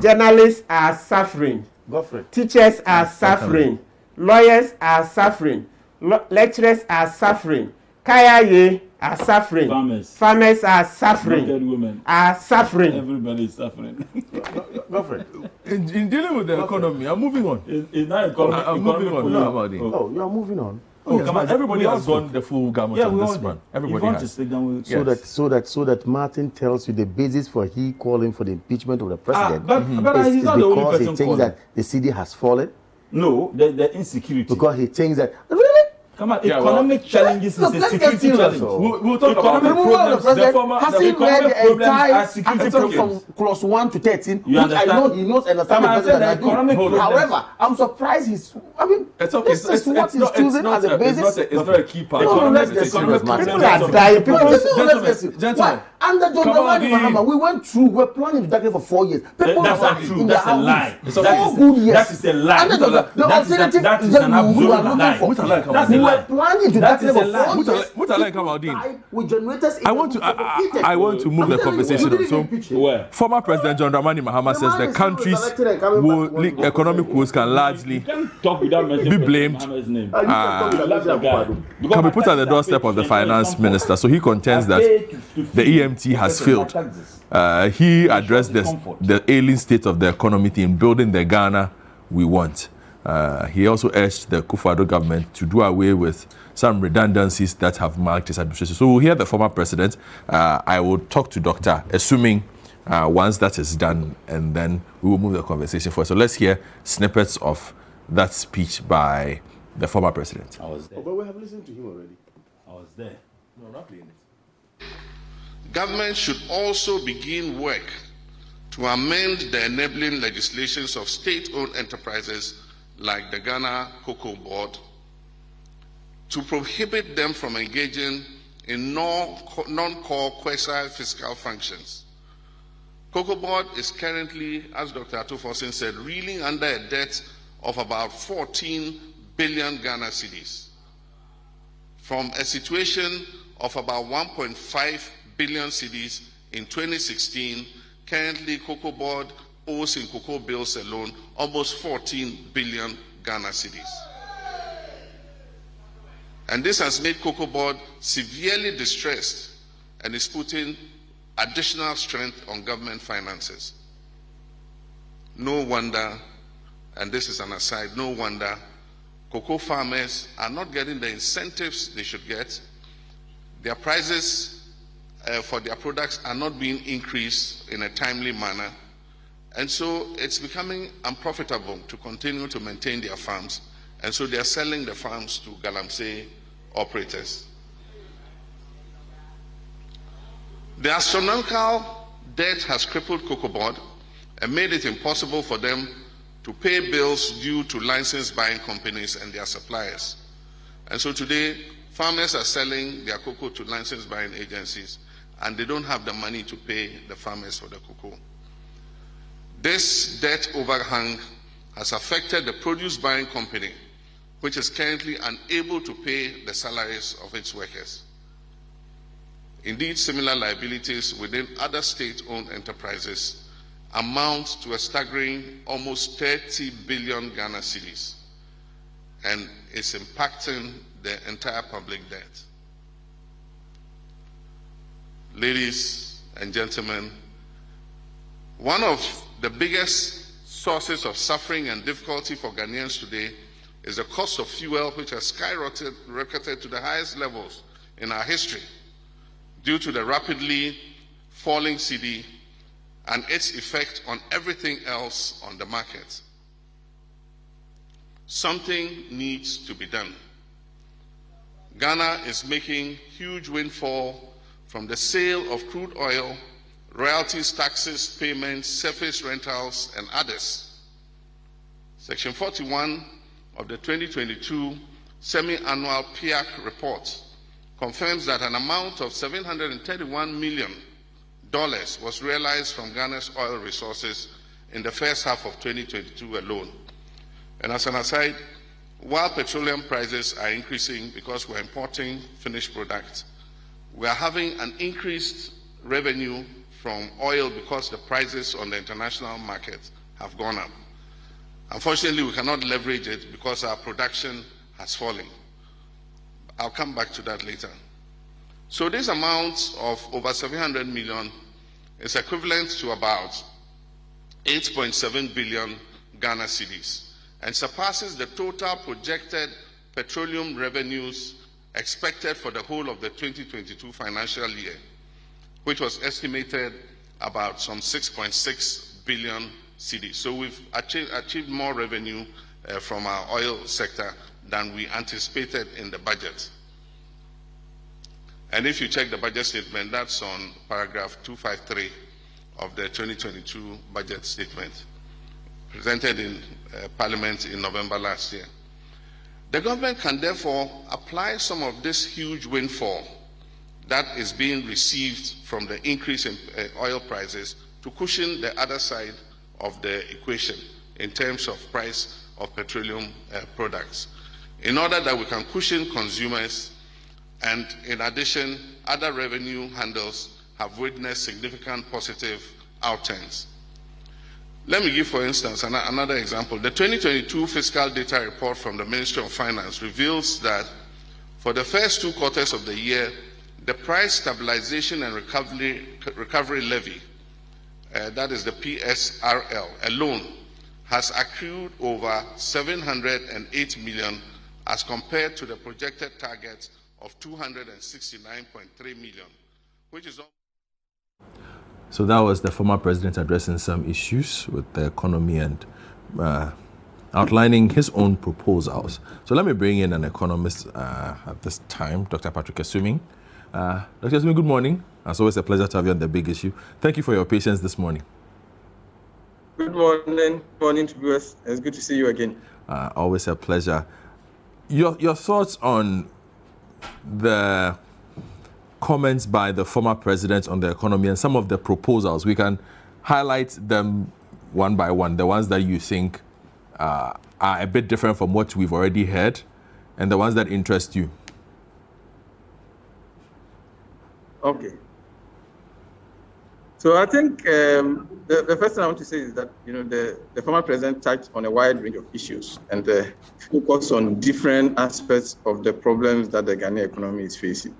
Speaker 11: Journalists are suffering.
Speaker 8: Godfrey.
Speaker 11: Teachers are suffering. Lawyers are suffering. Lo- lecturers are suffering. Kaya are suffering.
Speaker 9: Farmers.
Speaker 11: Farmers are suffering.
Speaker 9: women.
Speaker 11: Are suffering.
Speaker 9: Everybody is suffering.
Speaker 8: Godfrey.
Speaker 1: In, in dealing with the Godfrey. economy, I'm moving on.
Speaker 9: It's, it's not economic.
Speaker 1: I'm moving on.
Speaker 8: No, about it. Oh, you're moving on.
Speaker 1: Oh, yes, come on. Everybody has gone the full gamut yeah, on this one. Everybody has.
Speaker 8: So yes. that so that so that Martin tells you the basis for he calling for the impeachment of the president.
Speaker 9: Ah, but, mm-hmm. but is, he's not the only person
Speaker 8: he thinks calling. that the cedi has fallen.
Speaker 9: No, the, the insecurity.
Speaker 8: Because he thinks that
Speaker 9: Come on, yeah, economic well, challenges is a security challenge.
Speaker 8: We'll, we'll talk economic about problems. The, the former, has the he read the entire article from clause 1 to 13? You which I know he knows and understand the president I do. However, I'm surprised he's, I mean,
Speaker 1: it's okay.
Speaker 8: this is what he's choosing as a basis.
Speaker 1: It's not a key part.
Speaker 8: No, let's get serious,
Speaker 11: man. People are dying.
Speaker 8: People Gentlemen. Under John Dramani Mahama, we went through, we're planning exactly for four years.
Speaker 9: People that's not true. That's a lie.
Speaker 8: Four good years.
Speaker 9: That is a lie.
Speaker 8: The alternative
Speaker 9: that is an absolute lie.
Speaker 8: That's a lie. Were planning to
Speaker 1: That
Speaker 8: that
Speaker 1: is
Speaker 8: level.
Speaker 1: a lie.
Speaker 8: Four
Speaker 1: Murtala-
Speaker 8: years,
Speaker 1: Murtala
Speaker 8: people
Speaker 1: Kamaldeen.
Speaker 8: With generators
Speaker 1: I want to. I. I, I want to move the conversation on. So,
Speaker 8: impeach
Speaker 1: former President John Dramani Mahama
Speaker 8: The
Speaker 1: says the country's
Speaker 8: resurrected and coming back
Speaker 1: woe-
Speaker 8: to what
Speaker 1: li- economic woes can largely
Speaker 12: talk
Speaker 1: be blamed.
Speaker 12: Muhammad's name.
Speaker 8: And you can talk with
Speaker 12: Love
Speaker 8: Abuja
Speaker 12: that guy.
Speaker 8: Akufo-Addo.
Speaker 12: Because
Speaker 1: can be put at the doorstep of the finance minister. So he contends that
Speaker 12: paid to- to
Speaker 1: the EMT has failed. Uh, he addressed
Speaker 12: the
Speaker 1: the ailing state of the economy in building the Ghana we want. Uh, he also urged the Kufuor government to do away with some redundancies that have marked his administration. So we'll hear the former president. Uh, I will talk to Doctor, assuming uh, once that is done, and then we will move the conversation forward. So let's hear snippets of that speech by the former president.
Speaker 12: I was there.
Speaker 8: Oh, but we have listened to him already.
Speaker 12: I was there.
Speaker 1: No, not playing it.
Speaker 13: Government should also begin work to amend the enabling legislations of state owned enterprises like the Ghana Cocoa Board to prohibit them from engaging in non core quasi fiscal functions. Cocoa Board is currently, as Dr. Ato Forson said, reeling under a debt of about 14 billion Ghana cedis from a situation of about 1.5 billion cedis in 2016. Currently, Cocoa Board owes in cocoa bills alone almost 14 billion Ghana cedis. And this has made Cocoa Board severely distressed and is putting additional strength on government finances. No wonder, and this is an aside, no wonder cocoa farmers are not getting the incentives they should get. Their prices uh, for their products are not being increased in a timely manner. And so it's becoming unprofitable to continue to maintain their farms. And so they are selling the farms to Galamsey operators. The astronomical debt has crippled Cocoa Board and made it impossible for them to pay bills due to license buying companies and their suppliers. And so today, farmers are selling their cocoa to license buying agencies and they don't have the money to pay the farmers for the cocoa. This debt overhang has affected the produce buying company, which is currently unable to pay the salaries of its workers. Indeed, similar liabilities within other state owned enterprises amount to a staggering almost 30 billion Ghana cedis and is impacting the entire public debt. Ladies and gentlemen, one of the biggest sources of suffering and difficulty for Ghanaians today is the cost of fuel, which has skyrocketed to the highest levels in our history due to the rapidly falling cedi and its effect on everything else on the market. Something needs to be done. Ghana is making huge windfall from the sale of crude oil, royalties, taxes, payments, surface rentals, and others. Section 41 of the 2022 semi-annual PIAC report confirms that an amount of 731 million dollars was realized from Ghana's oil resources in the first half of 2022 alone. And as an aside, while petroleum prices are increasing because we're importing finished products, we are having an increased revenue from oil because the prices on the international market have gone up. Unfortunately, we cannot leverage it because our production has fallen. I'll come back to that later. So this amount of over 700 million is equivalent to about 8.7 billion Ghana cedis and surpasses the total projected petroleum revenues expected for the whole of the 2022 financial year, which was estimated about some 6.6 billion cedis. So we've achieved, achieved more revenue uh, from our oil sector than we anticipated in the budget. And if you check the budget statement, that's on paragraph 253 of the 2022 budget statement presented in uh, Parliament in November last year. The government can therefore apply some of this huge windfall that is being received from the increase in uh, oil prices to cushion the other side of the equation in terms of price of petroleum uh, products. in order that we can cushion consumers. And in addition, other revenue handles have witnessed significant positive outturns. Let me give, for instance, an- another example. The 2022 fiscal data report from the Ministry of Finance reveals that for the first two quarters of the year, the price stabilization and recovery, recovery levy, uh, that is the PSRL alone, has accrued over 708 million as compared to the projected target of 269.3 million, which is.
Speaker 1: So that was the former president addressing some issues with the economy and uh, outlining his own proposals. So let me bring in an economist uh, at this time, Dr. Patrick Asuming. Uh, Dr. Asuming, good morning. It's always a pleasure to have you on the big issue. Thank you for your patience this morning.
Speaker 14: Good morning, Good morning to viewers. It's good to see you again.
Speaker 1: Uh, always a pleasure. Your your thoughts on the comments by the former president on the economy and some of the proposals. We can highlight them one by one, the ones that you think uh, are a bit different from what we've already heard, and the ones that interest you.
Speaker 14: Okay. So I think um, the, the first thing I want to say is that you know the, the former president touched on a wide range of issues and uh, focused on different aspects of the problems that the Ghanaian economy is facing.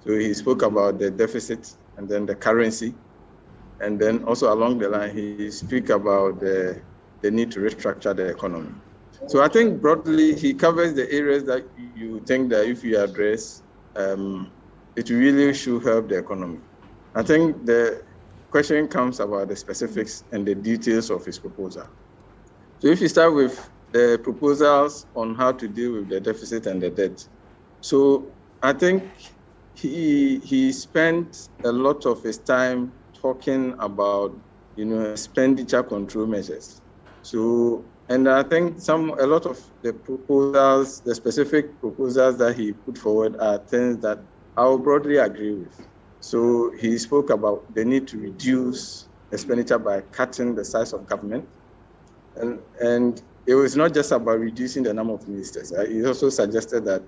Speaker 14: So he spoke about the deficit and then the currency. And then also along the line, he speak about the, the need to restructure the economy. So I think broadly, he covers the areas that you think that if you address, um, it really should help the economy. I think the question comes about the specifics and the details of his proposal. So if you start with the proposals on how to deal with the deficit and the debt. So I think he he spent a lot of his time talking about you know expenditure control measures. So and I think some a lot of the proposals, the specific proposals that he put forward are things that I will broadly agree with. So he spoke about the need to reduce expenditure by cutting the size of government. And and it was not just about reducing the number of ministers. Uh, he also suggested that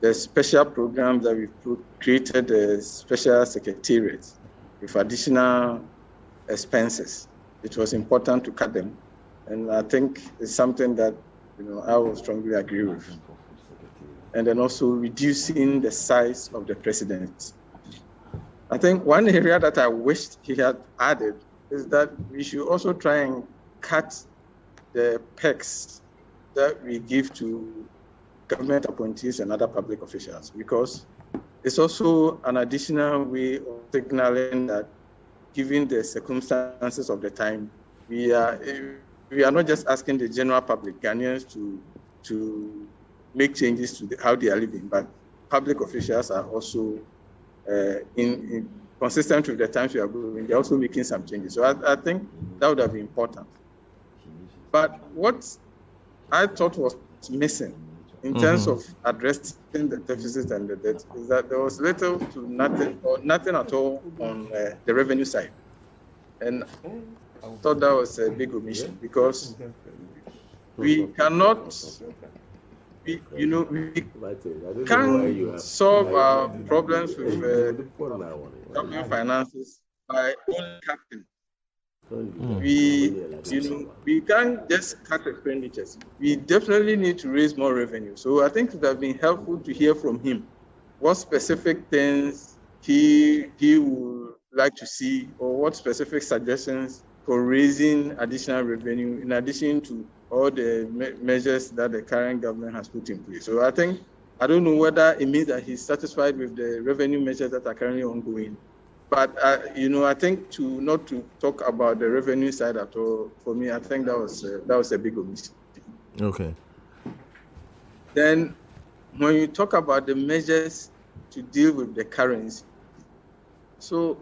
Speaker 14: the special programs that we've created the special secretariat with additional expenses. It was important to cut them. And I think it's something that you know I will strongly agree with. And then also reducing the size of the president. I think one area that I wished he had added is that we should also try and cut the perks that we give to government appointees and other public officials because it's also an additional way of signaling that given the circumstances of the time, we are we are not just asking the general public Ghanaians to to make changes to the, how they are living, but public officials are also uh, in, in, consistent with the times we are going. They're also making some changes. So I, I think that would have been important. But what I thought was missing in terms
Speaker 1: Mhm.
Speaker 14: of addressing the deficit and the debt is that there was little to nothing or nothing at all on uh, the revenue side. And I thought that was a big omission because we cannot, we, you know, we can't solve our problems with uh, government finances by only cutting. We, you know, we can't just cut expenditures. We definitely need to raise more revenue. So I think it would have been helpful to hear from him what specific things he he would like to see, or what specific suggestions for raising additional revenue in addition to all the me- measures that the current government has put in place. So I think I don't know whether it means that he's satisfied with the revenue measures that are currently ongoing. But uh, you know, I think to not to talk about the revenue side at all for me, I think that was uh, that was a big omission.
Speaker 1: Okay.
Speaker 14: Then, when you talk about the measures to deal with the currency, so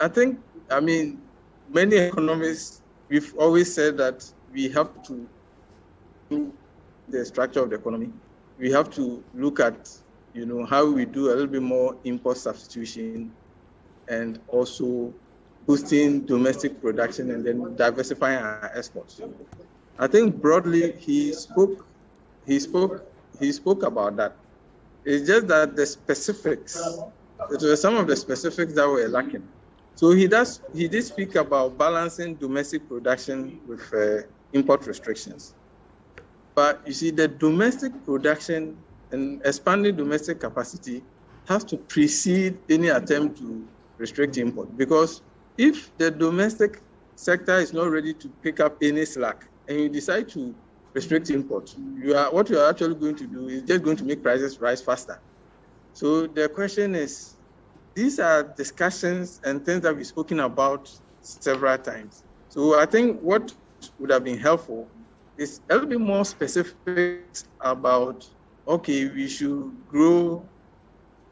Speaker 14: I think I mean many economists we've always said that we have to do the structure of the economy. We have to look at you know how we do a little bit more import substitution and also boosting domestic production and then diversifying our exports. I think broadly he spoke he spoke he spoke about that. It's just that the specifics, it was some of the specifics that were lacking. So he does he did speak about balancing domestic production with uh, import restrictions. But you see, the domestic production and expanding domestic capacity has to precede any attempt to restrict import. Because if the domestic sector is not ready to pick up any slack and you decide to restrict imports, you are what you are actually going to do is just going to make prices rise faster. So the question is, these are discussions and things that we've spoken about several times. So I think what would have been helpful is a little bit more specific about okay, we should grow,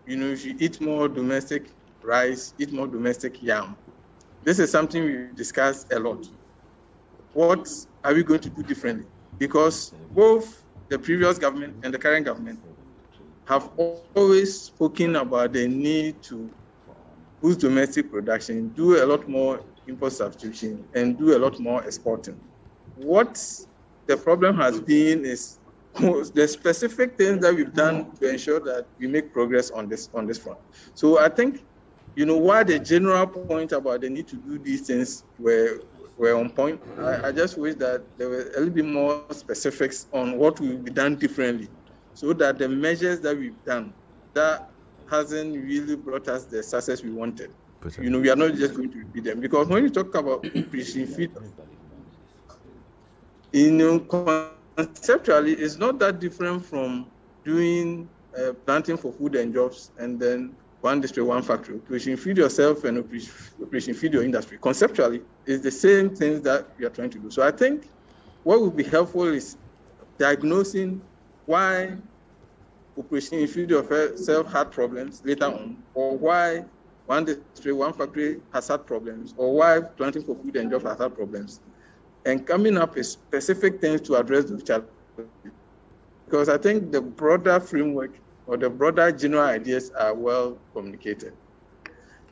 Speaker 14: you know, we should eat more domestic rice, eat more domestic yam. This is something we discussed a lot. What are we going to do differently? Because both the previous government and the current government have always spoken about the need to boost domestic production, do a lot more import substitution, and do a lot more exporting. What the problem has been is the specific things that we've done to ensure that we make progress on this on this front. So I think, you know, while the general point about the need to do these things were were on point, I, I just wish that there were a little bit more specifics on what will be done differently, so that the measures that we've done that hasn't really brought us the success we wanted. You know, we are not just going to repeat them because when you talk about preaching feed, you know, conceptually, it's not that different from doing uh, planting for food and jobs and then one district, one factory. Operation feed yourself and operation feed your industry. Conceptually, it's the same things that we are trying to do. So I think what would be helpful is diagnosing why operation feed yourself had problems later on, or why one district, one factory has had problems, or why planting for food and jobs has had problems and coming up with specific things to address those challenges. Because I think the broader framework or the broader general ideas are well communicated.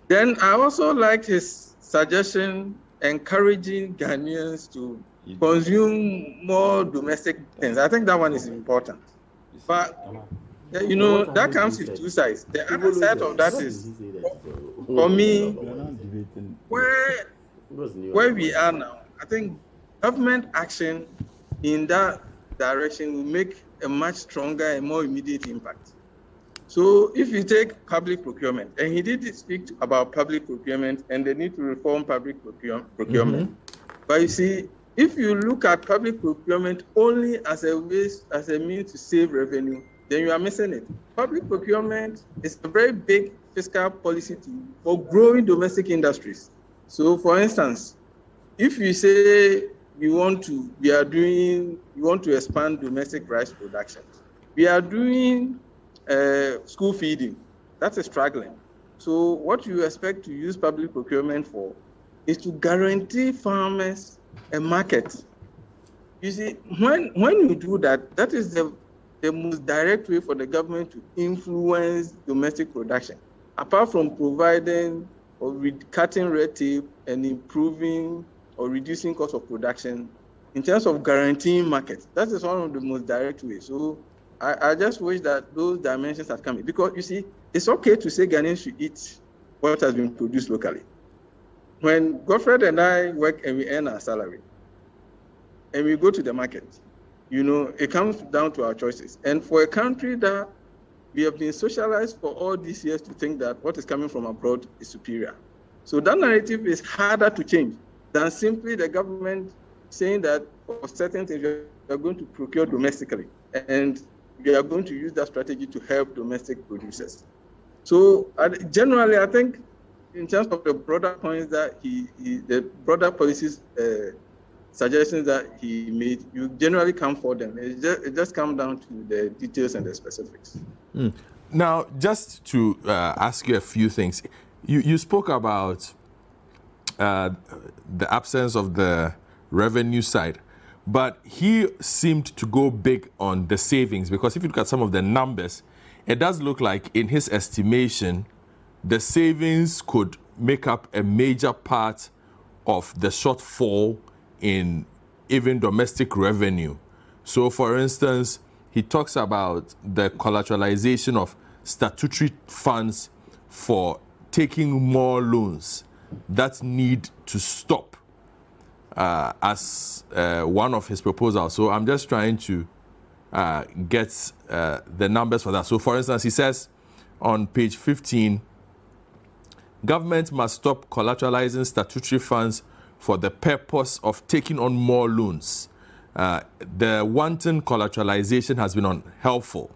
Speaker 14: Then I also like his suggestion encouraging Ghanaians to consume more domestic things. I think that one is important. But you know, that comes with two sides. The other side of that is for me, where where we are now, I think government action in that direction will make a much stronger and more immediate impact. So if you take public procurement, and he did speak about public procurement and the need to reform public procurement. Mm-hmm. But you see, if you look at public procurement only as a ways, as a means to save revenue, then you are missing it. Public procurement is a very big fiscal policy for growing domestic industries. So, for instance, if you say we want to, we are doing, we want to expand domestic rice production. We are doing uh, school feeding. That's a struggling. So what you expect to use public procurement for is to guarantee farmers a market. You see, when when you do that, that is the the most direct way for the government to influence domestic production. Apart from providing or cutting red tape and improving or reducing cost of production in terms of guaranteeing markets. That is one of the most direct ways. So I, I just wish that those dimensions come in because you see, it's okay to say Ghanaians should eat what has been produced locally. When Godfred and I work and we earn our salary and we go to the market, you know, it comes down to our choices. And for a country that we have been socialized for all these years to think that what is coming from abroad is superior. So that narrative is harder to change than simply the government saying that for certain things we are going to procure domestically and we are going to use that strategy to help domestic producers. So uh, generally, I think in terms of the broader points that he, he the broader policies uh, suggestions that he made, you generally come for them. It just, it just comes down to the details and the specifics.
Speaker 1: Mm. Now, just to uh, ask you a few things, you, you spoke about uh, the absence of the revenue side. But he seemed to go big on the savings because if you look at some of the numbers, it does look like, in his estimation, the savings could make up a major part of the shortfall in even domestic revenue. So, for instance, he talks about the collateralization of statutory funds for taking more loans that need to stop uh, as uh, one of his proposals. So I'm just trying to uh, get uh, the numbers for that. So, for instance, he says on page 15 government must stop collateralizing statutory funds for the purpose of taking on more loans. Uh, the wanton collateralization has been unhelpful.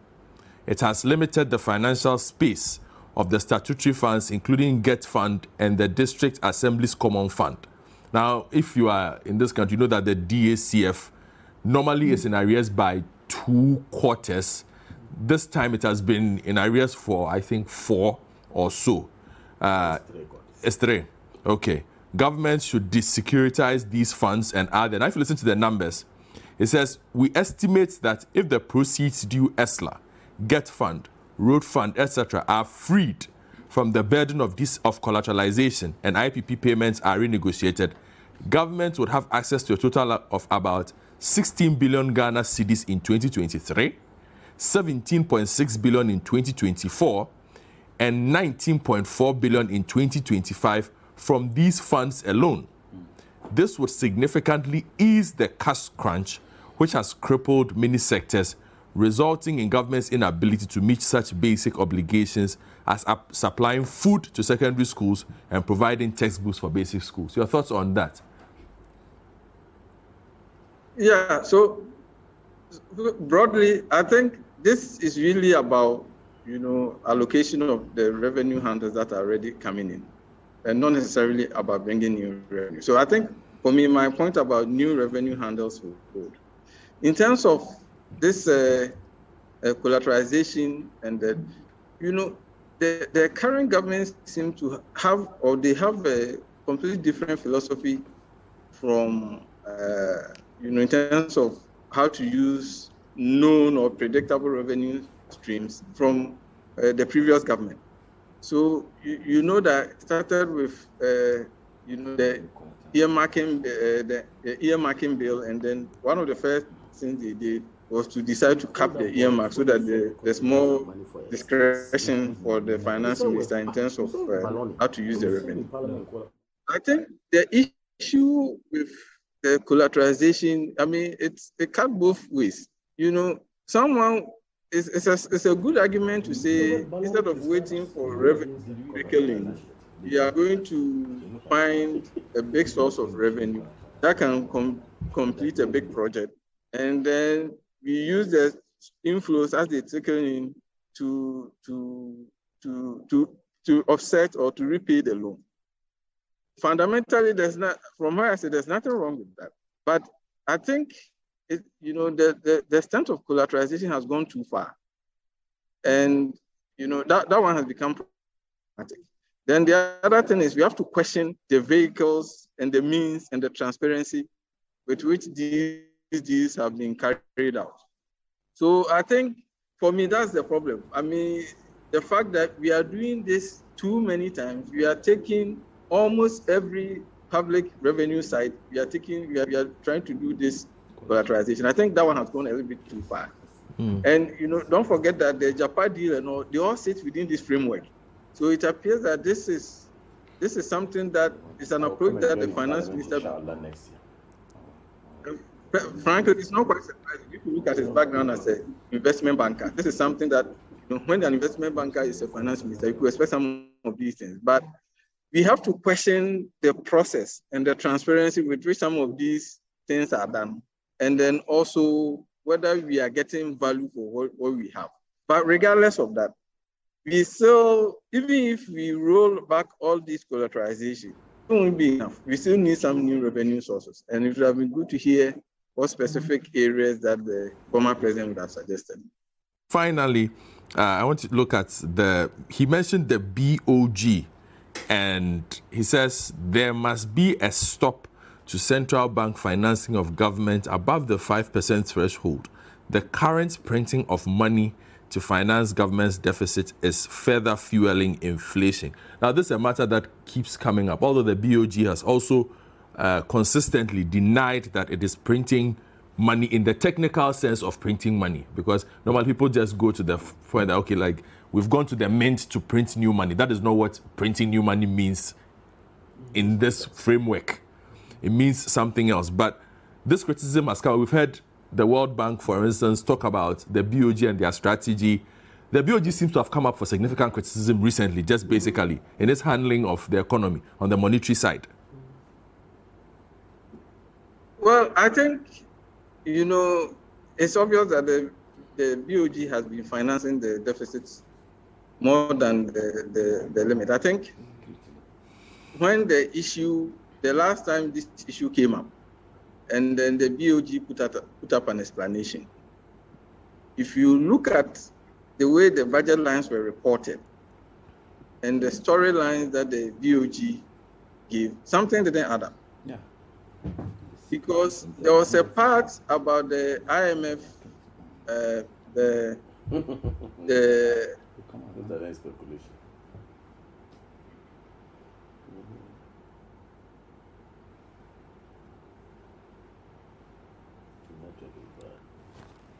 Speaker 1: It has limited the financial space of the statutory funds, including GET Fund and the District Assembly's Common Fund. Now, if you are in this country, you know that the DACF normally is in arrears by two quarters. This time it has been in arrears for, I think, four or so. Uh, it's three. Okay. Government should desecuritize these funds and add. And if you listen to the numbers, it says we estimate that if the proceeds due ESLA, GET Fund, Road Fund, etc., are freed from the burden of this of collateralization and IPP payments are renegotiated, government would have access to a total of about 16 billion Ghana cedis in 2023, 17.6 billion in 2024, and 19.4 billion in 2025 from these funds alone. This would significantly ease the cash crunch, which has crippled many sectors, resulting in government's inability to meet such basic obligations as up supplying food to secondary schools and providing textbooks for basic schools. Your thoughts on that?
Speaker 14: Yeah, so broadly, I think this is really about, you know, allocation of the revenue handles that are already coming in and not necessarily about bringing new revenue. So I think for me, my point about new revenue handles will hold. In terms of this uh, uh, collateralization and the, you know, the, the current government seem to have, or they have a completely different philosophy from, uh, you know, in terms of how to use known or predictable revenue streams from uh, the previous government. So you, you know that started with uh, you know the earmarking uh, the, the earmarking bill, and then one of the first things they did was to decide to cap the earmark so that the, there's more discretion for the finance minister in terms of uh, how to use the revenue. I think the issue with the collateralization, I mean, it's it cut both ways. You know, someone it's, it's, a, it's a good argument to say instead of waiting for revenue trickling, you are going to find a big source of revenue that can com- complete a big project. And then we use the inflows as they trickle in to, to, to, to, to offset or to repay the loan. Fundamentally, there's not, from my side, there's nothing wrong with that. But I think it, you know, the, the, the extent of collateralization has gone too far. And, you know, that, that one has become problematic. Then the other thing is we have to question the vehicles and the means and the transparency with which these deals have been carried out. So I think for me, that's the problem. I mean, the fact that we are doing this too many times, we are taking almost every public revenue side, we are taking, we are, we are trying to do this collateralization. I think that one has gone a little bit too far. Mm. And you know, don't forget that the Agyapa deal and all, they all sit within this framework. So it appears that this is this is something that is an approach that the finance minister. Next year. Frankly, it's not quite surprising. If you look at his background as an investment banker, this is something that you know, when an investment banker is a finance minister, you could expect some of these things. But we have to question the process and the transparency with which some of these things are done and then also whether we are getting value for what, what we have. But regardless of that, we still, even if we roll back all this collateralization, it won't be enough. We still need some new revenue sources. And it would have been good to hear what specific areas that the former president would have suggested.
Speaker 1: Finally, uh, I want to look at the, he mentioned the BOG, and he says there must be a stop to central bank financing of government above the 5% threshold, the current printing of money to finance government's deficit is further fueling inflation. Now, this is a matter that keeps coming up, although the BOG has also uh, consistently denied that it is printing money in the technical sense of printing money because normal people just go to the point that okay like we've gone to the mint to print new money. That is not what printing new money means in this framework it means something else but this criticism has come we've heard the world bank for instance talk about the bog and their strategy the BOG seems to have come up for significant criticism recently, just basically in its handling of the economy on the monetary side.
Speaker 14: Well, I think, you know, it's obvious that the, the BOG has been financing the deficits more than the, the, the limit. I think when the issue, the last time this issue came up, and then the BOG put, out, put up an explanation. If you look at the way the budget lines were reported and the storylines that the BOG gave, something didn't add up.
Speaker 8: Yeah.
Speaker 14: Because there was a part about the IMF, uh, the the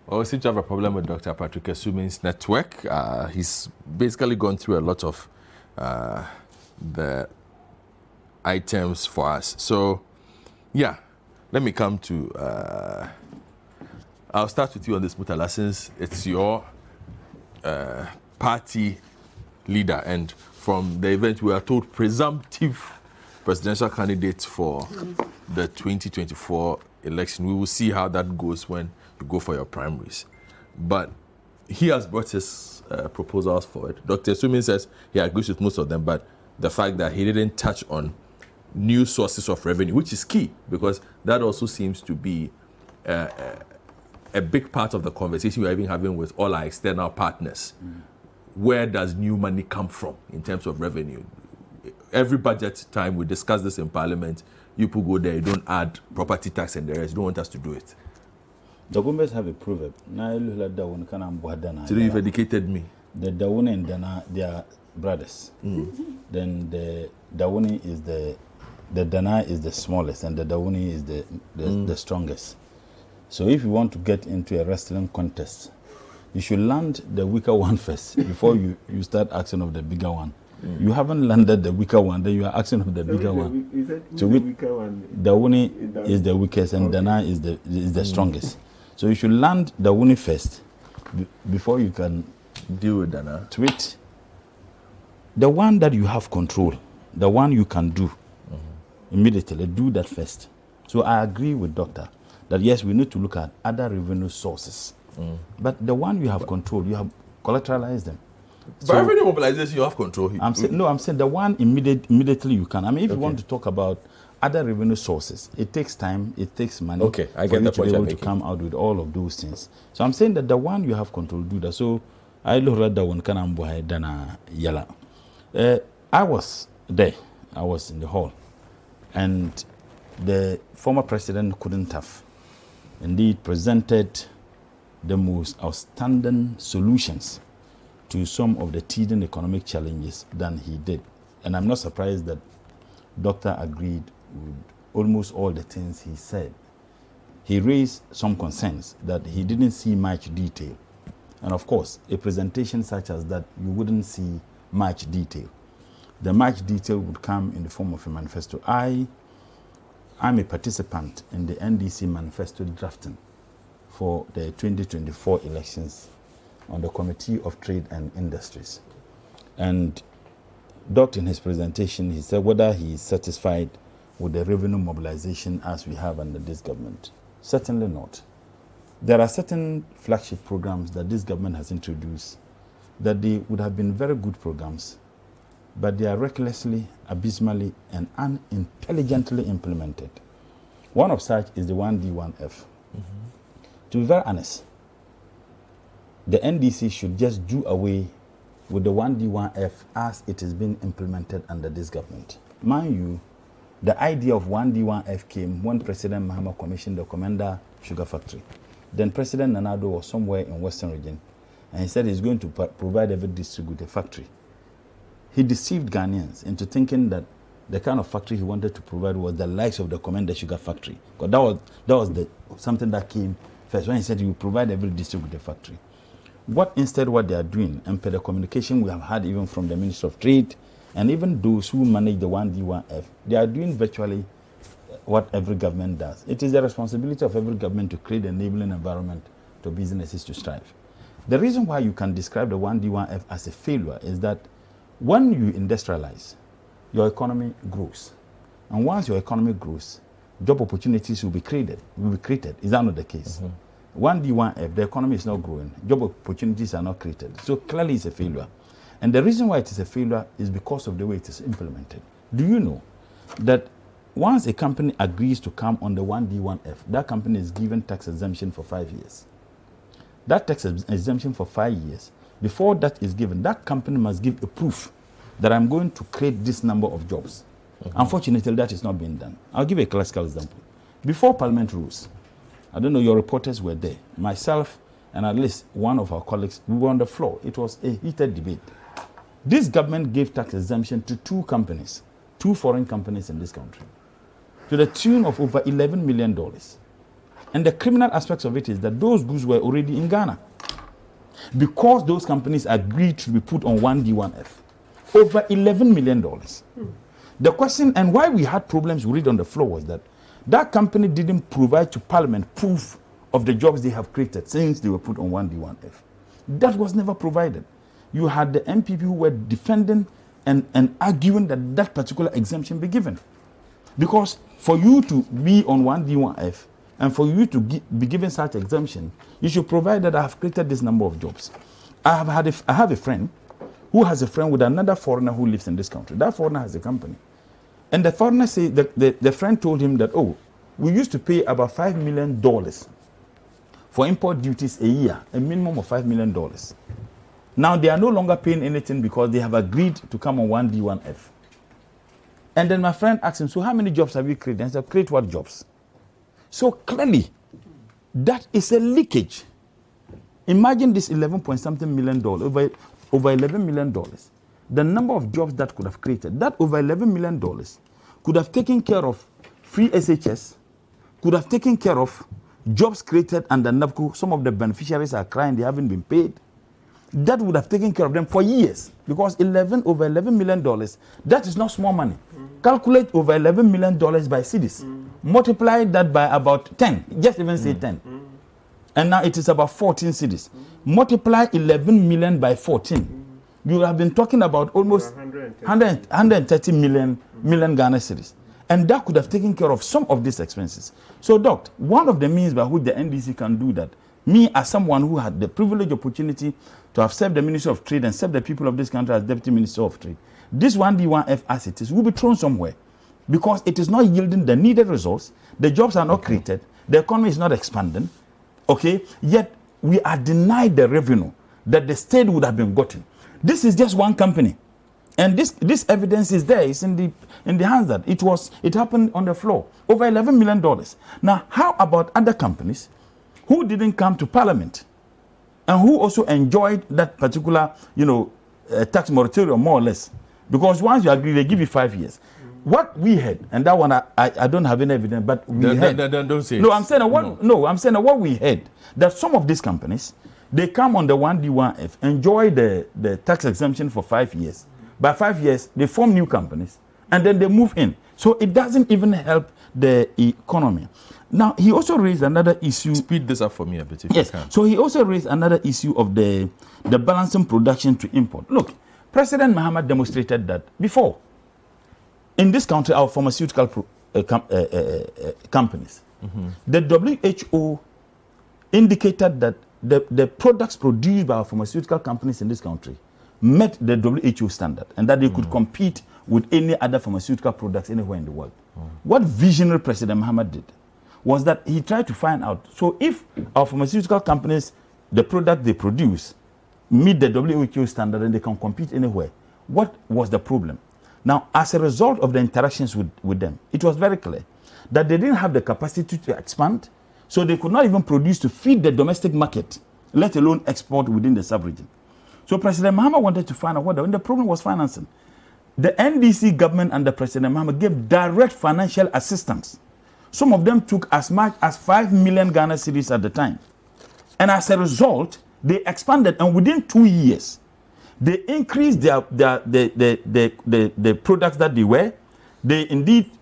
Speaker 1: Well, we seem to have a problem with Dr. Patrick Asuming's network. Uh, he's basically gone through a lot of uh, the items for us. So, yeah, let me come to. Uh, I'll start with you on this, Murtala, since it's your uh, party leader, and from the event, we are told presumptive presidential candidates for the 2024 election. We will see how that goes when go for your primaries. But he has brought his uh, proposals forward. Dr. Sumin says he agrees with most of them, but the fact that he didn't touch on new sources of revenue, which is key because that also seems to be uh, a big part of the conversation we're even having with all our external partners. Where does new money come from in terms of revenue? Every budget time we discuss this in Parliament, you people go there, you don't add property tax and the rest, you don't want us to do it.
Speaker 9: Dagombas have a proverb. Na ilu la dawun kana mbwadana.
Speaker 1: Today you've educated me.
Speaker 9: The Dawuni and Dana, they are brothers. Mm. Then the Dawuni is the, the Dana is the smallest and the Dawuni is the, the, mm. the strongest. So if you want to get into a wrestling contest, you should land the weaker one first before you, you start asking of the bigger one. Mm. You haven't landed the weaker one, then you are asking of the bigger one.
Speaker 11: He said,
Speaker 9: So
Speaker 11: the weaker one?
Speaker 9: Dawuni is the weakest and Dana is the is the strongest. So you should land Dawuni first be- before you can
Speaker 1: deal with Dana.
Speaker 9: Tweet. The one that you have control, the one you can do mm-hmm. immediately, do that first. So I agree with Doctor that yes, we need to look at other revenue sources. Mm. But the one you have control, you have collateralized them.
Speaker 1: But revenue mobilization, you have control.
Speaker 9: I'm saying no. I'm saying the one immediate, immediately you can. I mean, if you want to talk about other revenue sources, it takes time, it takes money.
Speaker 1: Okay, I
Speaker 9: for
Speaker 1: get
Speaker 9: you
Speaker 1: the
Speaker 9: to
Speaker 1: point
Speaker 9: be
Speaker 1: you're
Speaker 9: able to
Speaker 1: making.
Speaker 9: come out with all of those things. So I'm saying that the one you have control do that. So I look at that one kind of dana yala. Uh, I was there. I was in the hall, and the former president couldn't have indeed presented the most outstanding solutions to some of the teething economic challenges than he did. And I'm not surprised that Doctor agreed with almost all the things he said. He raised some concerns that he didn't see much detail. And of course, a presentation such as that, you wouldn't see much detail. The much detail would come in the form of a manifesto. I am a participant in the NDC manifesto drafting for the 2024 elections on the Committee of Trade and Industries. And Dot, in his presentation, he said whether he is satisfied with the revenue mobilization as we have under this government. Certainly not. There are certain flagship programs that this government has introduced that they would have been very good programs, but they are recklessly, abysmally, and unintelligently implemented. One of such is the 1D1F. To be very honest, the NDC should just do away with the 1D1F as it is being implemented under this government. Mind you, the idea of 1D1F came when President Mahama commissioned the Komenda Sugar Factory. Then President Nana Addo was somewhere in Western region, and he said he's going to provide every district with a factory. He deceived Ghanaians into thinking that the kind of factory he wanted to provide was the likes of the Komenda Sugar Factory. Because that was, that was the, something that came first when he said he will provide every district with a factory. What instead what they are doing, and per the communication we have had even from the Minister of Trade, and even those who manage the 1D1F, they are doing virtually uh, what every government does. It is the responsibility of every government to create an enabling environment to businesses to strive. The reason why you can describe the 1D1F as a failure is that when you industrialize, your economy grows. And once your economy grows, job opportunities will be created. Will be created. Is that not the case? Mm-hmm. One D one F, the economy is not growing. Job opportunities are not created. So clearly, it's a failure. And the reason why it is a failure is because of the way it is implemented. Do you know that once a company agrees to come on the 1D1F, that company is given tax exemption for five years. That tax ex- exemption for five years, before that is given, that company must give a proof that I'm going to create this number of jobs. Mm-hmm. Unfortunately, that is not being done. I'll give a classical example. Before Parliament rules, I don't know, your reporters were there. Myself and at least one of our colleagues, we were on the floor. It was a heated debate. This government gave tax exemption to two companies, two foreign companies in this country, to the tune of over $11 million. And the criminal aspects of it is that those goods were already in Ghana. Because those companies agreed to be put on 1D1F, over $11 million. The question and why we had problems with it on the floor was that that company didn't provide to Parliament proof of the jobs they have created since they were put on 1D1F. That was never provided. You had the NPP who were defending and, and arguing that that particular exemption be given. Because for you to be on 1D1F and for you to gi- be given such exemption, you should provide that I have created this number of jobs. I have, had a I have a friend who has a friend with another foreigner who lives in this country. That foreigner has a company. And the foreigner said that the, the friend told him that, oh, we used to pay about $5 million for import duties a year, a minimum of $5 million. Now they are no longer paying anything because they have agreed to come on 1D1F. And then my friend asked him, So how many jobs have you created? And he said, Create what jobs? So clearly, that is a leakage. Imagine this 11 point something million dollars, over, over 11 million dollars. The number of jobs that could have created, that over 11 million dollars could have taken care of free SHS, could have taken care of jobs created under NABCO. Some of the beneficiaries are crying, they haven't been paid. That would have taken care of them for years because 11 over 11 million dollars, that is not small money. Calculate over 11 million dollars by cedis, multiply that by about 10, just even say 10. And now it is about 14 cedis. Multiply 11 million by 14. You have been talking about almost 100, 130 million, million Ghana cedis. And that could have taken care of some of these expenses. So, Doc, one of the means by which the NDC can do that, me as someone who had the privilege opportunity to have served the Ministry of Trade and served the people of this country as Deputy Minister of Trade, this 1D1F as it is will be thrown somewhere because it is not yielding the needed results, the jobs are not created, the economy is not expanding, okay? Yet we are denied the revenue that the state would have been gotten. This is just one company. And this, this evidence is there. It's in the in the hands that it was it happened on the floor. Over 11 million dollars. Now, how about other companies who didn't come to parliament and who also enjoyed that particular, you know, uh, tax moratorium more or less? Because once you agree, they give you five years. What we had, and that one I, I, I don't have any evidence, but we
Speaker 1: Don't-
Speaker 9: had.
Speaker 1: don't- don't- don't say
Speaker 9: No. I'm saying what no. I'm saying what we had that some of these companies they come on the 1D1F, enjoy the, the tax exemption for five years. By five years, they form new companies and then they move in. So it doesn't even help the economy. Now, he also raised another issue.
Speaker 1: Speed this up for me a bit if
Speaker 9: yes.
Speaker 1: you can.
Speaker 9: So he also raised another issue of the, the balancing production to import. Look, President Mahama demonstrated that before. In this country, our pharmaceutical pro, uh, com, uh, uh, uh, companies, the WHO indicated that the, the products produced by our pharmaceutical companies in this country met the WHO standard and that they could compete with any other pharmaceutical products anywhere in the world. What visionary President Mahama did was that he tried to find out so if our pharmaceutical companies, the product they produce, meet the WHO standard and they can compete anywhere, what was the problem? Now, as a result of the interactions with, with them, it was very clear that they didn't have the capacity to expand, so they could not even produce to feed the domestic market, let alone export within the sub-region. So President Mahama wanted to find out what the, the problem was financing. the NDC government under President Mahama gave direct financial assistance. Some of them took as much as 5 million Ghana cedis at the time. And as a result, they expanded, and within two years, they increased their, their, the, the, the, the, the products that they were. They indeed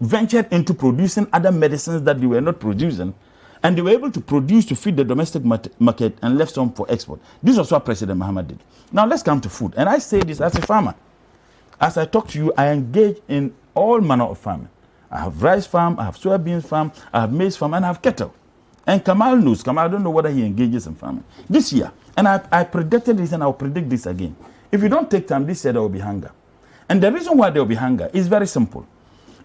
Speaker 9: ventured into producing other medicines that they were not producing. And they were able to produce to feed the domestic market and left some for export. This was what President Mahama did. Now let's come to food. And I say this as a farmer. As I talk to you, I engage in all manner of farming. I have rice farm, I have soybeans farm, I have maize farm, and I have cattle. And Kamal knows. Kamal, I don't know whether he engages in farming. This year, and I, I predicted this and I'll predict this again. If you don't take time, this year there will be hunger. And the reason why there will be hunger is very simple.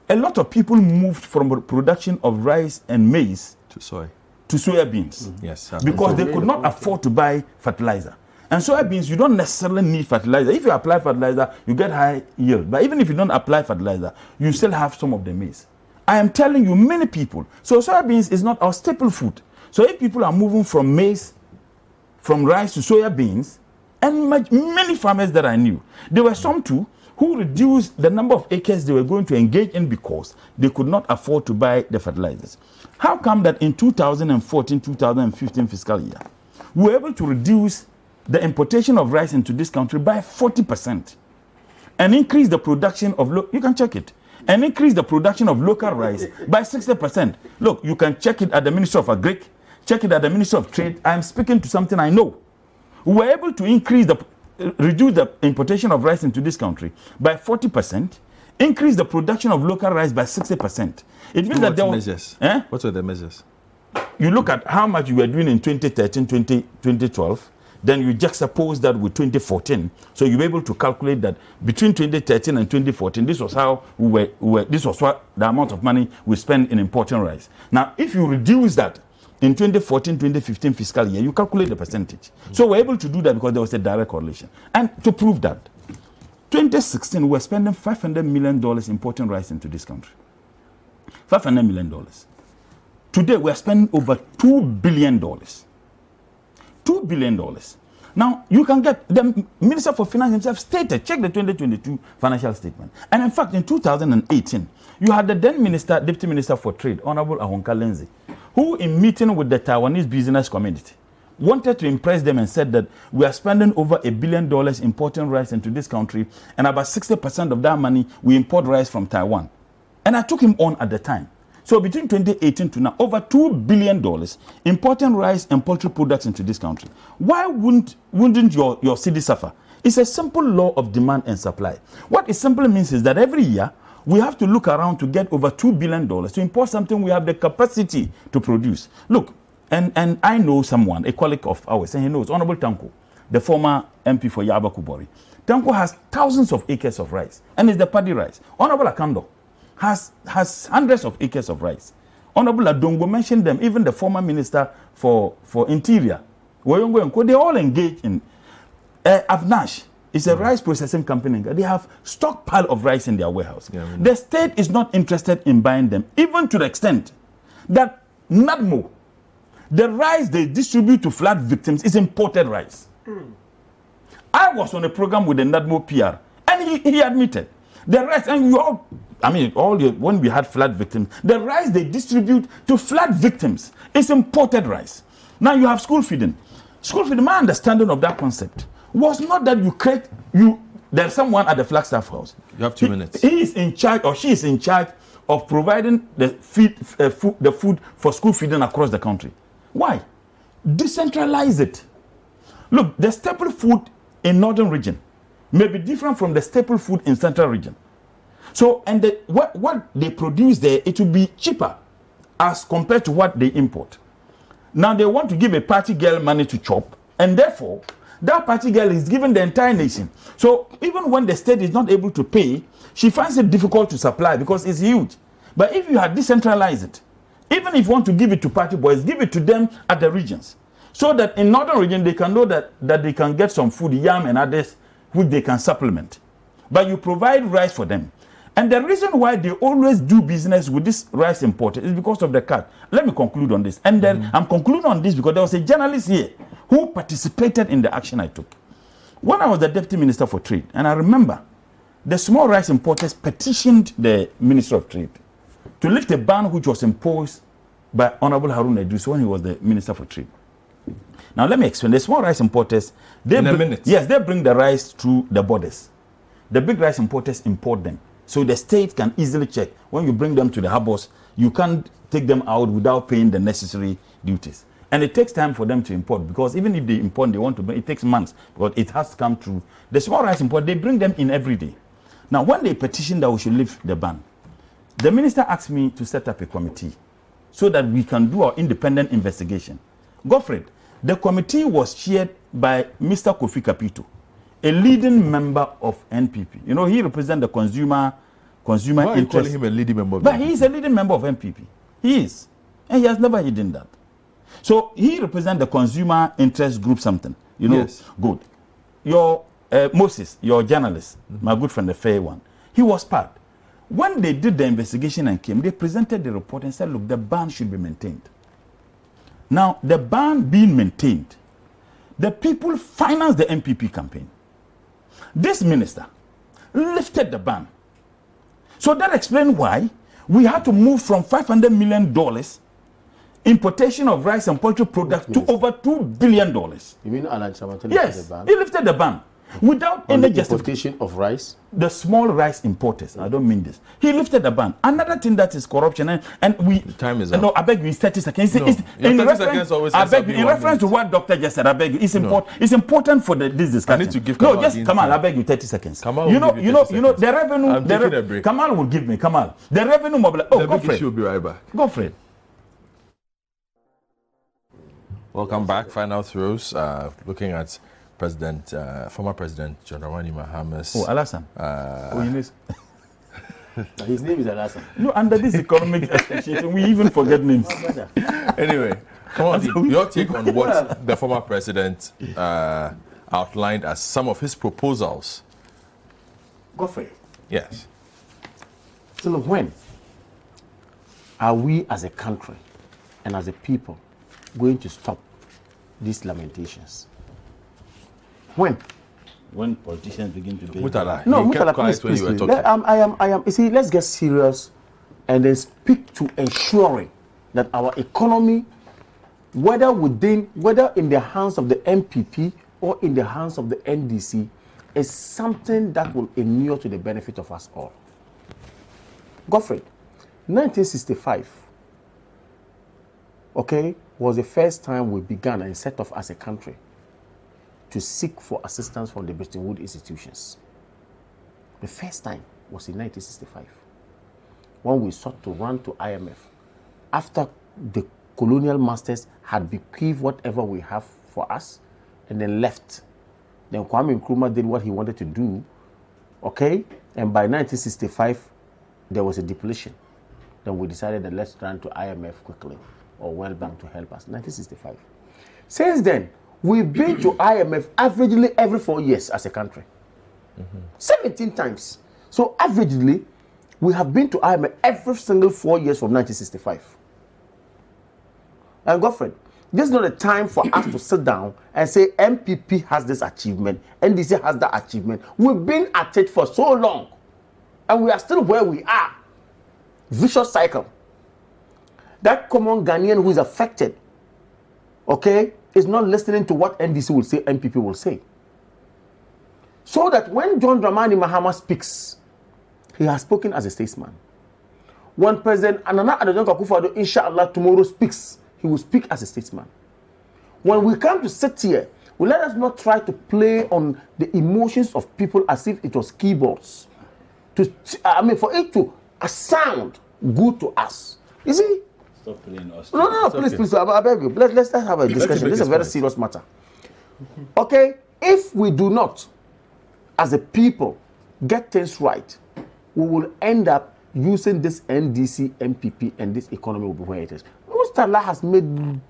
Speaker 9: A lot of people moved from production of rice and maize
Speaker 1: to soy
Speaker 9: to soybeans mm-hmm.
Speaker 1: Yes.
Speaker 9: because they could not afford to buy fertilizer. And soybeans, you don't necessarily need fertilizer. If you apply fertilizer, you get high yield. But even if you don't apply fertilizer, you still have some of the maize. I am telling you, many people. So soybeans is not our staple food. So if people are moving from maize, from rice to soya beans, and many farmers that I knew, there were some too who reduced the number of acres they were going to engage in because they could not afford to buy the fertilizers. How come that in 2014 2015 fiscal year, we were able to reduce the importation of rice into this country by 40% and increase the production of, lo- you can check it, and increase the production of local rice by 60%. Look, you can check it at the Ministry of Agric, check it at the Ministry of Trade. I'm speaking to something I know. We were able to increase the, uh, reduce the importation of rice into this country by 40%, increase the production of local rice by 60%. It means that
Speaker 1: What
Speaker 9: there was,
Speaker 1: measures?
Speaker 9: Eh?
Speaker 1: What were the measures?
Speaker 9: you look at how much you were doing in 2013, 20, 2012, then you juxtapose that with 2014. So you were able to calculate that between 2013 and 2014, this was how we were, we were this was what the amount of money we spent in importing rice. Now, if you reduce that in 2014, 2015 fiscal year, you calculate the percentage. So we're able to do that because there was a direct correlation. And to prove that, 2016, we were spending $500 million importing rice into this country. $500 million. Today, we are spending over $2 billion. $2 billion. Now, you can get the Minister for Finance himself stated, check the 2022 financial statement. And in fact, in 2018, you had the then Minister, Deputy Minister for Trade, Honorable Ahonka Lenzi, who, in meeting with the Taiwanese business community, wanted to impress them and said that we are spending over a billion dollars importing rice into this country, and about 60% of that money we import rice from Taiwan. And I took him on at the time. So between 2018 to now, over $2 billion importing rice and poultry products into this country. Why wouldn't, wouldn't your, your city suffer? It's a simple law of demand and supply. What it simply means is that every year, we have to look around to get over $2 billion to import something we have the capacity to produce. Look, and, and I know someone, a colleague of ours, and he knows, Honorable Tanko, the former MP for Yagaba-Kubori. Tanko has thousands of acres of rice, and it's the paddy rice. Honorable Akando has, has hundreds of acres of rice. Honorable Adongo mentioned them, even the former minister for, for interior, Woyongo and Co, they all engage in. Uh, Avnash is a rice processing company. They have stockpile of rice in their warehouse. the state is not interested in buying them, even to the extent that NADMO, the rice they distribute to flood victims, is imported rice. I was on a program with the NADMO PR, and he, he admitted the rice, and you all, I mean, all your, when we had flood victims, the rice they distribute to flood victims is imported rice. Now you have school feeding. School feeding, my understanding of that concept was not that you create, you, there's someone at the Flagstaff house.
Speaker 1: You have two
Speaker 9: He-
Speaker 1: minutes.
Speaker 9: He is in charge, or she is in charge of providing the, feed, uh, food, the food for school feeding across the country. Why? Decentralize it. Look, the staple food in northern region may be different from the staple food in central region. So, and the, what, what they produce there, it will be cheaper as compared to what they import. Now they want to give a party girl money to chop, and therefore that party girl is given the entire nation. So even when the state is not able to pay, she finds it difficult to supply because it's huge. But if you had decentralized it, even if you want to give it to party boys, give it to them at the regions. So that in northern region they can know that, that they can get some food, yam and others, which they can supplement. But you provide rice for them. And the reason why they always do business with this rice importer is because of the cut. Let me conclude on this. And then mm. I'm concluding on this because there was a journalist here who participated in the action I took. When I was the deputy minister for trade, and I remember the small rice importers petitioned the Minister of Trade to lift a ban which was imposed by Honorable Haruna Iddrisu when he was the Minister for Trade. Now let me explain. The small rice importers, they
Speaker 1: In a minute.
Speaker 9: yes, they bring the rice through the borders. The big rice importers import them, so the state can easily check when you bring them to the harbors. You can't take them out without paying the necessary duties, and it takes time for them to import because even if they import, they want to bring. It takes months because it has to come through. The small rice import, they bring them in every day. Now, when they petitioned that we should lift the ban, the minister asked me to set up a committee so that we can do our independent investigation. Godfred, the committee was chaired by Mr. Kofi Kapito, a leading member of NPP. You know, he represents the consumer consumer
Speaker 1: Why are you calling him a leading member
Speaker 9: But he is a leading member of NPP. He is. And he has never hidden that. So he represents the consumer interest group something. You know,
Speaker 1: Yes.
Speaker 9: good. Your uh, Moses, your journalist,
Speaker 1: Mm-hmm.
Speaker 9: my good friend, the fair one, he was part. When they did the investigation and came, they presented the report and said, look, the ban should be maintained. Now, the ban being maintained, the people financed the NPP campaign. This minister lifted the ban. So that explains why we had to move from $500 million importation of rice and poultry products to over $2 billion.
Speaker 8: You mean Alan
Speaker 9: Yes,
Speaker 8: the ban?
Speaker 9: he lifted the ban without
Speaker 8: On
Speaker 9: any
Speaker 8: the
Speaker 9: justification.
Speaker 8: of rice?
Speaker 9: The small rice importers, I don't mean this. He lifted the ban. Another thing that is corruption, and, and we.
Speaker 1: time is up. No.
Speaker 9: I beg you, it's 30 seconds. It's,
Speaker 1: No,
Speaker 9: it's, in
Speaker 1: 30
Speaker 9: reference,
Speaker 1: seconds always
Speaker 9: I beg you, in
Speaker 1: one
Speaker 9: reference to what Doctor just said, I beg you, it's,
Speaker 1: No.
Speaker 9: important. it's important for the, this discussion.
Speaker 1: to give
Speaker 9: No,
Speaker 1: Kamal
Speaker 9: just
Speaker 1: Dean
Speaker 9: Kamal,
Speaker 1: time.
Speaker 9: I beg you, 30 seconds.
Speaker 1: Kamal will
Speaker 9: you know,
Speaker 1: give you
Speaker 9: you know,
Speaker 1: 30
Speaker 9: you know, the revenue.
Speaker 1: I'm
Speaker 9: the
Speaker 1: taking a break.
Speaker 9: Kamal will give me, Kamal. The revenue mobilization. Oh,
Speaker 1: the
Speaker 9: go
Speaker 1: big
Speaker 9: for
Speaker 1: issue will be right back.
Speaker 9: Go for it.
Speaker 1: Welcome back. Final throws. Uh, looking at President, uh, former President John Dramani Mahama's.
Speaker 9: Oh, Alassane.
Speaker 1: Uh,
Speaker 9: Oh, you miss.
Speaker 8: His name is Alassane.
Speaker 9: No, under this economic association, we even forget names.
Speaker 1: anyway, come on, your take on what the former president uh, outlined as some of his proposals.
Speaker 8: Godfrey,
Speaker 1: Yes.
Speaker 8: till when are we as a country and as a people going to stop these lamentations? When?
Speaker 9: When politicians begin to get.
Speaker 1: Murtala,
Speaker 8: No,
Speaker 1: you kept
Speaker 8: Murtala,
Speaker 1: quiet
Speaker 8: please,
Speaker 1: when
Speaker 8: please,
Speaker 1: you were
Speaker 8: please.
Speaker 1: talking.
Speaker 8: Let- um, I am, I am. You see, let's get serious and then speak to ensuring that our economy, whether within, whether in the hands of the NPP or in the hands of the NDC, is something that will inure to the benefit of us all. Godfrey, 1965, okay, was the first time we began and set off as a country to seek for assistance from the Bretton Woods institutions. The first time was in 1965 when we sought to run to IMF after the colonial masters had bequeathed whatever we have for us and then left. Then Kwame Nkrumah did what he wanted to do, okay? And by 1965, there was a depletion. Then we decided that let's run to IMF quickly or World Bank to help us. 1965. Since then, we've been to IMF averagely every four years as a country. 17 times. So averagely, we have been to IMF every single four years from 1965. And Godfrey, this is not a time for us to sit down and say NPP has this achievement, NDC has that achievement. We've been at it for so long, and we are still where we are. Vicious cycle. That common Ghanaian who is affected, okay, is not listening to what NDC will say, NPP will say. So that when John Dramani Mahama speaks, he has spoken as a statesman. When President Nana Addo Akufo-Addo, inshallah, tomorrow speaks, he will speak as a statesman. When we come to sit here, let us not try to play on the emotions of people as if it was keyboards. To, I mean, for it to sound good to us. You see?
Speaker 9: Stop playing us.
Speaker 8: No, no, no, please, please, I, I beg you. Let, let's let's have a discussion. This is a very
Speaker 9: point.
Speaker 8: serious matter. Okay, if we do not, as a people, get things right, we will end up using this NDC, NPP, and this economy will be where it is. Murtala has made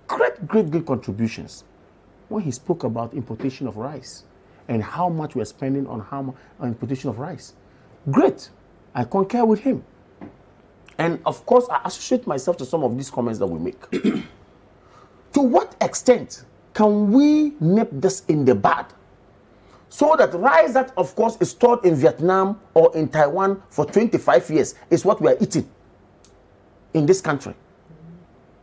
Speaker 8: great, great, great contributions when he spoke about importation of rice and how much we're spending on how on importation of rice. Great, I concur with him. And of course, I associate myself to some of these comments that we make. to what extent can we nip this in the bud So that rice that, of course, is stored in Vietnam or in Taiwan for 25 years is what we are eating in this country.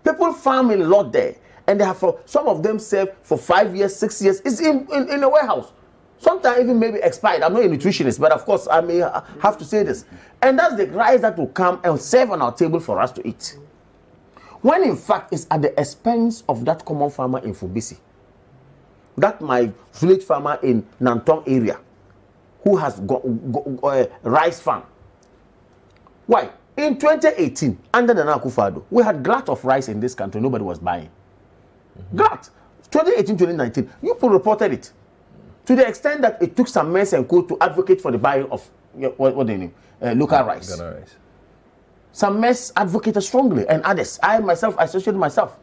Speaker 8: People farm a lot there, and they have for some of them serve for five years, six years. It's in, in, in a warehouse. Sometimes even maybe expired. I'm not a nutritionist, but of course I may have to say this. And that's the rice that will come and serve on our table for us to eat. When in fact it's at the expense of that common farmer in Fumbisi. That my village farmer in Nanton area who has got, got, a eh, rice farm. Why? In 2018, under the Nakufado, we had glut of rice in this country. Nobody was buying. Glut. 2018, 2019. You reported it. To the extent that it took some mess and co to advocate for the buying of what, what you name? Uh, local rice.
Speaker 1: Ghana rice.
Speaker 8: Some mess advocated strongly, and others. I myself associated myself.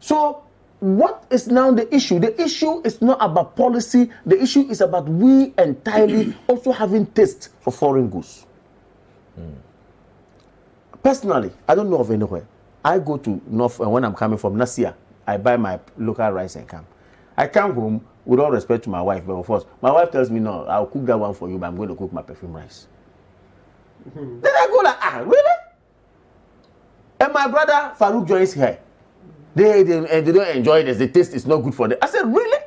Speaker 8: So, what is now the issue? The issue is not about policy. The issue is about we entirely also having taste for foreign goods. Personally, I don't know of anywhere. I go to North, and when I'm coming from Nasia, I buy my local rice and come. I come home with all respect to my wife, but of course, my wife tells me, no, I'll cook that one for you, but I'm going to cook my perfume rice. Then I go like, ah, really? And my brother Farouk joins here. They, they, and they don't enjoy this. The taste is not good for them. I said, really?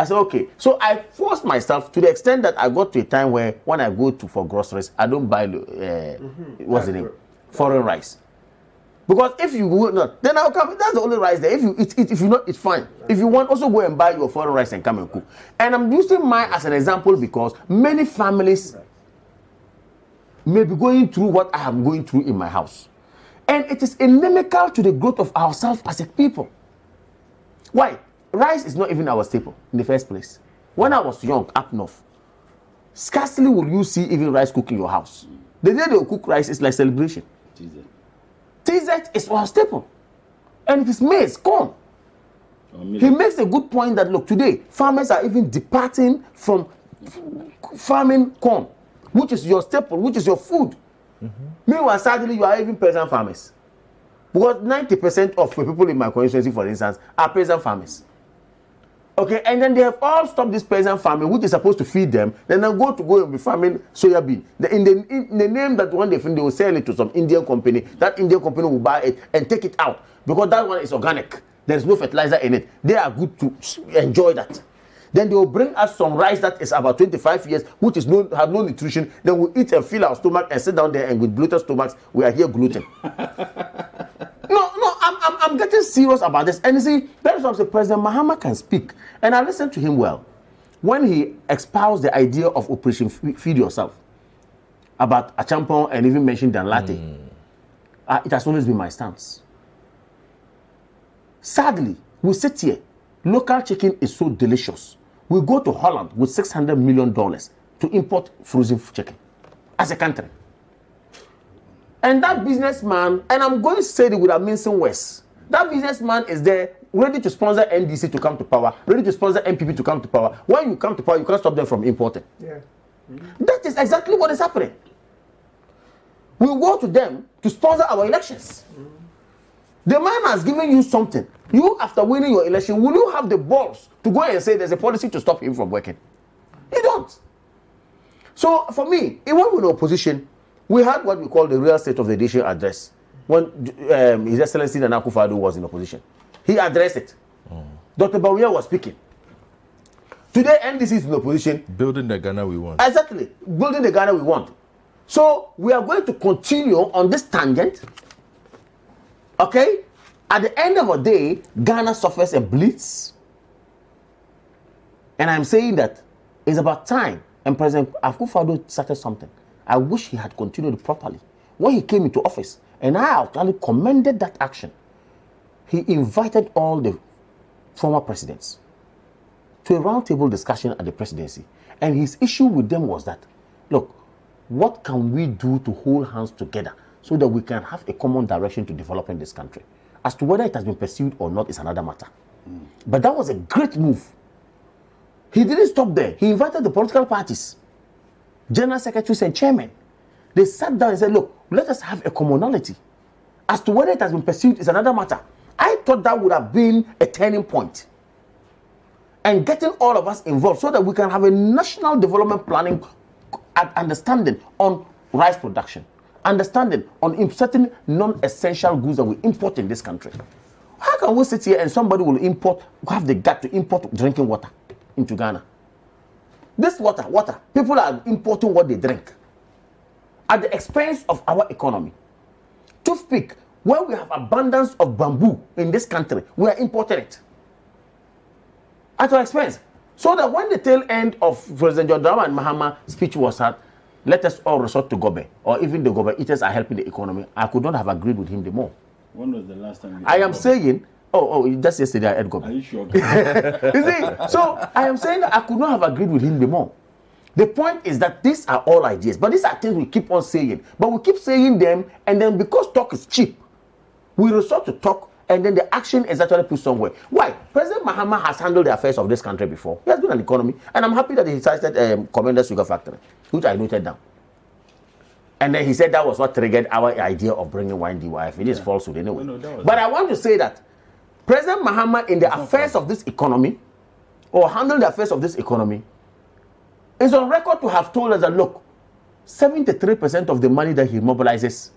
Speaker 8: I said, okay. So I forced myself to the extent that I got to a time where when I go to for groceries, I don't buy uh, what's the name, foreign rice. Because if you will not, then I'll come. That's the only rice there. If you eat if you not, it's fine. If you want, also go and buy your foreign rice and come and cook. And I'm using mine as an example because many families may be going through what I am going through in my house. And it is inimical to the growth of ourselves as a people. Why? Rice is not even our staple in the first place. When I was young, up north, scarcely will you see even rice cook in your house. The day they cook rice is like celebration. TZ is our staple. And it is maize, corn. He makes a good point that look, today farmers are even departing from farming corn, which is your staple, which is your food. Meanwhile, sadly, you are even peasant farmers. Because 90% of the people in my constituency, for instance, are peasant farmers. Okay, and then they have all stopped this peasant farming, which is supposed to feed them. Then they go to go and be farming soya bean. The, in, the, in the name that one think they will sell it to some Indian company. That Indian company will buy it and take it out because that one is organic. There is no fertilizer in it. They are good to enjoy that. Then they will bring us some rice that is about 25 years, which is no have no nutrition. Then we eat and fill our stomach and sit down there and with bloated stomachs, we are here gluten. I'm, I'm, I'm getting serious about this. And you see, that is why the President Mahama can speak. And I listened to him well when he espoused the idea of Operation Fe- Feed Yourself about Acheampong and even mentioned Dan Lartey. Uh, it has always been my stance. Sadly, we sit here, local chicken is so delicious. We go to Holland with $600 million to import frozen chicken as a country. And that businessman, and I'm going to say it without mincing words, that businessman is there ready to sponsor NDC to come to power, ready to sponsor NPP to come to power. When you come to power, you can't stop them from importing.
Speaker 11: Yeah. Mm-hmm.
Speaker 8: That is exactly what is happening. We go to them to sponsor our elections. Mm-hmm. The man has given you something. You, after winning your election, will you have the balls to go and say there's a policy to stop him from working? You don't. So for me, even were opposition, we had what we call the real state of the nation address when um, His Excellency Nana Akufo-Addo was in opposition. He addressed it. Dr. Bawumia was speaking. Today, NDC is in opposition.
Speaker 1: Building the Ghana we want.
Speaker 8: Exactly. Building the Ghana we want. So we are going to continue on this tangent. Okay? At the end of the day, Ghana suffers a blitz. And I'm saying that it's about time. And President Akufo-Addo started something. I wish he had continued properly. When he came into office, and I actually commended that action, he invited all the former presidents to a roundtable discussion at the presidency. And his issue with them was that, look, what can we do to hold hands together so that we can have a common direction to developing this country? As to whether it has been pursued or not is another matter. Hmm. But that was a great move. He didn't stop there. He invited the political parties, general secretaries and chairmen. They sat down and said, look, let us have a commonality. As to whether it has been pursued is another matter. I thought that would have been a turning point. and getting all of us involved so that we can have a national development planning understanding on rice production, understanding on certain non-essential goods that we import in this country. How can we sit here and somebody will import, have the gut to import drinking water into Ghana? This water, water, people are importing what they drink at the expense of our economy. Toothpick, where we have abundance of bamboo in this country, we are importing it at our expense. So that when the tail end of President John Dramani Mahama speech was had, let us all resort to Gobe, or even the Gobe eaters are helping the economy, I could not have agreed with him the more.
Speaker 9: When was the last time
Speaker 8: I am
Speaker 9: Gobe?
Speaker 8: saying, oh, oh, just yesterday I ate Gobe.
Speaker 9: Are you sure?
Speaker 8: you see, so I am saying that I could not have agreed with him the more. The point is that these are all ideas, but these are things we keep on saying. But we keep saying them, and then because talk is cheap, we resort to talk, and then the action is actually put somewhere. Why? President Mahama has handled the affairs of this country before. He has been an economy, and I'm happy that he cited um, Komenda Sugar Factory, which I noted down. And then he said that was what triggered our idea of bringing wine DYF. It is falsehood anyway.
Speaker 9: No, no,
Speaker 8: but I want to say that President Mahama, in the affairs of this economy, or handling the affairs of this economy, is on record to have told us that look, 73% of the money that he mobilizes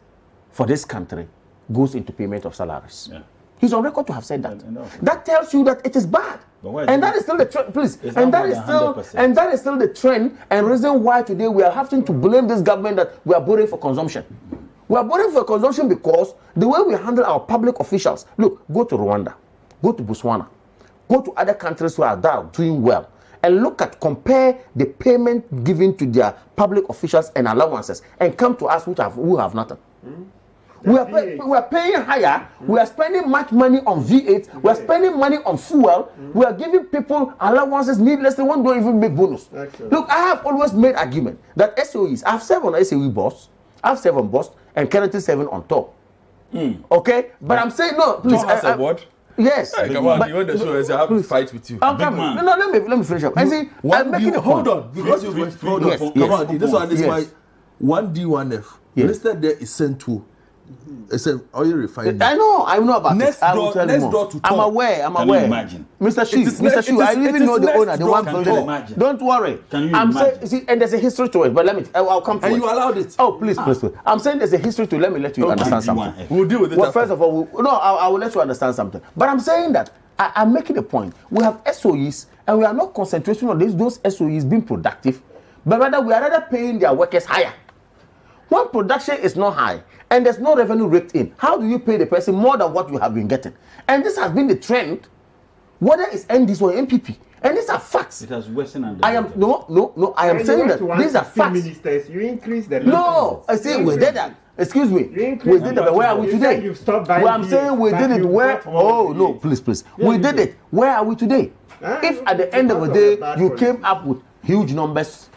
Speaker 8: for this country goes into payment of salaries. He's on record to have said that. That tells you that it is bad. And that is still the trend, please.
Speaker 9: It's
Speaker 8: And that is still
Speaker 9: 100%.
Speaker 8: and that is still the trend and reason why today we are having to blame this government that we are borrowing for consumption. We are borrowing for consumption because the way we handle our public officials. Look, go to Rwanda, go to Botswana, go to other countries who are there doing well, and look at compare the payment given to their public officials and allowances, and come to us which have who have nothing. We are, pay, we are paying higher. We are spending much money on V8. We are spending money on fuel. We are giving people allowances needlessly. One don't even make bonus. Look, I have always made argument that SOEs. I have seven SOE boss. I have seven boss and currently seven on top. Okay, but I'm saying no. Please,
Speaker 1: John has
Speaker 8: I- I-
Speaker 1: a word.
Speaker 8: Yes.
Speaker 1: Hey, come on,
Speaker 8: But-
Speaker 1: you want the show? I have to fight with you.
Speaker 8: I'm coming. No, no, let me let me finish up. I see.
Speaker 1: One
Speaker 8: I'm making
Speaker 1: D-
Speaker 8: a
Speaker 1: hold
Speaker 8: point.
Speaker 1: on, because you hold on.
Speaker 8: yes,
Speaker 1: Come
Speaker 8: yes.
Speaker 1: on, this one is
Speaker 8: Yes.
Speaker 1: why one D one F.
Speaker 8: Yes.
Speaker 1: Listed there is sent to. It's a oil refinery.
Speaker 8: I know, I know about
Speaker 1: next
Speaker 8: it. I will
Speaker 1: door,
Speaker 8: tell you
Speaker 1: next
Speaker 8: more.
Speaker 1: door to
Speaker 8: I'm
Speaker 1: Tom.
Speaker 8: aware. I'm
Speaker 1: Can you
Speaker 8: aware.
Speaker 1: imagine?
Speaker 8: Mr.
Speaker 1: It is
Speaker 8: Mr.
Speaker 1: it
Speaker 8: I even
Speaker 1: it
Speaker 8: know the owner, the one building it. Don't worry.
Speaker 1: Can you
Speaker 8: I'm saying,
Speaker 1: imagine?
Speaker 8: see, and there's a history to it, but let me, I'll, I'll come to
Speaker 1: And
Speaker 8: it.
Speaker 1: you allowed it.
Speaker 8: Oh, please, please, please. I'm saying there's a history to. Let me let you
Speaker 1: Okay.
Speaker 8: understand
Speaker 1: D1F.
Speaker 8: something.
Speaker 1: We'll deal with it
Speaker 8: Well,
Speaker 1: after.
Speaker 8: first of all, we, no, I, I will let you understand something. But I'm saying that I, I'm making a point. We have SOEs, and we are not concentrating on these those SOEs being productive, but rather we are rather paying their workers higher. When production is not high and there's no revenue raked in, how do you pay the person more than what you have been getting? And this has been the trend, whether it's NDs or MPP. And these are facts.
Speaker 9: It has worsened and
Speaker 8: I am no, no, no. I am
Speaker 11: you
Speaker 8: saying that these are
Speaker 11: 150
Speaker 8: facts.
Speaker 11: ministers, you increase the
Speaker 8: No, I say we did that. Excuse me. We did that. Where are we.
Speaker 11: You
Speaker 8: today?
Speaker 11: you've stopped buying
Speaker 8: Well, I'm
Speaker 11: V8,
Speaker 8: saying we did it.
Speaker 11: you
Speaker 8: Where? Oh no, please, please.
Speaker 11: Yeah,
Speaker 8: we
Speaker 11: you
Speaker 8: did
Speaker 11: did.
Speaker 8: it. Where are we today?
Speaker 11: Ah,
Speaker 8: If at the end of the day you came up with huge numbers,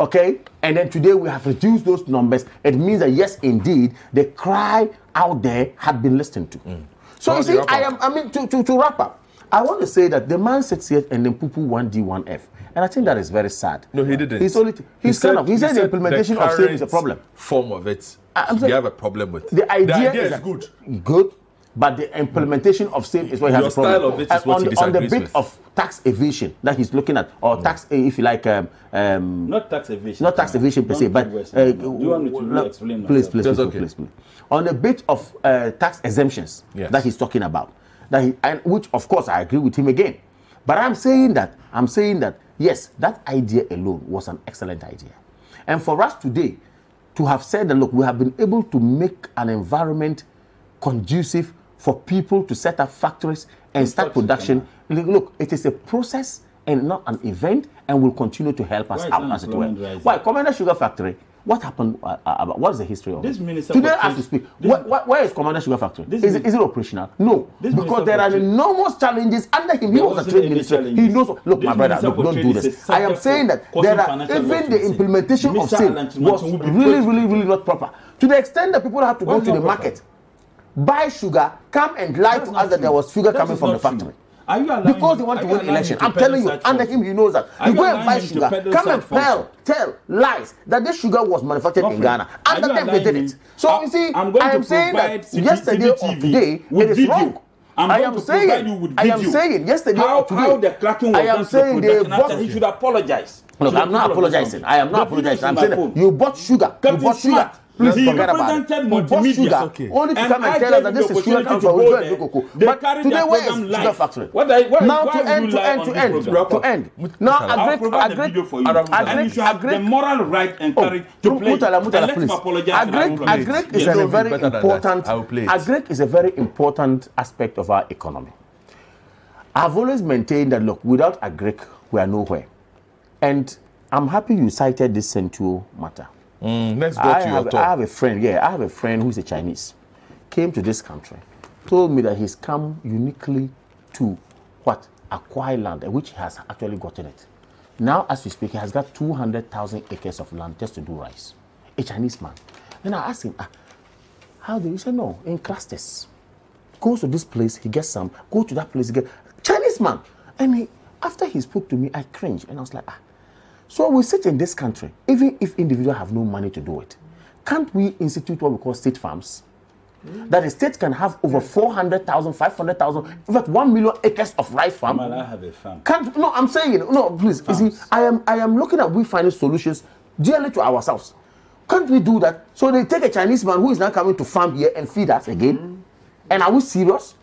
Speaker 8: okay, and then today we have reduced those numbers, it means that yes, indeed, the cry out there had been listened to. Mm. So
Speaker 1: How
Speaker 8: you see, I am. I mean, to, to, to wrap up, I want to say that the man sits here and then poo-poo one D one F, and I think that is very sad.
Speaker 1: No, he didn't.
Speaker 8: He's only. He's
Speaker 1: said-
Speaker 8: kind of. He, said the implementation of same is a problem.
Speaker 1: Form of it.
Speaker 8: I'm
Speaker 1: you
Speaker 8: saying-
Speaker 1: have a problem with.
Speaker 8: The idea,
Speaker 1: is,
Speaker 8: that-
Speaker 1: good.
Speaker 8: Good, but the implementation of same is what he has
Speaker 1: Your
Speaker 8: a problem.
Speaker 1: style of it is
Speaker 8: And
Speaker 1: what
Speaker 8: on,
Speaker 1: he
Speaker 8: the, on the bit
Speaker 1: with.
Speaker 8: of tax evasion that he's looking at, or tax, eh, if you like, um, um,
Speaker 9: Not tax evasion.
Speaker 8: not tax evasion per se, but uh.
Speaker 9: Do you want me to
Speaker 8: no,
Speaker 9: explain
Speaker 8: please, please, please,
Speaker 1: okay.
Speaker 8: please, please. On the bit of uh, tax exemptions
Speaker 1: Yes.
Speaker 8: that he's talking about, that he, and which of course I agree with him again, but I'm saying that I'm saying that yes, that idea alone was an excellent idea, and for us today to have said that look, we have been able to make an environment conducive for people to set up factories and start production. Look, it is a process and not an event, and will continue to help us out as it were.
Speaker 9: rising?
Speaker 8: Why? Komenda Sugar Factory. What happened? Uh, uh, about, what is the history of
Speaker 9: This
Speaker 8: it?
Speaker 9: minister
Speaker 8: Today, as
Speaker 9: trade-
Speaker 8: we speak,
Speaker 9: this-
Speaker 8: wh- wh- where is Komenda Sugar Factory? Is is it operational? No, because there are enormous challenges under him. He was a trade minister. He knows. Look,
Speaker 9: This
Speaker 8: my brother, look, don't do this. I am saying that there are even the implementation of
Speaker 9: Mr.
Speaker 8: SAFE was
Speaker 9: Chimachi will be
Speaker 8: really, really, really not proper. To the extent that people have to go to the market, buy sugar, come and lie
Speaker 9: That's
Speaker 8: to us that there was sugar
Speaker 9: That
Speaker 8: coming from the
Speaker 9: true.
Speaker 8: factory.
Speaker 9: Are you allowing
Speaker 8: Because they want to win election.
Speaker 9: to
Speaker 8: I'm telling you, under him, he knows that.
Speaker 9: Are
Speaker 8: You
Speaker 9: you
Speaker 8: go and buy sugar, come and tell, tell lies that this sugar was manufactured in Ghana. Under them, they did it. So
Speaker 9: I-
Speaker 8: you see,
Speaker 9: I'm
Speaker 8: I am saying that yesterday or today, it is
Speaker 9: video.
Speaker 8: wrong.
Speaker 12: I'm
Speaker 8: I am saying,
Speaker 12: provide you with
Speaker 8: I am saying yesterday
Speaker 12: how,
Speaker 8: or today,
Speaker 12: how the cracking was
Speaker 8: I am saying
Speaker 12: the
Speaker 8: they
Speaker 12: after he should apologize.
Speaker 8: Look, I'm not
Speaker 12: people of this
Speaker 8: apologizing. I am not
Speaker 12: The video is
Speaker 8: apologizing. I'm saying you bought sugar. you bought sugar. Please
Speaker 12: he
Speaker 8: forget about it.
Speaker 12: represented
Speaker 8: bought
Speaker 12: multimedia.
Speaker 8: sugar
Speaker 12: Okay.
Speaker 8: only to
Speaker 12: And
Speaker 8: come and
Speaker 12: I
Speaker 8: tell us that this is sugar
Speaker 12: to
Speaker 8: from
Speaker 12: go there.
Speaker 8: and But today where is
Speaker 12: program
Speaker 8: sugar factory?
Speaker 12: What I- why-
Speaker 8: now to end, to end, to end, to end. Now
Speaker 12: I'll
Speaker 8: agree, agree,
Speaker 12: video for you.
Speaker 8: agree,
Speaker 12: and you should have
Speaker 8: agree.
Speaker 12: the moral right and
Speaker 8: Oh,
Speaker 12: courage to play. Murtala.
Speaker 8: Murtala,
Speaker 12: and let
Speaker 8: please.
Speaker 12: him apologize. and I will
Speaker 8: Agric,
Speaker 12: play it.
Speaker 8: agric is a very important.
Speaker 1: I will play it.
Speaker 8: Agric is a very important aspect of our economy. I've always maintained that look, without agric, we are nowhere. And I'm happy you cited this Central matter.
Speaker 1: Mm, let's go
Speaker 8: I
Speaker 1: to your
Speaker 8: have,
Speaker 1: talk.
Speaker 8: I have a friend, yeah, I have a friend who's a Chinese, came to this country, told me that he's come uniquely to what? Acquire land, which he has actually gotten it. Now, as we speak, he has got 200,000 acres of land just to do rice. A Chinese man. Then I asked him, ah, how do you say no? In clusters. Goes to this place, he gets some. Go to that place, he get Chinese man. And he, after he spoke to me, I cringed and I was like, ah. So we sit in this country, even if individuals have no money to do it, can't we institute what we call state farms? Hmm. That the state can have over 400,000, 500,000, in fact, 1 million acres of rice farm.
Speaker 12: Mal, I have a farm.
Speaker 8: Can't no, I'm saying. No, please. You see, I am I am looking at we finding solutions dearly to ourselves. Can't we do that? So they take a Chinese man who is now coming to farm here and feed us again. Hmm. And are we serious?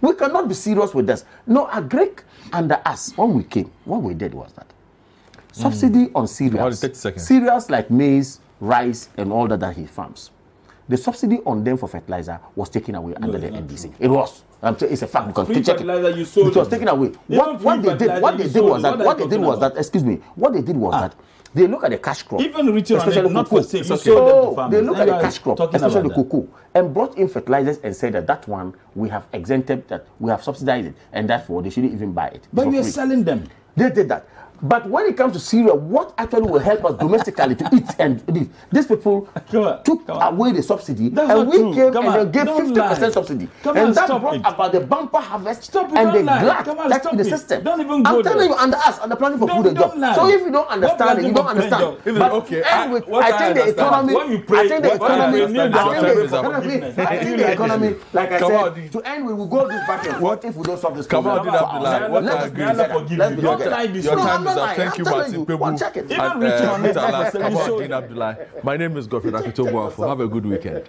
Speaker 8: We cannot be serious with this. No, a Greek under us, when we came, what we did was that Mm. subsidy on cereals.
Speaker 1: 30.
Speaker 8: Cereals like maize, rice, and all that that he farms. The subsidy on them for fertilizer was taken away under the NDC. It was. I'm saying it's a fact because
Speaker 12: Free
Speaker 8: check it.
Speaker 12: you sold
Speaker 8: It was taken away.
Speaker 12: Even
Speaker 8: What, what they did, what they did was that,
Speaker 12: What
Speaker 8: what they did was
Speaker 12: about?
Speaker 8: that, excuse me, what they did was ah. that they look at the cash crop,
Speaker 12: Even return on
Speaker 8: especially
Speaker 12: it, not
Speaker 8: cocoa.
Speaker 12: for sale, you sold them to farmers.
Speaker 8: they look at the cash crop, especially
Speaker 12: that.
Speaker 8: cocoa, and brought in fertilizers and said that that one we have exempted, that we have subsidized it, and therefore they shouldn't even buy it.
Speaker 12: But
Speaker 8: for
Speaker 12: you're selling them.
Speaker 8: They did that. But when it comes to Syria, what actually will help us domestically to eat and live? These people took away the subsidy,
Speaker 12: That's
Speaker 8: and we
Speaker 12: true.
Speaker 8: came
Speaker 12: Come
Speaker 8: and
Speaker 12: on,
Speaker 8: gave fifty percent subsidy,
Speaker 12: Come
Speaker 8: and
Speaker 12: on,
Speaker 8: that brought
Speaker 12: it.
Speaker 8: about the bumper harvest
Speaker 12: Stop
Speaker 8: and the
Speaker 12: don't lie.
Speaker 8: glad
Speaker 12: Come on,
Speaker 8: that's in the system.
Speaker 12: Don't even go
Speaker 8: I'm telling
Speaker 12: there.
Speaker 8: you, under us, under planning for
Speaker 12: Don't-
Speaker 8: food and
Speaker 12: don't
Speaker 8: job.
Speaker 12: lie.
Speaker 8: So if you don't understand it, you don't understand. But
Speaker 1: okay,
Speaker 8: I
Speaker 12: I
Speaker 8: think the economy.
Speaker 12: You pray-
Speaker 8: I think the economy. I
Speaker 12: is
Speaker 8: think the economy. I think the economy. Like I said, to end, we will go this back and forth if we don't solve this
Speaker 1: Come on,
Speaker 8: problem. For
Speaker 1: Abdullah.
Speaker 8: ourselves.
Speaker 1: What
Speaker 8: Let's be
Speaker 1: agree.
Speaker 12: Forgive
Speaker 8: Let's
Speaker 12: you.
Speaker 8: be
Speaker 12: Don't
Speaker 8: together.
Speaker 12: lie this
Speaker 1: Your time
Speaker 8: Abdullah.
Speaker 1: Thank you, Martin
Speaker 8: you.
Speaker 1: Kpebu.
Speaker 8: Well, check it.
Speaker 12: Even
Speaker 1: and, uh,
Speaker 12: on it.
Speaker 1: Abdullah. My name is Godfrey Akitobo. Have a good weekend.